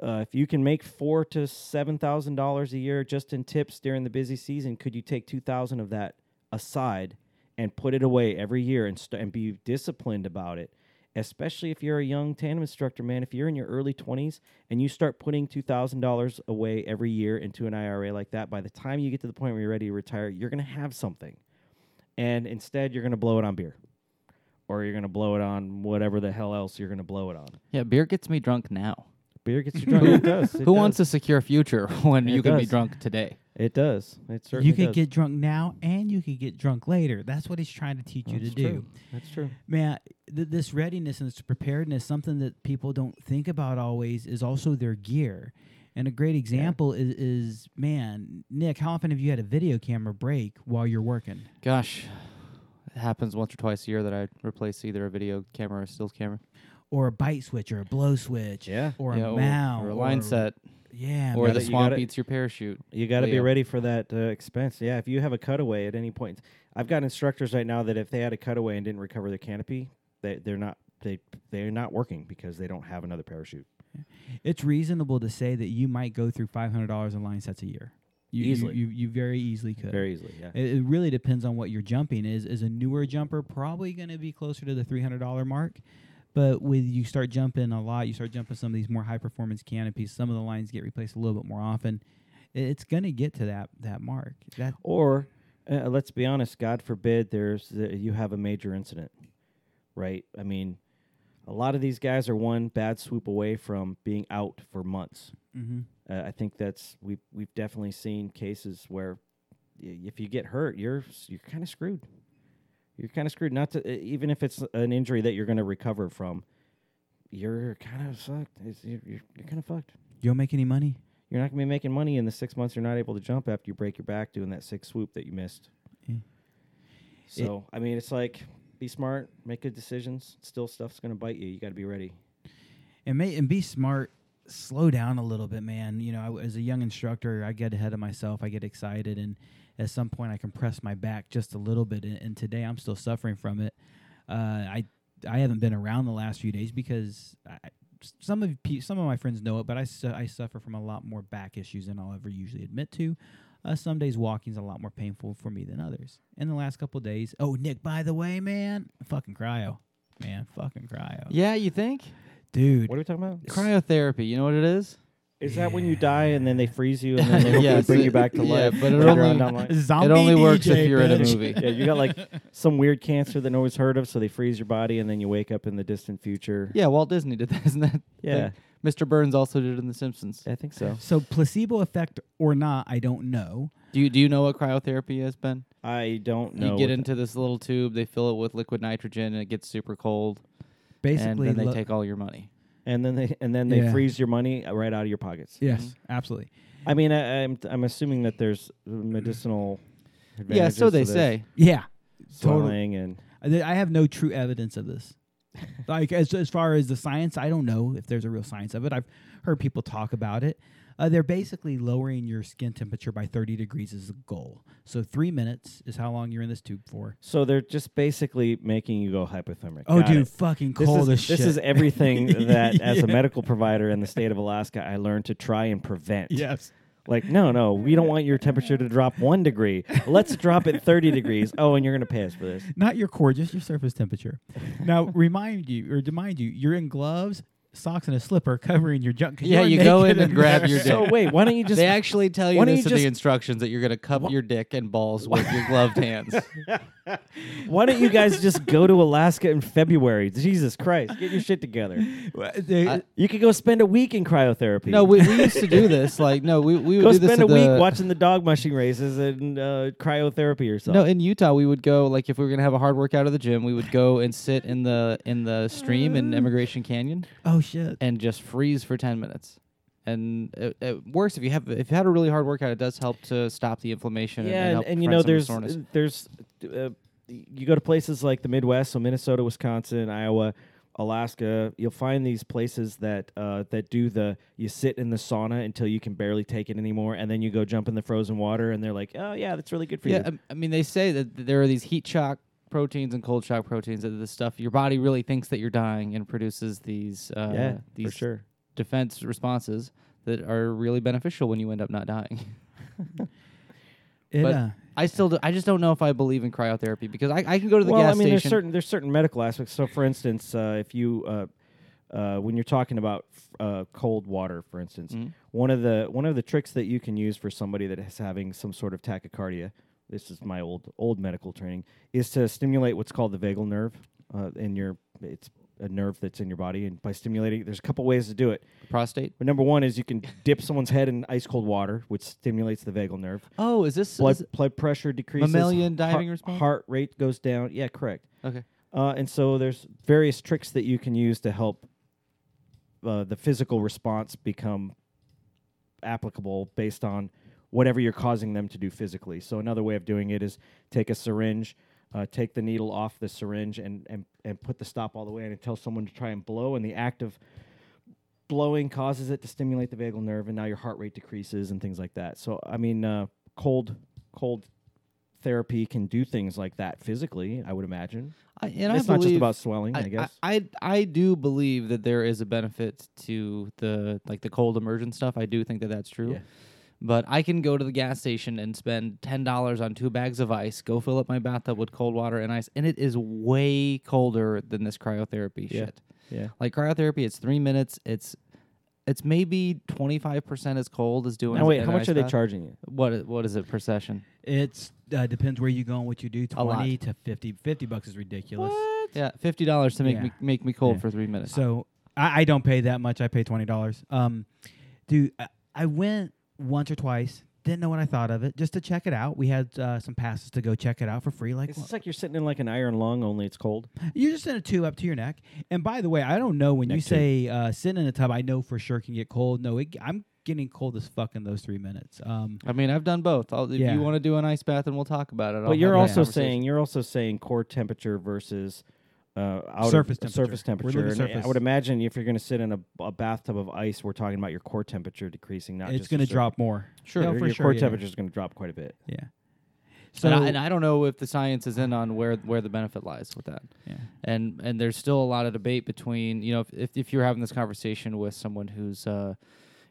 Uh, if you can make four to seven thousand dollars a year just in tips during the busy season, could you take two thousand of that aside and put it away every year and st- and be disciplined about it? Especially if you're a young tandem instructor, man. If you're in your early 20s and you start putting two thousand dollars away every year into an IRA like that, by the time you get to the point where you're ready to retire, you're gonna have something, and instead you're gonna blow it on beer, or you're gonna blow it on whatever the hell else you're gonna blow it on. Yeah, beer gets me drunk now. Beer gets you drunk. it does. It Who wants does. a secure future when It you can be drunk today? It does. It certainly You could does. get drunk now and you could get drunk later. That's what he's trying to teach you That's to do. true. That's true. Man, th- this readiness and this preparedness, something that people don't think about always, is also their gear. And a great example is, is, man, Nick, how often have you had a video camera break while you're working? Gosh, it happens once or twice a year that I replace either a video camera or a stills camera. Or a bite switch or a blow switch Yeah. or yeah, a or, mount or a line set, Yeah, or man. the you swamp gotta- eats your parachute. You got to be ready for that uh, expense. Yeah, if you have a cutaway at any point, I've got instructors right now that if they had a cutaway and didn't recover their canopy, they they're not they they're not working because they don't have another parachute. it's reasonable to say that you might go through five hundred dollars in line sets a year. You, you- Easily. you, you, very easily could. Very easily. Yeah. It, it really depends on what your jumping is. Is a newer jumper probably going to be closer to the three hundred dollar mark? But with you start jumping a lot, you start jumping some of these more high performance canopies. Some of the lines get replaced a little bit more often. It's going to get to that that mark. That Or uh, let's be honest, God forbid there's uh, you have a major incident, right? I mean, a lot of these guys are one bad swoop away from being out for months. mm-hmm. Uh, I think that's we've we've definitely seen cases where if you get hurt, you're you're kind of screwed. You're kind of screwed. Not to even if it's an injury that you're going to recover from, you're kind of sucked. It's, you're you're, you're kind of fucked. you don't make any money. You're not going to be making money in the six months you're not able to jump after you break your back doing that six swoop that you missed. Yeah. So I mean, it's like be smart, make good decisions. Still, stuff's going to bite you. You got to be ready. and may and be smart. Slow down a little bit, man. You know, I as a young instructor, I get ahead of myself. I get excited, and at some point, I compress my back just a little bit. And, and today, I'm still suffering from it. Uh, I I haven't been around the last few days because I, s- some of pe- some of my friends know it, but I su- I suffer from a lot more back issues than I'll ever usually admit to. Uh, some days walking's a lot more painful for me than others. In the last couple days, oh Nick, by the way, man, fucking cryo, man, fucking cryo, Yeah, you think? dude. What are we talking about? Cryotherapy. You know what it is? Is that when you die and then they freeze you and then they hopefully Yes, bring you back to yeah, life? but it later only- on down the it only works DJ, if you're in a movie. yeah, you got like some weird cancer that no one's heard of, so they freeze your body and then you wake up in the distant future. Yeah, Walt Disney did that, isn't that? Yeah, thing? Mr. Burns also did it in The Simpsons. I think so. So placebo effect or not, I don't know. Do you do you know what cryotherapy is, Ben? I don't know. you get what into this little tube, they fill it with liquid nitrogen, and it gets super cold, Basically, and then they lo- take all your money. The- and then they and then they Yeah. freeze your money uh, right out of your pockets. yes, absolutely. I mean, I, I'm I'm assuming that there's medicinal. Yeah, advantages so to they this, say. Yeah, totally. swelling and I th- I have no true evidence of this. like as as far as the science, I don't know if there's a real science of it. I've heard people talk about it. Uh, they're basically lowering your skin temperature by 30 degrees is the goal. So three minutes is how long you're in this tube for. so they're just basically making you go hypothermic. Oh, Got dude, it. fucking This cold is, as shit. this is everything that, as a medical provider in the state of Alaska, I learned to try and prevent. yes. Like, no, no, we don't want your temperature to drop one degree. Let's drop it 30 degrees. Oh, and you're going to pay us for this. Not your core, just your surface temperature. now, remind you or remind you, you're in gloves, socks, and a slipper covering your junk. Yeah, you're go in and grab your So, wait, why don't you just. they actually tell you why don't this you in the just- instructions that you're going to cup your dick and balls with your gloved hands. Why don't you guys just go to Alaska in February? Jesus Christ, get your shit together. I- You could go spend a week in cryotherapy. no, we, we used to do this. Like, no, we, we would go do this spend a at week watching the dog mushing races and uh, cryotherapy yourself. No, in Utah we would go like if we were gonna have a hard workout at the gym, we would go and sit in the in the stream in Emigration Canyon oh shit. and just freeze for ten minutes. And it, it works if you have if you had a really hard workout. It does help to stop the inflammation. and- yeah, and, and, help and you prevent know some of the there's soreness. there's uh, you go to places like the Midwest, so Minnesota, Wisconsin, Iowa, Alaska. You'll find these places that uh, that do the you sit in the sauna until you can barely take it anymore, and then you go jump in the frozen water, and they're like, oh yeah, that's really good for Yeah, you. I, I mean they say that there are these heat shock proteins and cold shock proteins that the stuff your body really thinks that you're dying and produces these uh, yeah, these sure. defense responses that are really beneficial when you end up not dying. It, but uh, I still, do, I just don't know if I believe in cryotherapy because I, I can go to the well, gas I mean, there's certain there's certain medical aspects. So, for instance, uh, if you uh, uh, when you're talking about f- uh, cold water, for instance, Mhm. one of the one of the tricks that you can use for somebody that is having some sort of tachycardia, this is my old old medical training, is to stimulate what's called the vagal nerve uh, in your it's a nerve that's in your body, and by stimulating, there's a couple ways to do it. prostate. But number one is you can dip someone's head in ice cold water, which stimulates the vagal nerve. Oh, is this Blood is blood pressure decreases. Mammalian heart- diving response? Heart rate goes down. Yeah, correct. okay? Uh, and so there's various tricks that you can use to help uh, the physical response become applicable based on whatever you're causing them to do physically. So another way of doing it is take a syringe, uh, take the needle off the syringe, and, and and put the stop all the way in and tell someone to try and blow. And the act of blowing causes it to stimulate the vagal nerve, and now your heart rate decreases and things like that. So I mean, uh, cold cold therapy can do things like that physically. I would imagine I, and it's I not just about swelling, I, guess. I, I I do believe that there is a benefit to the like the cold immersion stuff. I do think that that's true. Yeah. But I can go to the gas station and spend ten dollars on two bags of ice, go fill up my bathtub with cold water and ice, and it is way colder than this cryotherapy Yeah. shit. yeah. Like cryotherapy, it's three minutes. It's it's maybe twenty five percent as cold as doing. Now wait, how much ice are they charging you? What what is it per session? It's uh, depends where you go and what you do. A lot. Twenty to 50. 50 bucks is ridiculous. What? Yeah, fifty dollars to make Yeah. me make me cold Yeah. for three minutes. So I, I don't pay that much. I pay twenty dollars. Um, dude, I, I went once or twice. Didn't know what I thought of it. Just to check it out. We had uh, some passes to go check it out for free. Like It's just like you're sitting in like an iron lung, only it's cold. you're just in a tube up to your neck. And by the way, I don't know when you Neck tube. say uh, sitting in a tub. I know for sure can get cold. No, it, I'm getting cold as fuck in those three minutes. Um, I mean, I've done both. I'll, if Yeah. you want to do an ice bath, and we'll talk about it. I'll But you're have that also conversation. saying you're also saying core temperature versus uh, outer Surface surface temperature. We're temperature. looking I would imagine if you're going to sit in a, a bathtub of ice, we're talking about your core temperature decreasing, not it's going to drop more. Sure, No, your, for your sure, core yeah. temperature is going to drop quite a bit. Yeah. So, So and, I, and I don't know if the science is in on where where the benefit lies with that. yeah. And and there's still a lot of debate between you know if if, if you're having this conversation with someone who's uh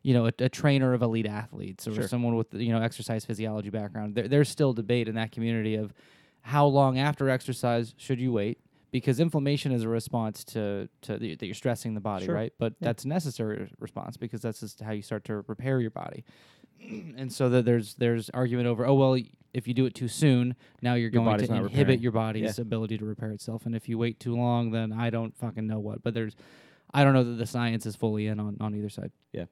you know a, a trainer of elite athletes or Sure. someone with you know exercise physiology background, there, there's still debate in that community of how long after exercise should you wait because inflammation is a response to to the, that you're stressing the body, Sure. right? But that's a necessary response because that's just how you start to repair your body. and so that there's there's argument over oh well if you do it too soon now you're Your going to inhibit repairing. your body's ability to repair itself and if you wait too long then I don't fucking know what but there's I don't know that the science is fully in on, on either side Yeah.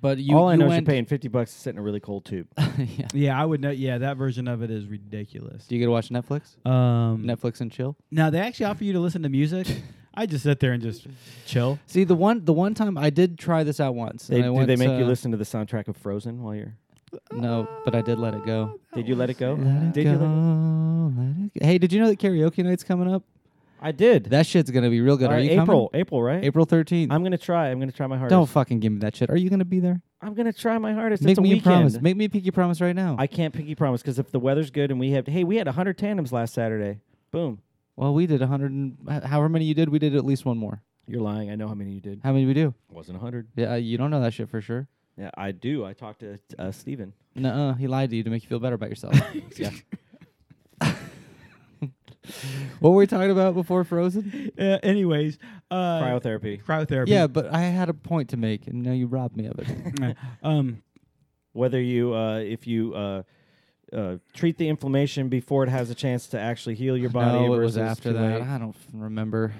But you All I you know is you're paying 50 bucks to sit in a really cold tube. yeah Yeah, I would know. Yeah, that version of it is ridiculous. do you get to watch Netflix Um, Netflix and chill Now they actually offer you to listen to music. I just sit there and just chill. see the one the one time I did try this out once they, and I do went, they make you uh, listen to the soundtrack of Frozen while you're? no but I did let it go Did you let it go? let it did go, you? Let it, let it go. hey did you know that karaoke night's coming up I did. that shit's gonna be real good All are right, you coming? April, April, right? April 13th I'm gonna try. I'm gonna try my hardest. Don't fucking give me that shit. Are you gonna be there? I'm gonna try my hardest. Make it's me a weekend. promise. Make me a pinky promise right now. I can't pinky promise because if the weather's good and we have, hey, we had 100 tandems last Saturday. Boom. well, we did 100 and however many you did, we did at least one more. You're lying. I know how many you did. How many we do? wasn't 100. Yeah, uh, you don't know that shit for sure. Yeah, I do. I talked to uh, Steven. Nuh-uh, he lied to you to make you feel better about yourself. Yeah. What were we talking about before Frozen? Uh, anyways, uh, Cryotherapy. cryotherapy. Yeah, but I had a point to make, and now you robbed me of it. um, Whether you, uh, if you uh, uh, treat the inflammation before it has a chance to actually heal your body. no, it was after that. I don't f- remember.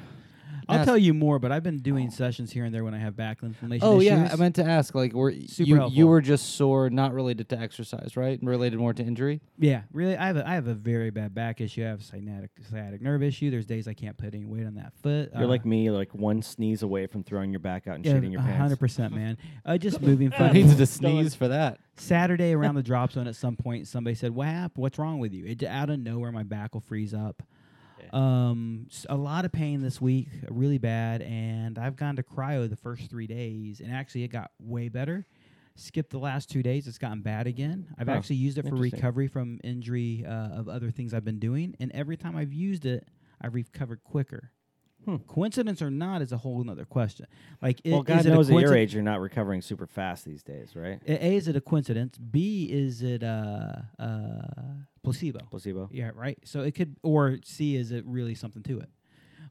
I'll Yes. tell you more, but I've been doing sessions here and there when I have back inflammation Oh issues. yeah, I meant to ask. Like, were Super you helpful. you were just sore, not related to exercise, right? Related more to injury. Yeah, really. I have a I have a very bad back issue. I have a sciatic sciatic nerve issue. There's days I can't put any weight on that foot. You're Uh, like me, like one sneeze away from throwing your back out and yeah, shitting your pants. hundred percent, man. Uh, just moving I funny. needed to sneeze for that. Saturday around the drop zone, at some point, somebody said, "What happened? What's wrong with you?" It out of nowhere, my back will freeze up. Um, a lot of pain this week, really bad, and I've gone to cryo the first three days, and actually it got way better. Skipped the last two days, it's gotten bad again. I've Huh, actually used it for recovery from injury uh, of other things I've been doing, and every time I've used it, I've recovered quicker. Coincidence or not is a whole other question. Like, well, God is it a knows at your age you're not recovering super fast these days, right? A, A, is it a coincidence? B, is it uh, uh, placebo? Placebo. Yeah, right. So it could, or C, is it really something to it?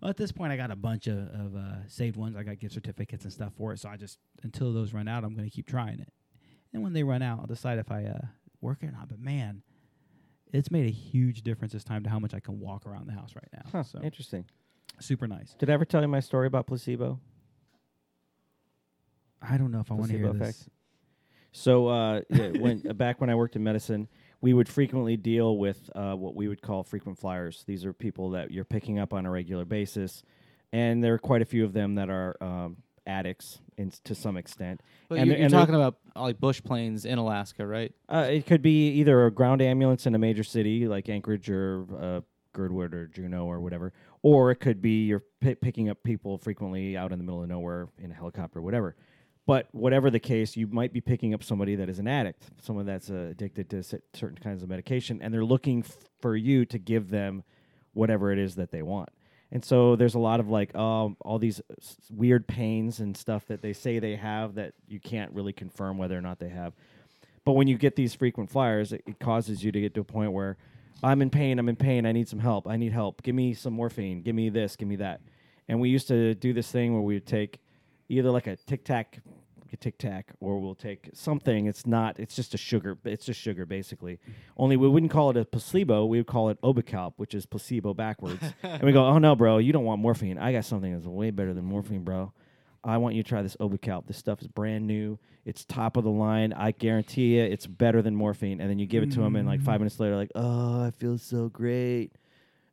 Well, at this point, I got a bunch of, of uh, saved ones. I got gift certificates and stuff for it. So I just until those run out, I'm going to keep trying it. And when they run out, I'll decide if I uh, work it or not. But man, it's made a huge difference this time to how much I can walk around the house right now. Huh, So Interesting. super nice. Did I ever tell you my story about placebo? I don't know if I want to hear Placebo this. So uh, yeah, when uh, back when I worked in medicine, we would frequently deal with uh, what we would call frequent flyers. These are people that you're picking up on a regular basis, and there are quite a few of them that are um, addicts in, to some extent. But And you're, you're and talking about like bush planes in Alaska, right? Uh, it could be either a ground ambulance in a major city like Anchorage or uh, Girdwood or Juneau or whatever, or it could be you're pi picking up people frequently out in the middle of nowhere in a helicopter, or whatever. But whatever the case, you might be picking up somebody that is an addict, someone that's uh, addicted to certain kinds of medication, and they're looking f- for you to give them whatever it is that they want. And so there's a lot of like um, all these s- weird pains and stuff that they say they have that you can't really confirm whether or not they have. But when you get these frequent flyers, it, it causes you to get to a point where I'm in pain, I'm in pain, I need some help, I need help. Give me some morphine, give me this, give me that. And we used to do this thing where we would take either like a tic tac, a tic tac, or we'll take something. It's not. It's just a sugar. It's just sugar basically. Only we wouldn't call it a placebo. We would call it Obicalp, which is placebo backwards. and we go, oh no, bro, you don't want morphine. I got something that's way better than morphine, bro. I want you to try this Obicalp. This stuff is brand new. It's top of the line. I guarantee you, it's better than morphine. And then you give it to them, and like five mm. minutes later, like, oh, I feel so great.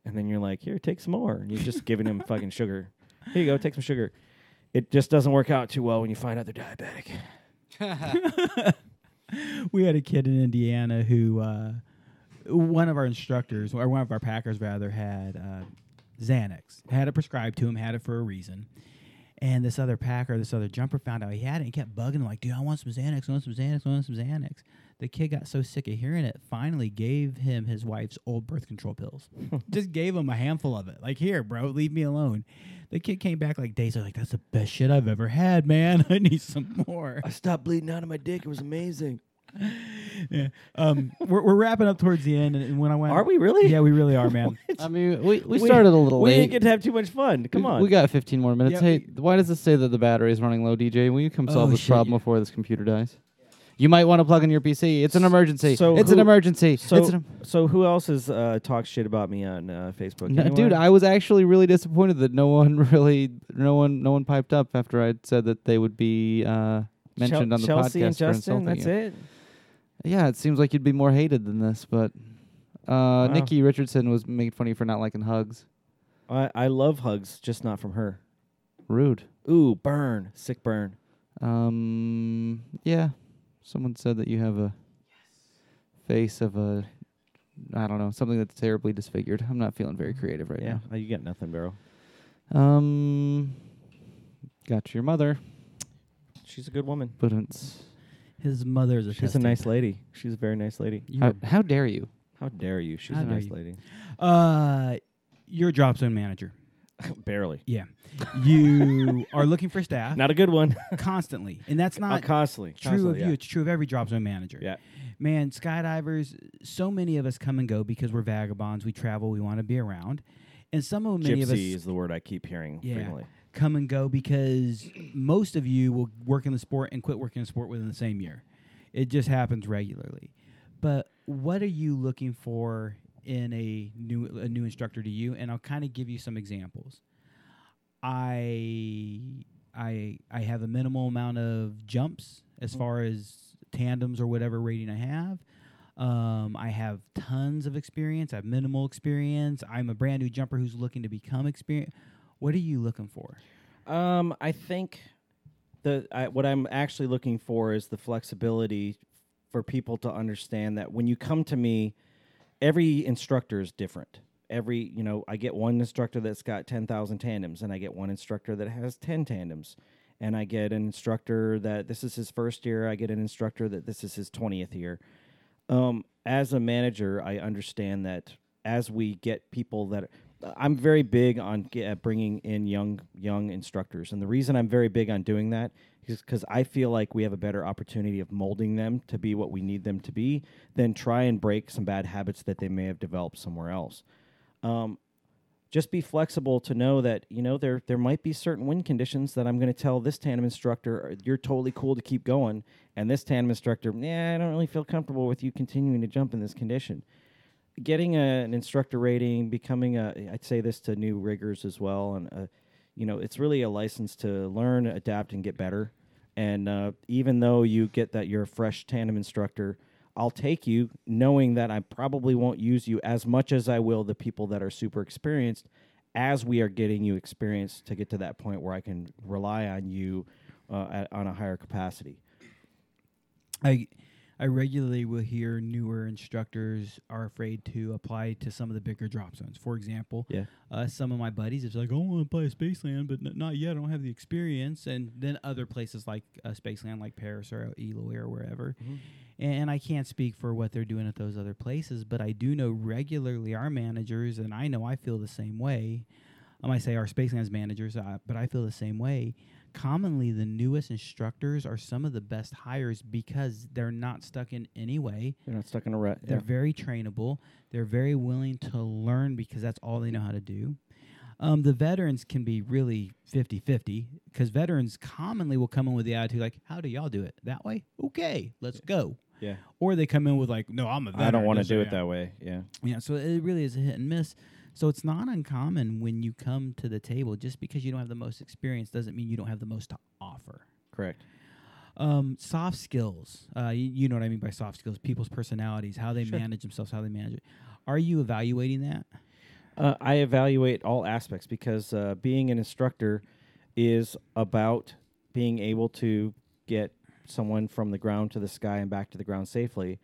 And then you're like, here, take some more. And you're just giving him fucking sugar. Here you go, take some sugar. It just doesn't work out too well when you find out they're diabetic. we had a kid in Indiana who uh, one of our instructors or one of our packers rather had uh, Xanax. Had it prescribed to him, had it for a reason. And this other packer, this other jumper found out he had it and kept bugging him like, dude, I want some Xanax, I want some Xanax, I want some Xanax. The kid got so sick of hearing it, finally gave him his wife's old birth control pills. Just gave him a handful of it. Like, here, bro, leave me alone. The kid came back like days later, like, that's the best shit I've ever had, man. I need some more. I stopped bleeding out of my dick. It was amazing. yeah. Um, we're, we're wrapping up towards the end, and, and when I went, Are we really? Yeah, we really are, man. I mean, we, we started a little we late. didn't get to have too much fun. Come we, on. We got 15 more minutes. Yeah, hey, why does it say that the battery is running low, DJ? Will you come solve Oh, this shit, problem yeah. before this computer dies? You might want to plug in your PC. It's an emergency. So it's an emergency. so, it's an, so who else has uh, talked shit about me on uh, Facebook? No, dude, I was actually really disappointed that no one really, no one, no one piped up after I said that they would be uh, mentioned Chel- on the Chelsea podcast and for Justin. That's you. it. Yeah, it seems like you'd be more hated than this, but uh, Wow. Nikki Richardson was made funny for not liking hugs. I, I love hugs, just not from her. Rude. Ooh, burn, sick burn. Um, yeah. Someone said that you have a face of a, I don't know, something that's terribly disfigured. I'm not feeling very creative right now. yeah, you got nothing, bro. Um, got your mother, She's a good woman. but it's His mother is a She's a nice lady. She's a very nice lady. how, how dare you? How dare you? She's How a nice you. lady. Uh, you're a drop zone manager. Barely. Yeah, you are looking for staff Not a good one. constantly, and that's Uh, not constantly. true constantly, of you. yeah. It's true of every drop zone manager. Yeah. man, skydivers. So many of us come and go because we're vagabonds. We travel. We want to be around, and some of many of us Gypsy is the word I keep hearing Yeah. frequently. come and go because most of you will work in the sport and quit working in the sport within the same year. It just happens regularly. But what are you looking for in a new a new instructor to you? And I'll kind of give you some examples. I I I have a minimal amount of jumps as far as tandems or whatever rating I have. Um, I have tons of experience. I have minimal experience. I'm a brand new jumper who's looking to become experienced. What are you looking for? Um, I think the I, what I'm actually looking for is the flexibility for people to understand that when you come to me, every instructor is different. Every you know, I get one instructor that's got ten thousand tandems, and I get one instructor that has ten tandems, and I get an instructor that this is his first year. I get an instructor that this is his twentieth year. Um, as a manager, I understand that as we get people that I'm very big on ge- uh, bringing in young young instructors, and the reason I'm very big on doing that because I feel like we have a better opportunity of molding them to be what we need them to be than try and break some bad habits that they may have developed somewhere else. Um, just be flexible to know that you know there there might be certain wind conditions that I'm going to tell this tandem instructor "Uh, you're totally cool to keep going, and this tandem instructor, yeah, I don't really feel comfortable with you continuing to jump in this condition getting a, an instructor rating, becoming a, I'd say this to new riggers as well, and uh, you know, it's really a license to learn, adapt, and get better. And uh, even though you get that you're a fresh tandem instructor, I'll take you knowing that I probably won't use you as much as I will the people that are super experienced as we are getting you experience to get to that point where I can rely on you uh, at, on a higher capacity. I I regularly will hear newer instructors are afraid to apply to some of the bigger drop zones. For example, Yeah. uh, some of my buddies it's like, "Oh, I want to apply to Spaceland, but n- not yet. I don't have the experience." And then other places like uh, Spaceland, like Paris or Eloy or wherever. And I can't speak for what they're doing at those other places, but I do know regularly our managers, and I know I feel the same way. I might say our Spacelands managers, uh, but I feel the same way. Commonly, the newest instructors are some of the best hires because they're not stuck in any way. You're not stuck in a rut. They're very trainable. They're very willing to learn because that's all they know how to do. Um, the veterans can be really 50 50 because veterans commonly will come in with the attitude like, How do y'all do it? That way? Okay, let's go. Yeah. Or they come in with, like, No, I'm a veteran. I don't want to do it that way. Yeah. yeah, so it really is a hit and miss. So it's not uncommon when you come to the table. Just because you don't have the most experience doesn't mean you don't have the most to offer. Correct. Um, soft skills. Uh, you, you know what I mean by soft skills. People's personalities, how they Sure. manage themselves, how they manage it. Are you evaluating that? Uh, I evaluate all aspects because uh, being an instructor is about being able to get someone from the ground to the sky and back to the ground safely,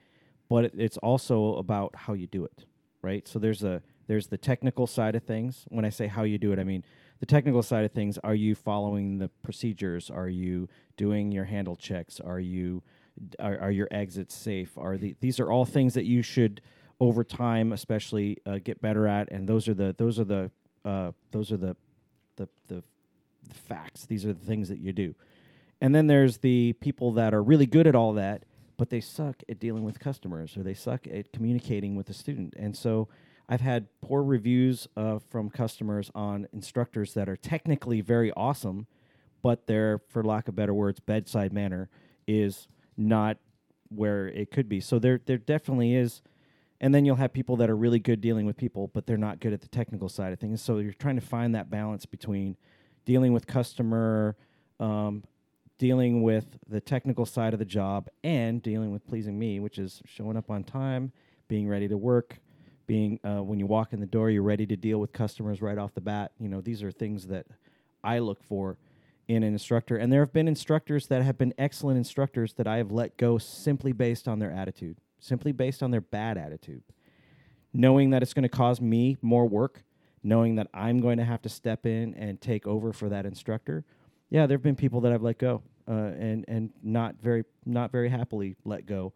but it, it's also about how you do it, right? So there's a there's the technical side of things. When I say how you do it, I mean the technical side of things. Are you following the procedures? Are you doing your handle checks? Are you are, are your exits safe? Are the these are all things that you should over time, especially uh, get better at, and those are the those are the uh, those are the the, the the facts. These are the things that you do. And then there's the people that are really good at all that, but they suck at dealing with customers or they suck at communicating with the student. And so I've had poor reviews uh, from customers on instructors that are technically very awesome, but their, for lack of better words, bedside manner is not where it could be. So there, there definitely is. And then you'll have people that are really good dealing with people, but they're not good at the technical side of things. So you're trying to find that balance between dealing with customer, um, dealing with the technical side of the job, and dealing with pleasing me, which is showing up on time, being ready to work, being uh, when you walk in the door, you're ready to deal with customers right off the bat. You know, these are things that I look for in an instructor. And there have been instructors that have been excellent instructors that I have let go simply based on their attitude, simply based on their bad attitude. Knowing that it's going to cause me more work, knowing that I'm going to have to step in and take over for that instructor. Yeah, there have been people that I've let go uh, and and not very not very happily let go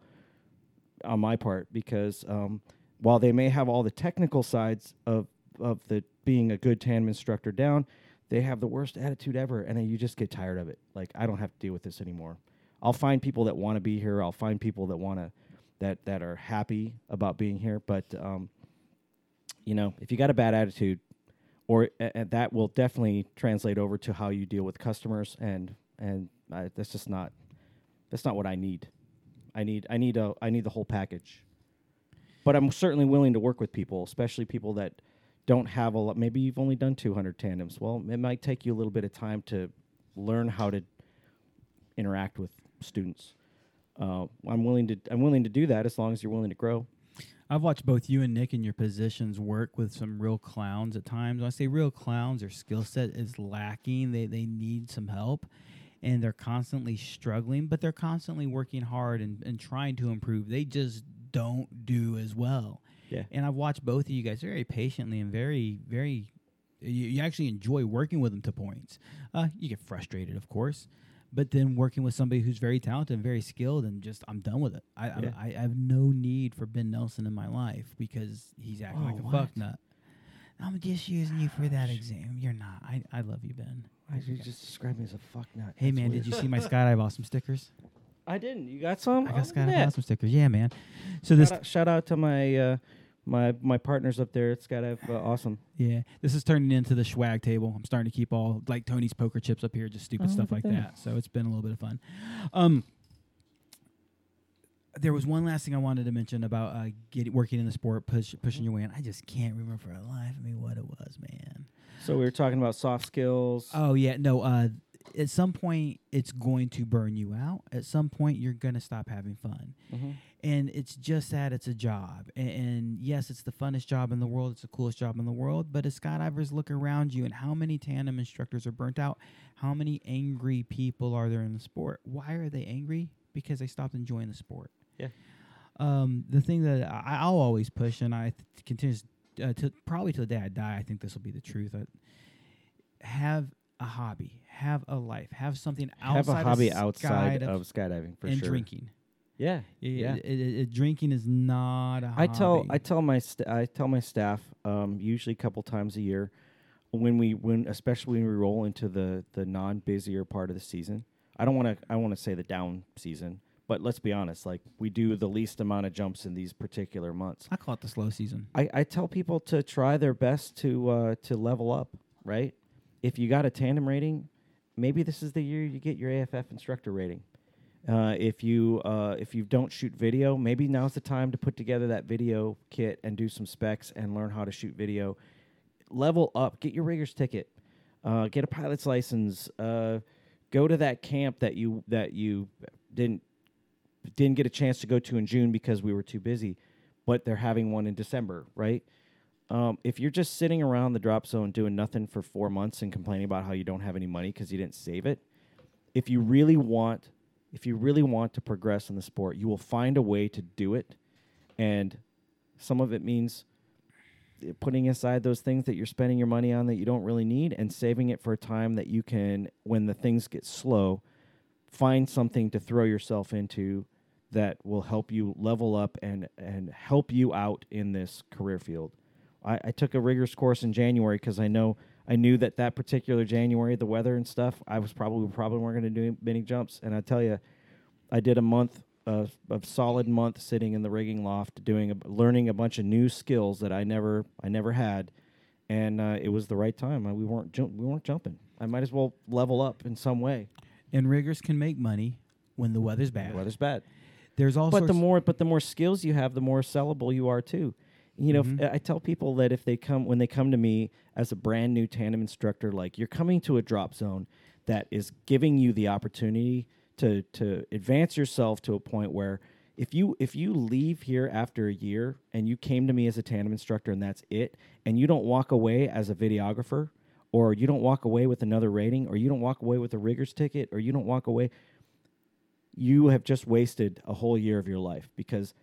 on my part because um, while they may have all the technical sides of of the being a good tandem instructor down, they have the worst attitude ever, and then you just get tired of it. Like I don't have to deal with this anymore. I'll find people that want to be here. I'll find people that want to that that are happy about being here. But um, you know, if you got a bad attitude, or that will definitely translate over to how you deal with customers, and and that's just not that's not what I need. I need I need a I need the whole package. But I'm certainly willing to work with people, especially people that don't have a lot. Maybe you've only done 200 tandems. Well, it might take you a little bit of time to learn how to interact with students. Uh, I'm willing to I'm willing to do that as long as you're willing to grow. I've watched both you and Nick in your positions work with some real clowns at times. When I say real clowns, their skill set is lacking. They they need some help, and they're constantly struggling, but they're constantly working hard and, and trying to improve. They just don't do as well. Yeah. And I've watched both of you guys very patiently and very very. You, you actually enjoy working with them to points. Uh, you get frustrated, of course, but then working with somebody who's very talented and very skilled and just I'm done with it. I Yeah. I, I have no need for Ben Nelson in my life because he's acting Whoa, like a what? fuck nut. I'm just using you for that exam. You're not. I, I love you, Ben. Why did you just describe me as a fuck nut? Hey That's man, weird. did you see my skydive awesome stickers? I didn't. You got some? I Oh, got at skydive awesome stickers. Yeah, man. So this Shout out, shout out to my uh, my my partners up there. It's got to have uh, awesome. Yeah, this is turning into the swag table. I'm starting to keep all like Tony's poker chips up here, just stupid Oh, stuff like that. that. So it's been a little bit of fun. Um, there was one last thing I wanted to mention about uh, getting working in the sport, push, pushing your way in. I just can't remember for the life of me what it was, man. So we were talking about soft skills. Oh yeah, no. Uh, at some point, it's going to burn you out. At some point, you're gonna stop having fun. Mhm. and it's just that it's a job and, and yes it's the funnest job in the world it's the coolest job in the world but as skydivers look around you and how many tandem instructors are burnt out how many angry people are there in the sport why are they angry because they stopped enjoying the sport Yeah. um, the thing that I, i'll always push and i th- continue uh, to probably till the day i die i think this will be the truth uh, have a hobby have a life have something outside Have a hobby of outside skydive of skydiving for and sure. drinking Yeah, yeah. yeah. It, it, it- drinking is not a I tell. I tell my st- I tell my staff um, usually a couple times a year when we when especially when we roll into the the non busier part of the season. I don't want to I want to say the down season, but let's be honest. Like we do the least amount of jumps in these particular months. I call it the slow season. I, I tell people to try their best to uh, to level up. Right, if you got a tandem rating, maybe this is the year you get your AFF instructor rating. Uh, if you uh, if you don't shoot video, maybe now's the time to put together that video kit and do some specs and learn how to shoot video. Level up, get your rigger's ticket, uh, get a pilot's license. Uh, go to that camp that you that you didn't didn't get a chance to go to in June because we were too busy, but they're having one in December, right? Um, if you're just sitting around the drop zone doing nothing for four months and complaining about how you don't have any money because you didn't save it, if you really want, if you really want to progress in the sport, you will find a way to do it, and some of it means uh, putting aside those things that you're spending your money on that you don't really need and saving it for a time that you can, when the things get slow, find something to throw yourself into that will help you level up and and help you out in this career field. I, I took a rigger's course in January because I know I knew that that particular January, the weather and stuff, I was probably probably weren't going to do many jumps. And I tell you, I did a month of a solid month sitting in the rigging loft, doing a, learning a bunch of new skills that I never I never had, and uh, it was the right time. Uh, we weren't jump, we weren't jumping. I might as well level up in some way. And riggers can make money when the weather's bad. The weather's bad. There's all but the more but the more skills you have the more sellable you are too you know if- Mhm. i tell people that if they come when they come to me as a brand new tandem instructor like you're coming to a drop zone that is giving you the opportunity to to advance yourself to a point where if you if you leave here after a year and you came to me as a tandem instructor and that's it and you don't walk away as a videographer or you don't walk away with another rating or you don't walk away with a rigger's ticket or you don't walk away you have just wasted a whole year of your life because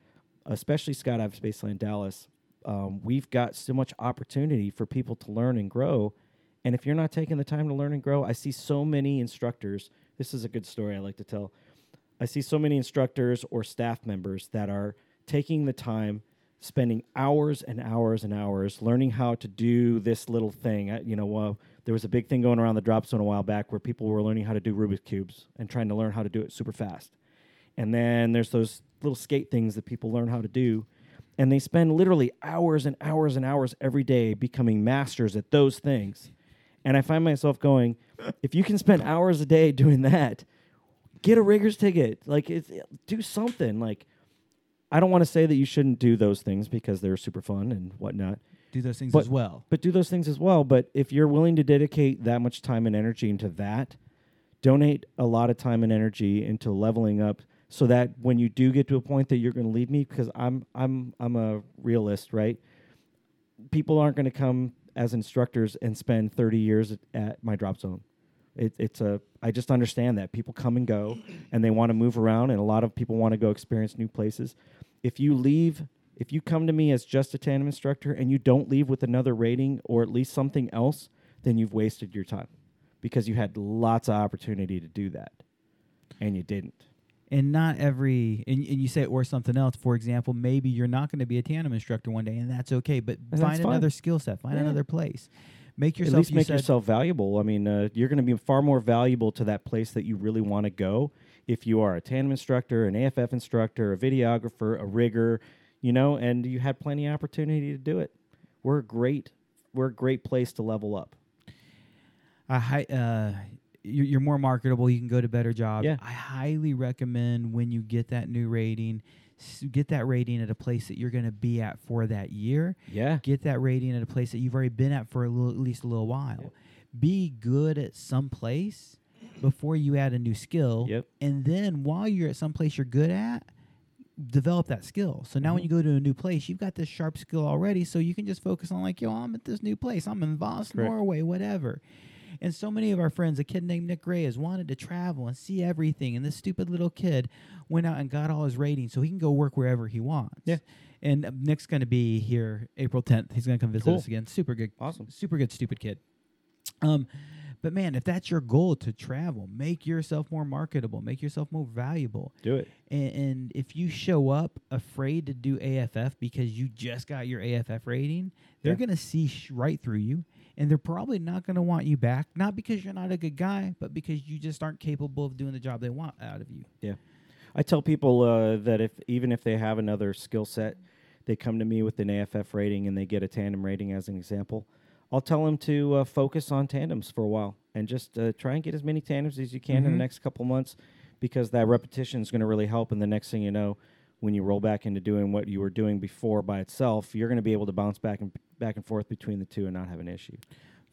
especially skydive spaceland dallas um, we've got so much opportunity for people to learn and grow. And if you're not taking the time to learn and grow i see so many instructors this is a good story i like to tell. I see so many instructors or staff members that are taking the time spending hours and hours and hours learning how to do this little thing. I, you know uh, there was a big thing going around the drop zone a while back where people were learning how to do rubik's cubes and trying to learn how to do it super fast. And then there's those little skate things that people learn how to do. And they spend literally hours and hours and hours every day becoming masters at those things. And I find myself going, if you can spend hours a day doing that, get a rigger's ticket. Like, it's, do something. Like, I don't want to say that you shouldn't do those things because they're super fun and whatnot. do those things But- as well. But do those things as well. But if you're willing to dedicate that much time and energy into that, donate a lot of time and energy into leveling up so that when you do get to a point that you're going to leave me because I'm I'm I'm a realist, right? People aren't going to come as instructors and spend 30 years at, my drop zone. It, it's a I just understand that people come and go and they want to move around and a lot of people want to go experience new places. If you leave if you come to me as just a tandem instructor and you don't leave with another rating or at least something else, then you've wasted your time because you had lots of opportunity to do that and you didn't. And not every and, and you say or something else. For example, maybe you're not going to be a tandem instructor one day, and that's okay. But that's find another skill set. Find Yeah. another place. Make yourself At least you make yourself valuable. I mean, uh, you're going to be far more valuable to that place that you really want to go if you are a tandem instructor, an AFF instructor, a videographer, a rigger, you know, and you had plenty of opportunity to do it. We're a great, we're a great place to level up. I uh, you're, you're more marketable. You can go to better jobs. Yeah. I highly recommend when you get that new rating, get that rating at a place that you're going to be at for that year. Yeah. Get that rating at a place that you've already been at for a little, at least a little while. Be good at some place before you add a new skill. Yep. And then while you're at some place you're good at, develop that skill. So now when Mm-hmm. you go to a new place, you've got this sharp skill already. So you can just focus on like, yo, I'm at this new place. I'm in Voss. Norway, whatever. And so many of our friends, a kid named Nick Gray, has wanted to travel and see everything. And this stupid little kid went out and got all his ratings so he can go work wherever he wants. Yeah. And uh, Nick's going to be here April 10th. He's going to come visit Cool. us again. Super good. Awesome. Super good, stupid kid. Um, but man, if that's your goal to travel, make yourself more marketable, make yourself more valuable. Do it. And, and if you show up afraid to do AFF because you just got your AFF rating, they're Yeah. going to see sh- right through you. And they're probably not going to want you back, not because you're not a good guy, but because you just aren't capable of doing the job they want out of you. Yeah. I tell people uh, that if even if they have another skill set, they come to me with an AFF rating and they get a tandem rating as an example. I'll tell them to uh, focus on tandems for a while and just uh, try and get as many tandems as you can in Mhm. the next couple months because that repetition is going to really help. And the next thing you know, when you roll back into doing what you were doing before by itself, you're going to be able to bounce back and back and forth between the two and not have an issue.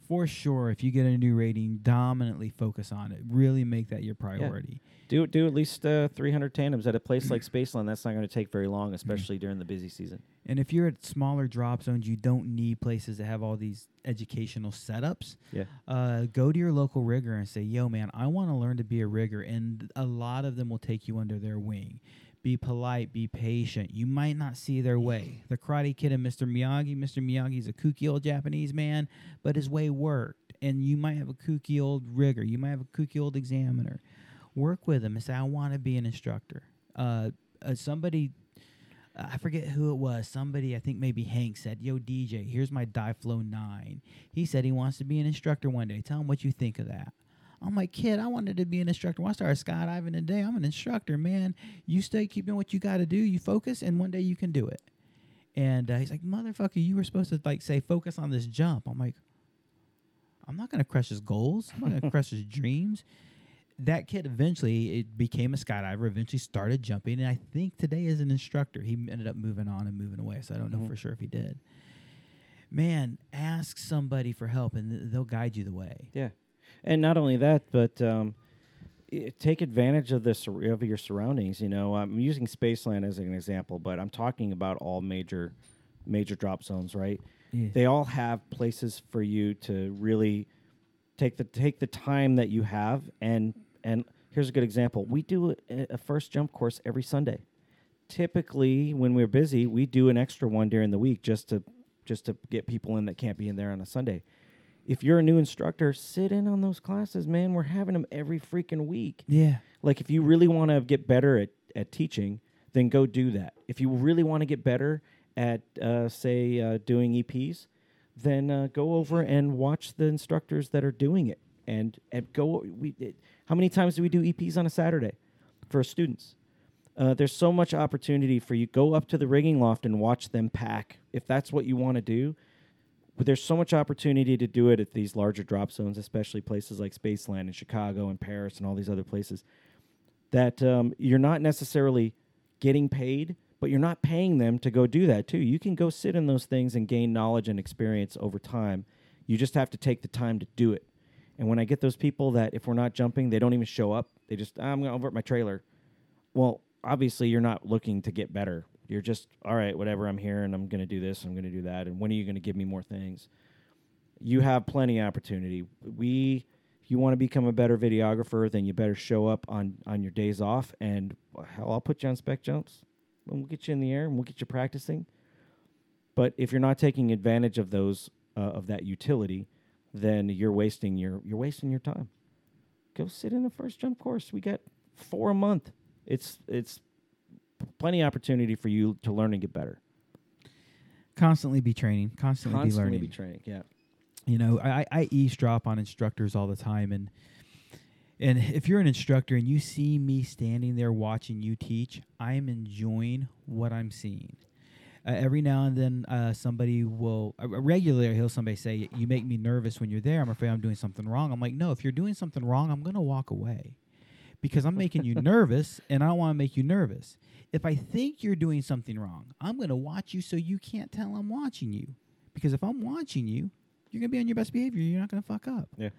For sure, if you get a new rating, dominantly focus on it. Really make that your priority. Do do at least uh, 300 tandems at a place like Spaceland. That's not going to take very long, especially during the busy season. And if you're at smaller drop zones, you don't need places that have all these educational setups. Yeah. Uh, go to your local rigger and say, "Yo, man, I want to learn to be a rigger," and a lot of them will take you under their wing. Be polite, be patient. You might not see their way. The Karate Kid and Mr. Miyagi. Mr. Miyagi's a kooky old Japanese man, but his way worked. And you might have a kooky old rigger. You might have a kooky old examiner. Work with him and say, "I want to be an instructor." Uh, uh, somebody I forget who it was. Somebody, I think maybe Hank said, "Yo, DJ, here's my Flow 9." He said he wants to be an instructor one day. Tell him what you think of that. I'm like, kid, I wanted to be an instructor. When I started skydiving today, I'm an instructor, man. You stay keep doing what you got to do. You focus, and one day you can do it. And uh, he's like, motherfucker, you were supposed to like say focus on this jump. I'm like, I'm not gonna crush his goals. I'm not gonna crush his dreams that kid eventually it became a skydiver eventually started jumping and i think today as an instructor he ended up moving on and moving away so i don't know Mhm. for sure if he did man ask somebody for help and th- they'll guide you the way Yeah, and not only that, but um, take advantage of the sur- of your surroundings. You know, I'm using Spaceland as an example, but I'm talking about all major major drop zones, right? Yeah. They all have places for you to really take the take the time that you have and and here's a good example. We do a, a first jump course every Sunday. Typically, when we're busy, we do an extra one during the week just to just to get people in that can't be in there on a Sunday if you're a new instructor, sit in on those classes, man. We're having them every freaking week. yeah Like, if you really want to get better at, at teaching, then go do that. If you really want to get better at, uh, say, uh, doing EPs, then uh, go over and watch the instructors that are doing it. And, and go, we, it, how many times do we do EPs on a Saturday for students? Uh, there's so much opportunity for you. Go up to the rigging loft and watch them pack. If that's what you want to do, but there's so much opportunity to do it at these larger drop zones, especially places like Spaceland and Chicago and Paris and all these other places, that um, you're not necessarily getting paid, but you're not paying them to go do that too. You can go sit in those things and gain knowledge and experience over time. You just have to take the time to do it. And when I get those people that if we're not jumping, they don't even show up. They just "Ah, I'm going to over at my trailer. Well, obviously you're not looking to get better. You're just all right, whatever. I'm here and I'm going to do this. I'm going to do that. And when are you going to give me more things? You have plenty of opportunity. We, if you want to become a better videographer, then you better show up on on your days off. And hell, I'll put you on spec jumps. And we'll get you in the air and we'll get you practicing. But if you're not taking advantage of those uh, of that utility, then you're wasting your you're wasting your time. Go sit in a first jump course. We got four a month. it's it's plenty of opportunity for you to learn and get better. Constantly be training. Constantly, Constantly be learning. be training. Yeah. you know I, I eavesdrop on instructors all the time and and if you're an instructor and you see me standing there watching you teach i'm enjoying what i'm seeing uh, every now and then uh, somebody will uh, regularly he'll somebody say you make me nervous when you're there i'm afraid i'm doing something wrong i'm like no if you're doing something wrong i'm going to walk away because i'm making you nervous and i don't want to make you nervous if i think you're doing something wrong i'm going to watch you so you can't tell i'm watching you because if i'm watching you you're gonna be on your best behavior. You're not gonna fuck up. Yeah.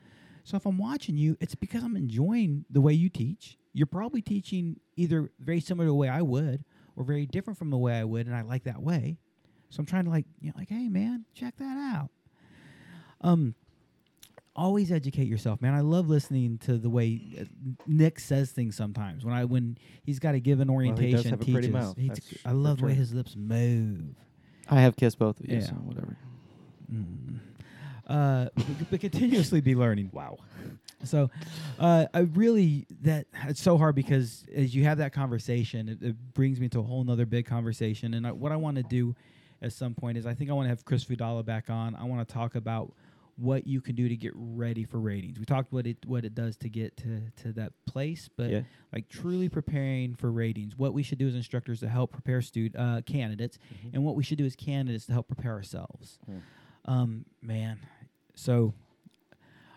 So if I'm watching you, it's because I'm enjoying the way you teach. You're probably teaching either very similar to the way I would, or very different from the way I would, and I like that way. So I'm trying to like, you know, like, hey man, check that out. Um, always educate yourself, man. I love listening to the way uh, Nick says things sometimes. When I when he's got to give an he orientation, pretty teaches. He's- That's- I love the way his lips move. I have kissed both of you, Yeah. so whatever. Mm. Uh, but, but continuously be learning. Wow. So, uh, I really that it's so hard because as you have that conversation, it, it brings me to a whole nother big conversation. And I, what I want to do at some point is I think I want to have Chris Fudala back on. I want to talk about what you can do to get ready for ratings. We talked what it what it does to get to to that place, but Yeah. like truly preparing for ratings. What we should do as instructors to help prepare student uh, candidates, and what we should do as candidates to help prepare ourselves. Hmm. Um, man, so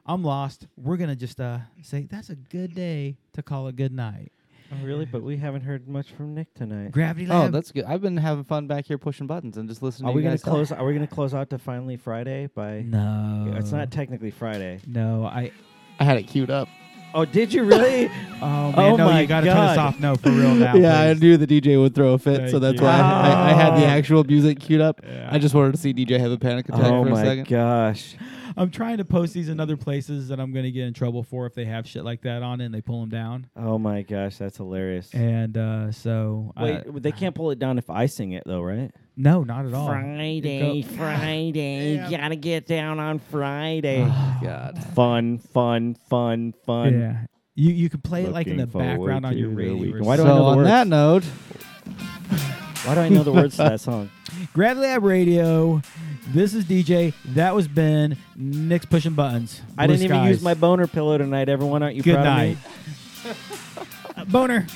I'm lost. We're gonna just uh say that's a good day to call a good night. Oh, really? But we haven't heard much from Nick tonight. Gravity oh, Lab. Oh, that's good. I've been having fun back here pushing buttons and just listening Are to we you gonna guys talk. close? Are we gonna close out to finally Friday by? no. Yeah, it's not technically Friday. No, I. I had it queued up. Oh, did you really? Oh man, Oh no, my you gotta turn us God. off. No, for real now. yeah, I please. knew the DJ would throw a fit, Thank so that's you. why I, I, I had the Oh. actual music queued up. Yeah. I just wanted to see DJ have a panic attack oh for a my second. gosh! I'm trying to post these in other places that I'm gonna get in trouble for if they have shit like that on it and they pull them down. Oh my gosh, that's hilarious. And uh, so Wait, uh, they can't pull it down if I sing it though, right? no, not at all. Friday, Go- Friday, Yeah. gotta get down on Friday. Oh, God. fun, fun, fun, fun. Yeah, you you can play it like in the background on your radio. Why do I so know the on words? that note, Why do I know the words to that song? Grad Lab Radio. This is DJ. That was Ben. Nick's pushing buttons. I Blue didn't even use my boner pillow tonight. Everyone, aren't you Good proud night. of me? Boner.